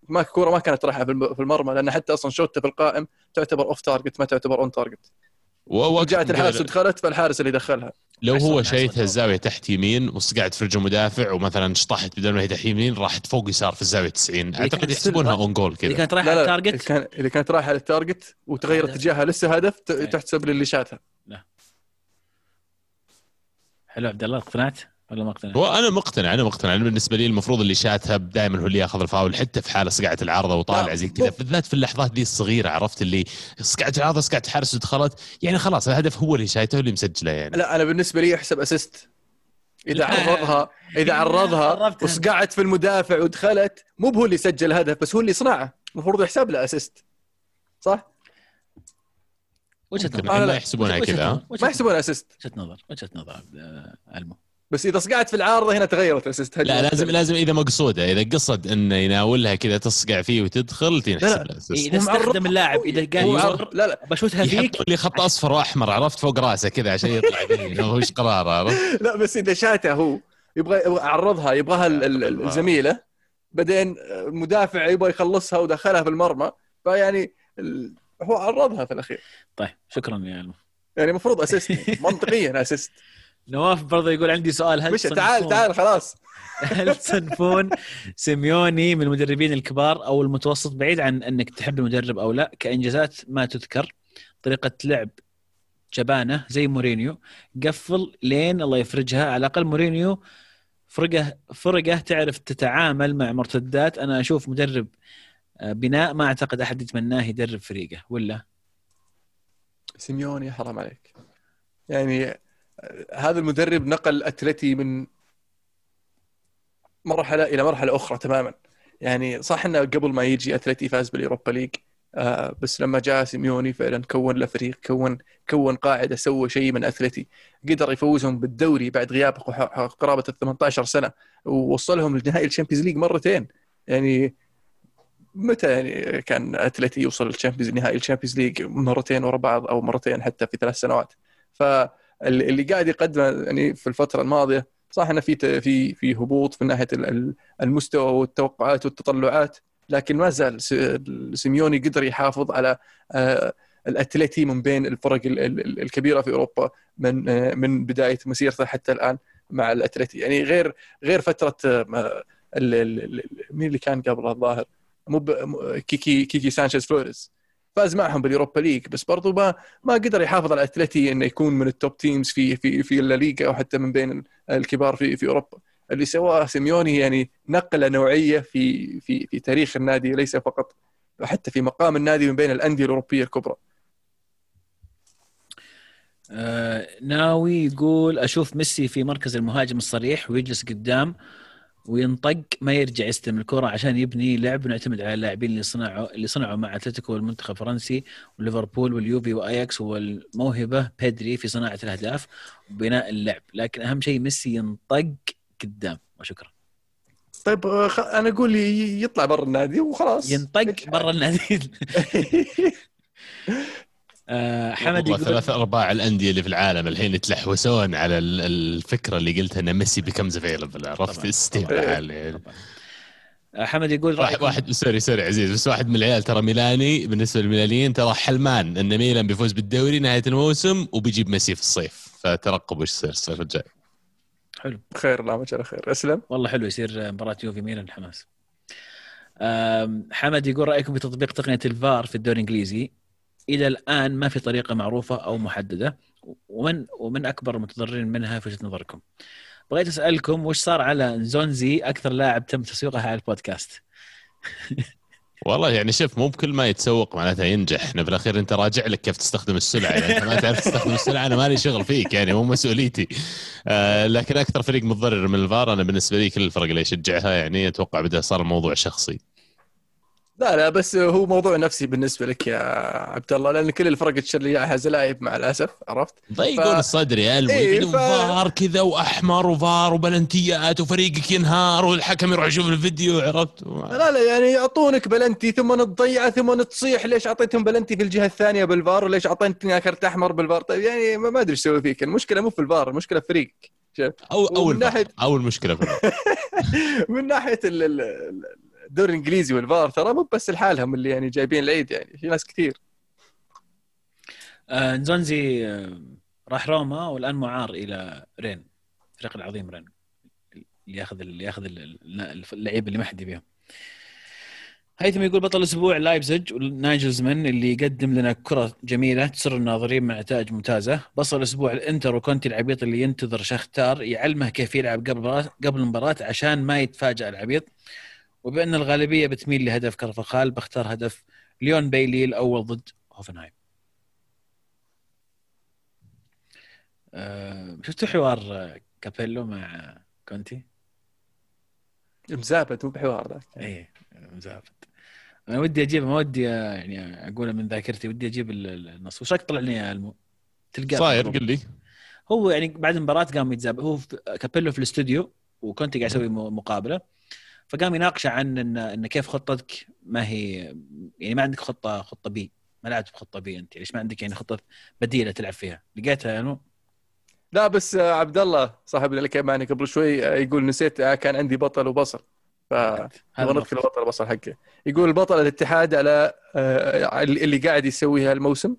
ما الكوره ما كانت رايحة في الم- في المرمى لأن حتى أصلا شوتة في القائم تعتبر off target ما تعتبر on target رجعت الحارس ودخلت فالحارس اللي دخلها. لو هو شايتها. الزاويه تحت يمين وصقعت في رجل مدافع ومثلا شطحت بدل ما هي تحت يمين راحت فوق يسار في الزاوية 90 أعتقد يحسبونها own goal اذا كذا. كانت رايحة لا على لا اللي, ال target كان اللي كانت رايحة لل target وتغير. اتجاهها لسه هدف أي. تحسب للي شاتها. حلو عبد الله اقتنعت؟ ولا ما اقتنعت؟ هو أنا مقتنع أنا مقتنع. أنا بالنسبة لي المفروض اللي شاتها دائما هو اللي ياخذ القول حتى في حالة صقعت العارضة وطالع زي كذا. بالذات في اللحظات دي الصغيرة عرفت؟ اللي صقعت العارضة صقعت الحارس ودخلت. يعني خلاص الهدف هو اللي شايته اللي مسجله يعني. لا أنا بالنسبة لي أحسب assist. إذا لا. عرضها إذا عرضها عرفتها. وصقعت في المدافع ودخلت مو هو اللي سجل هدف بس هو اللي صنعه. المفروض يحسب له assist. صح؟ وجهة نظر. ما يحسبونها كذا ما يحسبون assist وجهه نظر. وجهة نظر. عبد- ألمو. بس إذا صقعت في العارضة هنا تغيرت assist لا لازم لازم إذا مقصودة إذا قصد إنه يناولها كذا تصقع فيه وتدخل تنحسب لا. assist. إذا استخدم اللاعب إذا قال لا لا بشوتها فيك لي خط أصفر وأحمر عرفت فوق راسه كذا عشان يطلع هو إيش قراره عرفت؟ لا بس إذا شاته هو يبغى عرضها يبغاها ال- ال- ال- الزميلة بعدين المدافع يبغى يخلصها ودخلها في المرمى فيعني ال- هو عرضها في الأخير طيب شكرا يا. يعني المفروض assist منطقيا assist نواف برضه يقول عندي سؤال هل مش تعال تعال خلاص. هل تصنفون سيميوني من المدربين الكبار أو المتوسط بعيد عن أنك تحب المدرب أو لا كإنجازات ما تذكر طريقة لعب جبانة زي مورينيو قفل لين الله يفرجها على الأقل مورينيو فرقه فرقه تعرف تتعامل مع مرتدات. أنا أشوف مدرب آه، بناء ما أعتقد أحد يتمناه يدرب فريقه ولا؟ سيميوني حرام عليك. يعني هذا المدرب نقل أتلتي من مرحلة إلى مرحلة أخرى تماما. يعني صح إنه قبل ما يجي أتلتي فاز بال Europa League آه بس لما جاء سيميوني فعلا كون له فريق كون كون قاعدة سوى شيء من أتلتي. قدر يفوزهم بالدوري بعد غياب قرابة ال 18 سنة ووصلهم لنهائي ال Champions League مرتين. يعني متى يعني كان أتلتي يوصل ال Champions نهائي ال Champions League مرتين ورا بعض أو مرتين حتى في ثلاث سنوات؟ فاللي قاعد يقدمه يعني في الفترة الماضية صح إنه في في في هبوط في ناحية ال- ال- المستوى والتوقعات والتطلعات لكن ما زال سيميوني قدر يحافظ على آه، الاتلتي من بين الفرق ال- ال- الكبيرة في أوروبا من آه، من بداية مسيرته حتى الآن مع الاتلتي يعني غير غير فترة آه، مين اللي كان قبله الظاهر؟ مو كيكي كيكي سانشيز فلوريز فاز معهم بال Europa League بس برضو ما ما قدر يحافظ على أتلتي إنه يكون من ال top teams في في في الليغا أو حتى من بين الكبار في في أوروبا. اللي سواه سيميوني يعني نقلة نوعية في في في تاريخ النادي ليس فقط حتى في مقام النادي من بين الأندية الأوروبية الكبرى. آه ناوي يقول أشوف ميسي في مركز المهاجم الصريح ويجلس قدام. وينطق ما يرجع يستلم الكرة عشان يبني لعب ونعتمد على اللاعبين اللي صنعوا اللي صنعوا مع أتلتيكو والمنتخب الفرنسي وليفربول واليوفي وأياكس والموهبة بيدري في صناعة الأهداف وبناء اللعب. لكن أهم شيء ميسي ينطق قدام. وشكرا. طيب آه، خ- أنا أقول يطلع برا النادي وخلاص. ينطق برا النادي. آه حمد يقول ثلاث أرباع الأندية اللي في العالم الحين يتلحوسون على ال- الفكرة اللي قلتها إن ميسي becomes available عرفت. استهبال. آه، حمد يقول واحد رأيكم واحد sorry sorry عزيز بس واحد من العيال ترى ميلاني بالنسبة للميلانيين ترى حلمان إن ميلان بيفوز بالدوري نهاية الموسم وبيجيب ميسي في الصيف. فترقبوا إيش يصير الصيف الجاي. حلو. خير اللهم اجعله خير. أسلم؟ والله حلو يصير مباراة يوفي ميلان حماس. حمد يقول رأيكم في تطبيق تقنية الفار في الدوري الإنجليزي؟ إلى الآن ما في طريقة معروفة أو محددة. ومن ومن أكبر المتضررين منها في وجهة نظركم. بغيت أسألكم وش صار على نزونزي أكثر لاعب تم تسويقه على البودكاست؟ والله يعني شوف مو بكل ما يتسوق معناته ينجح. إحنا في الأخير أنت راجع لك كيف تستخدم السلعة. يعني أنت ما تعرف تستخدم السلعة أنا مالي شغل فيك يعني مو مسؤوليتي. آه لكن أكثر فريق متضرر من الفار أنا بالنسبة لي كل الفرق اللي اشجعها يعني أتوقع بدأ صار الموضوع شخصي. لا لا بس هو موضوع نفسي بالنسبة لك يا عبد الله لأن كل الفرق تشير لي اياها زلايب مع الأسف عرفت؟ ضيقون ف- الصدر يا المو إيه، ف- فار كذا وأحمر وفار وبلنتيات وفريقك ينهار والحكم يروح يشوف الفيديو عرفت لا لا يعني يعطونك بلنتي ثم تضيعه ثم تصيح ليش أعطيتهم بلنتي في الجهة الثانية بالفار وليش أعطيتني كرت أحمر بالفار طيب يعني ما أدري إيش أسوي فيك المشكلة مو في الفار المشكلة في فريقك شوف أو أو. ناحية- أو المشكلة في. من ناحية ال- الدوري الإنجليزي والفار ترى مو بس لحالهم اللي يعني جايبين العيد يعني في ناس كثير. آه نزونزي آه راح روما والآن معار إلى رين الفريق العظيم رين اللي ياخذ اللي ياخذ ال- ال- اللعيبه اللي ما حد يبيهم. هيثم يقول بطل الأسبوع لايبزج ونايجلزمان اللي يقدم لنا كرة جميلة تسر الناظرين مع نتائج ممتازة. بطل الأسبوع الإنتر وكونتي العبيط اللي ينتظر شختار يعلمه كيف يلعب قبل قبل المباراة عشان ما يتفاجأ العبيط. وبأن الغالبية بتميل لهدف كرفخال بختار هدف ليون بايلي الأول ضد هوفنهايم آه، شفتوا حوار كابيلو مع كونتي؟ مزابد مو بحوار ذاك إيه مزافت أنا ودي أجيب ما ودي يعني اقولها من ذاكرتي ودي أجيب ال- ال- النص. وش طلع لي يا المو؟ تلقاه صاير قل لي. هو يعني بعد المباراة قام يتزاب هو في كابيلو في الاستوديو وكونتي قاعد يسوي م- مقابلة. فقام يناقشه عن ان إن كيف خطتك؟ ما هي يعني ما عندك خطه خطة بي ما لعبت بخطة بي أنت. ليش ما عندك يعني خطة بديلة تلعب فيها؟ لقيتها يعني لا بس آه، عبد الله صاحبنا اللي كان معنا قبل شوي آه، يقول نسيت آه، كان عندي بطل وبصل. ف. نذكر البطل البصل حقه. يقول البطل الاتحاد على اللي قاعد يسويها الموسم.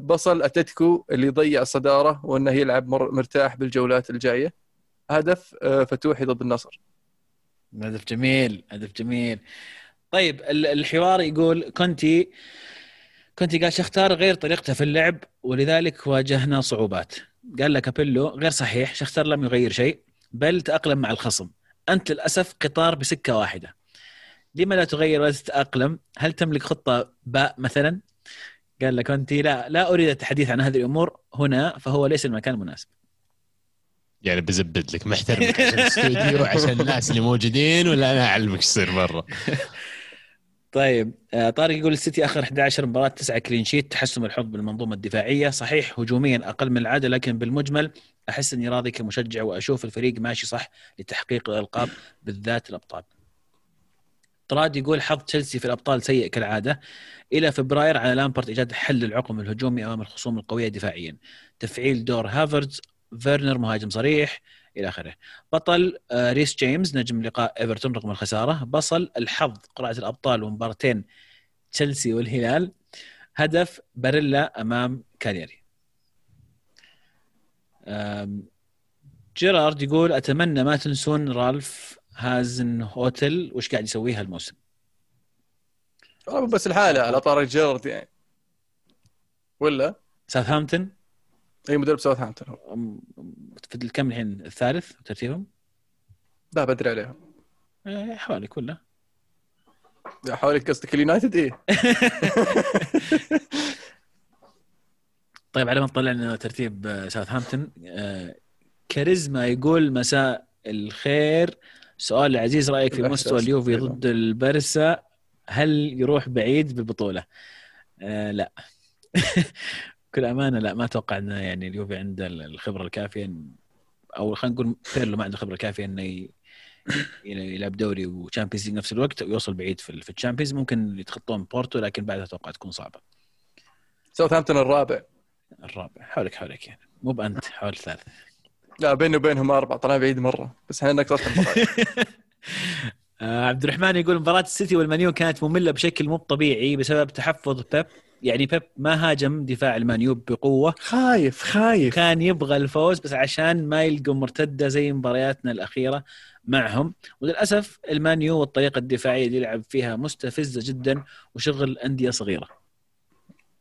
بصل اتلتيكو اللي ضيع الصدارة وإنه يلعب مر- مرتاح بالجولات الجاية. هدف فتوحي ضد النصر. هدف جميل هدف جميل. طيب ال- الحوار يقول كونتي كونتي قال شختار غير طريقته في اللعب ولذلك واجهنا صعوبات. قال لك كابيلو غير صحيح شختار لم يغير شيء بل تأقلم مع الخصم. أنت للأسف قطار بسكة واحدة. لما لا تغير ولا تتأقلم؟ هل تملك خطة باء مثلا؟ قال لك كونتي لا لا أريد التحديث عن هذه الأمور هنا فهو ليس المكان المناسب. يعني بزبد لك محترمك عشان الاستوديو عشان الناس اللي موجودين ولا أنا أعلمك إيش يصير برا طيب آه، طارق يقول السيتي آخر 11 مباراة 9 clean sheet تحسن ملحوظ بالمنظومة الدفاعية. صحيح هجوميا أقل من العادة لكن بالمجمل أحس إني راضي كمشجع وأشوف الفريق ماشي صح لتحقيق الألقاب بالذات الأبطال. طراد يقول حظ تشيلسي في الأبطال سيء كالعادة. إلى فبراير على لامبارد إيجاد حل العقم الهجومي أمام الخصوم القوية دفاعيا. تفعيل دور هافرز فيرنر مهاجم صريح إلى آخره. بطل آه، ريس جيمس نجم لقاء إيفرتون رغم الخسارة. بصل الحظ قرعه الأبطال ومبارتين تشيلسي والهلال. هدف باريلا أمام كالياري. آم، جيرارد يقول أتمنى ما تنسون رالف هازن هوتل وش قاعد يسويه هالموسم؟ بس الحالة على طارق جيرارد يعني. ولا؟ ساوثهامبتون. أي مدرب ساوثهامبتون هو في الكم الحين الثالث ترتيبهم لا بدري عليهم. آه، حوالي كله. حوالي قصدك اليونايتد؟ إيه. طيب على ما طلعنا ترتيب آه، ساوثهامبتون. آه، كاريزما يقول مساء الخير. سؤال عزيز رأيك في. مستوى اليوفي. ضد البرسا هل يروح بعيد بالبطوله؟ آه لا. بكل أمانة لا ما أتوقع إنه يعني اليوفي عنده الخبرة الكافية أو خلينا نقول بيرلو ما عنده خبرة كافية إنه يلعب دوري و Champions League نفس الوقت ويوصل بعيد في في ال Champions ممكن يتخطون بورتو لكن بعدها أتوقع تكون صعبة. ساوثهامبتون الرابع. الرابع. حولك حولك يعني. مو بأنت حول الثالث لا بيني وبينهم أربع طلع بعيد مرة بس إحنا نقصت المباراة. آه عبد الرحمن يقول مباراة السيتي وال Man U كانت مملة بشكل مو طبيعي بسبب تحفظ بيب. يعني بيب ما هاجم دفاع المانيو بقوة. خايف خايف. كان يبغى الفوز بس عشان ما يلقوا مرتدة زي مبارياتنا الأخيرة معهم. وللأسف المانيو والطريقة الدفاعية اللي يلعب فيها مستفزة جدا وشغل أندية صغيرة.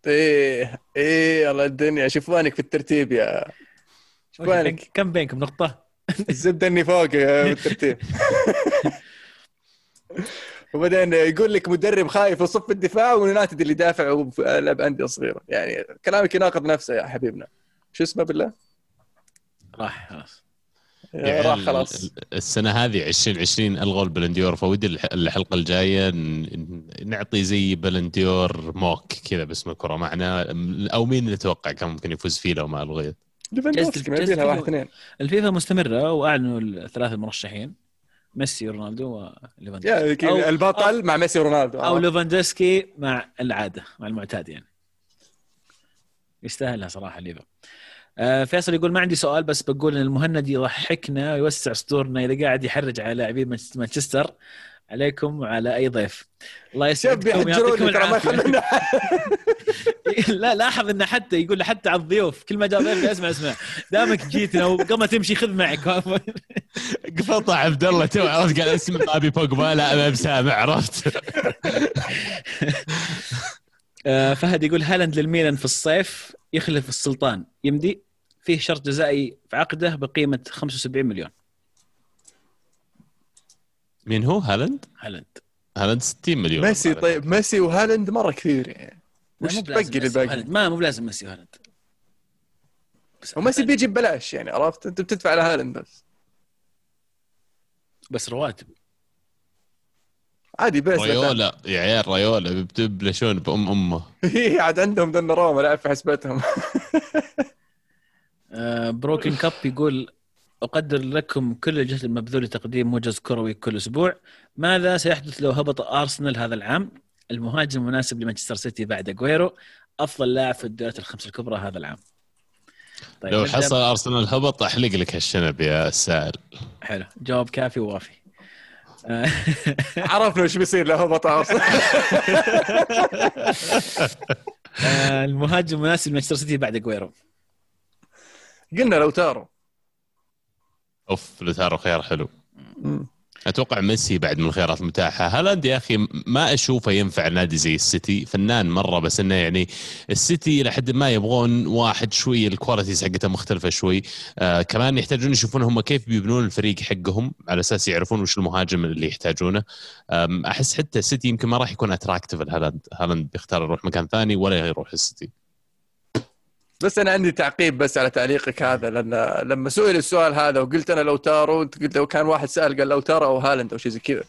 إيه إيه الله الدنيا. شوف انك في الترتيب يا شوفانك كم بينكم؟ نقطة؟ اني فوق آه، بالترتيب وبعدين يقول لك مدرب خايف في صف الدفاع ويونايتد اللي دافع ولعب أندية صغيرة. يعني كلامك يناقض نفسه يا حبيبنا. شو اسمه بالله؟ راح خلاص. يا راح خلاص. ال- السنة هذه 2020 الغوا ال Ballon d'Or فودي الح- الحلقة الجاية ن- نعطي زي Ballon d'Or mock كذا باسم الكرة. معنا أو مين نتوقع كان ممكن يفوز فيه لو ما ألغيت؟ ليفاندوفسكي ما واحد اثنين. الفيفا مستمرة وأعلنوا الثلاثة المرشحين. ميسي ورونالدو وليفاندوسكي. يا كذا أو- البطل مع ميسي ورونالدو. أو. ليفاندوسكي مع العادة مع المعتاد يعني. يستاهلها صراحة ليفا. آه فيصل يقول ما عندي سؤال بس بقول إن المهند يضحكنا ويوسع صدورنا إذا قاعد يحرج على لاعبين مانشستر- عليكم وعلى أي ضيف. الله يسعدكم ويعطيكم ما العافية. لا لاحظ انه حتى يقول حتى على الضيوف كل ما جاء ضيف أسمع أسمع. دامك جيتنا وقبل ما تمشي خذ معك. قفطع عبد الله تو عرفت؟ قال اسم أبي بوجبا. لا ما بسامع عرفت؟ آه، فهد يقول هالاند للميلان في الصيف يخلف السلطان. يمدي؟ فيه شرط جزائي في عقده بقيمة 75 مليون. مين هو؟ هالاند؟ هالاند. هالاند 60 مليون. ميسي طيب ميسي وهالاند مرة كثير يعني. وش تبقي ميسي للباقي؟ ما مو بلازم ميسي وهالاند بس وميسي بيجي ببلاش يعني عرفت؟ انت بتدفع على هالاند بس. بس رواتب. عادي بس. ريولا يا عيال ريولا بتبلشون بأم أمه. هي عاد عندهم دون روما لعب في حسبتهم. آه، بروكن كاب يقول أقدر لكم كل الجهد المبذول لتقديم موجز كروي كل أسبوع. ماذا سيحدث لو هبط أرسنال هذا العام؟ المهاجم المناسب لمانشستر سيتي بعد أجويرو أفضل لاعب في الدوريات الخمس الكبرى هذا العام. طيب لو حصل أرسنال هبط أحلق لك هالشنب يا السائل حلو جواب كافي ووافي. آه، عرفنا إيش بيصير له هبط أرسنال. آه، المهاجم المناسب لمانشستر سيتي بعد اجويرو قلنا لوتارو أوف لوتارو خيار حلو. أتوقع ميسي بعد من الخيارات المتاحة. هالاند يا أخي ما أشوفه ينفع نادي زي السيتي. فنان مرة بس إنه يعني السيتي إلى حد ما يبغون واحد شوي ال qualities حقته مختلفة شوي. آه كمان يحتاجون يشوفون هم كيف بيبنون الفريق حقهم. على أساس يعرفون وش المهاجم اللي يحتاجونه. أحس حتى السيتي يمكن ما راح يكون attractive الهالاند هالاند بيختار يروح مكان ثاني ولا يروح السيتي. بس أنا عندي تعقيب بس على تعليقك هذا لأن لما سئل السؤال هذا وقلت أنا لوتارو انت قلت لو كان واحد سأل قال لوتارو أو هالاند أو شيء زي كذا.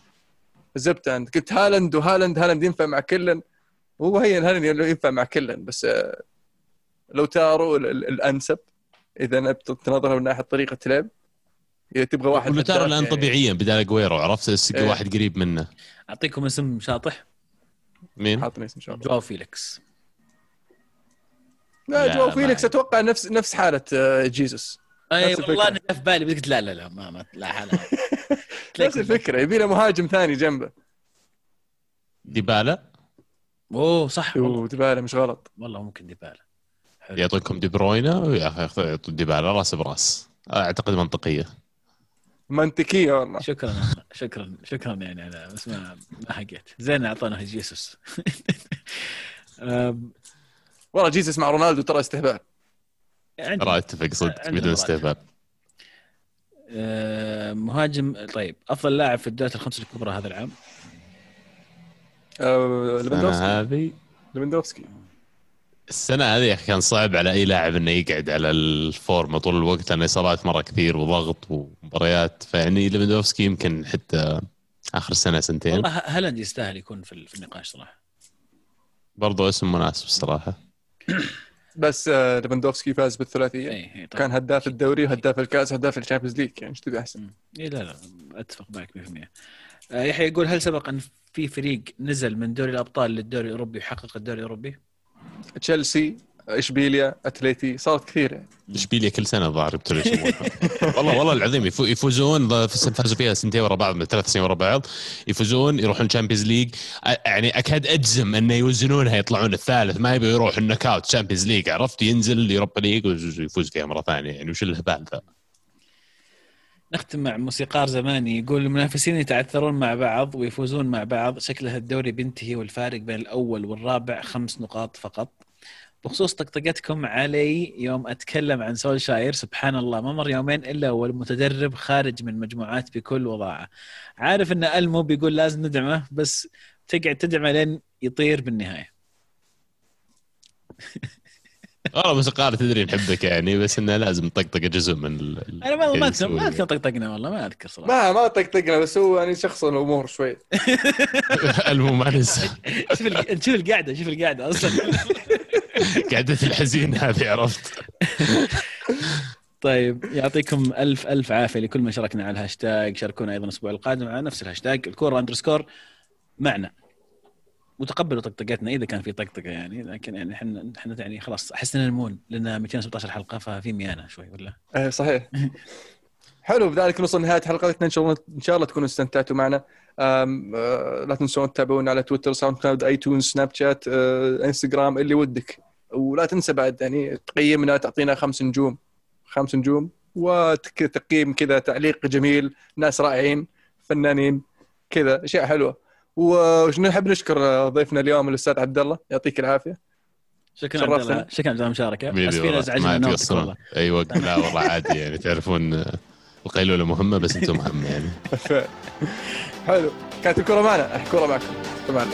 زبت أنت. قلت هالاند وهالاند هالاند ينفع مع كلن؟ وهو هي هالاند ينفع مع كلن بس لوتارو ال- ال- الأنسب. إذا تنظر من ناحية طريقة لعب. إذا تبغى واحد لوتارو هداف الآن يعني. طبيعيا بدال اجويرو عرفت؟ إيه. واحد قريب منه. أعطيكم اسم شاطح؟ مين؟ حاطني اسم الله جواو فيليكس. لا لا، جو يعني. أتوقع نفس نفس حالة آه، جيسوس. أي والله. أنا في بالي قلت لا لا لا ما, ما لا حالة نفس الفكرة يبي له مهاجم ثاني جنبه. ديبالا؟ أوه صح والله, وديبالا مش غلط. والله ممكن ديبالا. يعطيكم دي بروينا يعطوا ديبالا راس براس. أعتقد منطقية. منطقية والله. شكرا شكرا شكرا يعني على بس ما ما حقيت. زين أعطانا جيسوس. والله جيسوس مع رونالدو ترى استهبال. عندي ترى أتفق صدق بدون. استهبال. أه، مهاجم طيب أفضل لاعب في الدوريات الخمسة الكبرى هذا العام؟ آه، ليفاندوفسكي. هذه؟ ليفاندوفسكي. السنة هذه يا أخي كان صعب على أي لاعب إنه يقعد على الفورمه طول الوقت لأن إصابات مرة كثير وضغط ومباريات. فيعني ليفاندوفسكي يمكن حتى آخر سنة سنتين. والله هالاند يستاهل يكون في في النقاش صراحة. برضو اسم مناسب الصراحه بس آه، ليفاندوفسكي فاز بالثلاثية. اي اي طبعا كان هداف الدوري وهداف الكاس وهداف ال Champions League يعني إيش تبي أحسن؟ اي لا لا أتفق معك 100% آه، يحيى يقول هل سبق أن في فريق نزل من دوري الأبطال للدوري الأوروبي وحقق الدوري الأوروبي؟ تشيلسي. إشبيليا أتليتي صارت كثير يعني إشبيليا كل سنة الظاهر والله والله العظيم يفو- يفوزون فازوا فيها سنتين ورا بعض من ثلاث سنين ورا بعض. يفوزون يروحون Champions League يعني أكاد أجزم انه يوزنونها يطلعون الثالث. ما يبي يروح ال knockout Champions League عرفت؟ ينزل Europa League ويفوز فيها مرة ثانية. يعني وش الهبال ذا؟ نختم مع موسيقار زماني. يقول المنافسين يتعثرون مع بعض ويفوزون مع بعض. شكلها الدوري بينتهي والفارق بين الأول والرابع خمس نقاط فقط. بخصوص طقطقتكم علي يوم أتكلم عن سولشاير سبحان الله ما مر يومين إلا والمتدرب خارج من مجموعات بكل وضاعه عارف إن المو بيقول لازم ندعمه بس تقعد تدعمه لين يطير بالنهاية. والله موسيقار تدري نحبك يعني بس إنه لازم طقطقه جزء من ال- أنا ما ما اذكر يسوي. ما أذكر طقطقنا والله ما أذكر صراحة. ما ما طقطقنا بس هو يعني شخص الأمور شوي. الممارس شوف ال- شوف القعدة شوف القعدة أصلا. قعدة الحزين هذه عرفت؟ طيب يعطيكم ألف ألف عافية لكل من شاركنا على الهاشتاج. شاركونا أيضا الأسبوع القادم على نفس الهاشتاج الكوره underscore معنا. وتقبلوا طقطقتنا إذا كان في طقطقة يعني لكن يعني إحنا إحنا يعني خلاص احسنا نمون لنا 216 حلقة ففي ميانة شوي ولا؟ إيه صحيح. حلو بذلك نوصل نهايه حلقتنا إن شاء الله إن شاء الله تكونوا استمتعتوا معنا. آه، لا تنسون تتابعونا على تويتر SoundCloud iTunes Snapchat آه، إنستغرام اللي ودك. ولا تنسى بعد يعني تقيمنا تعطينا خمس نجوم. خمس نجوم وتقييم كذا تعليق جميل ناس رائعين فنانين كذا أشياء حلوة. ونحب نشكر ضيفنا اليوم الأستاذ عبد الله يعطيك العافية. شكرا عبد الله. شكرا عبد الله المشاركه أسفين ازعجنا نومتك والله. أيوه لا والله عادي يعني. تعرفون القيلولة مهمة بس أنتم أهم يعني. حلو. كانت الكره معنا. الكره معكم. تمام.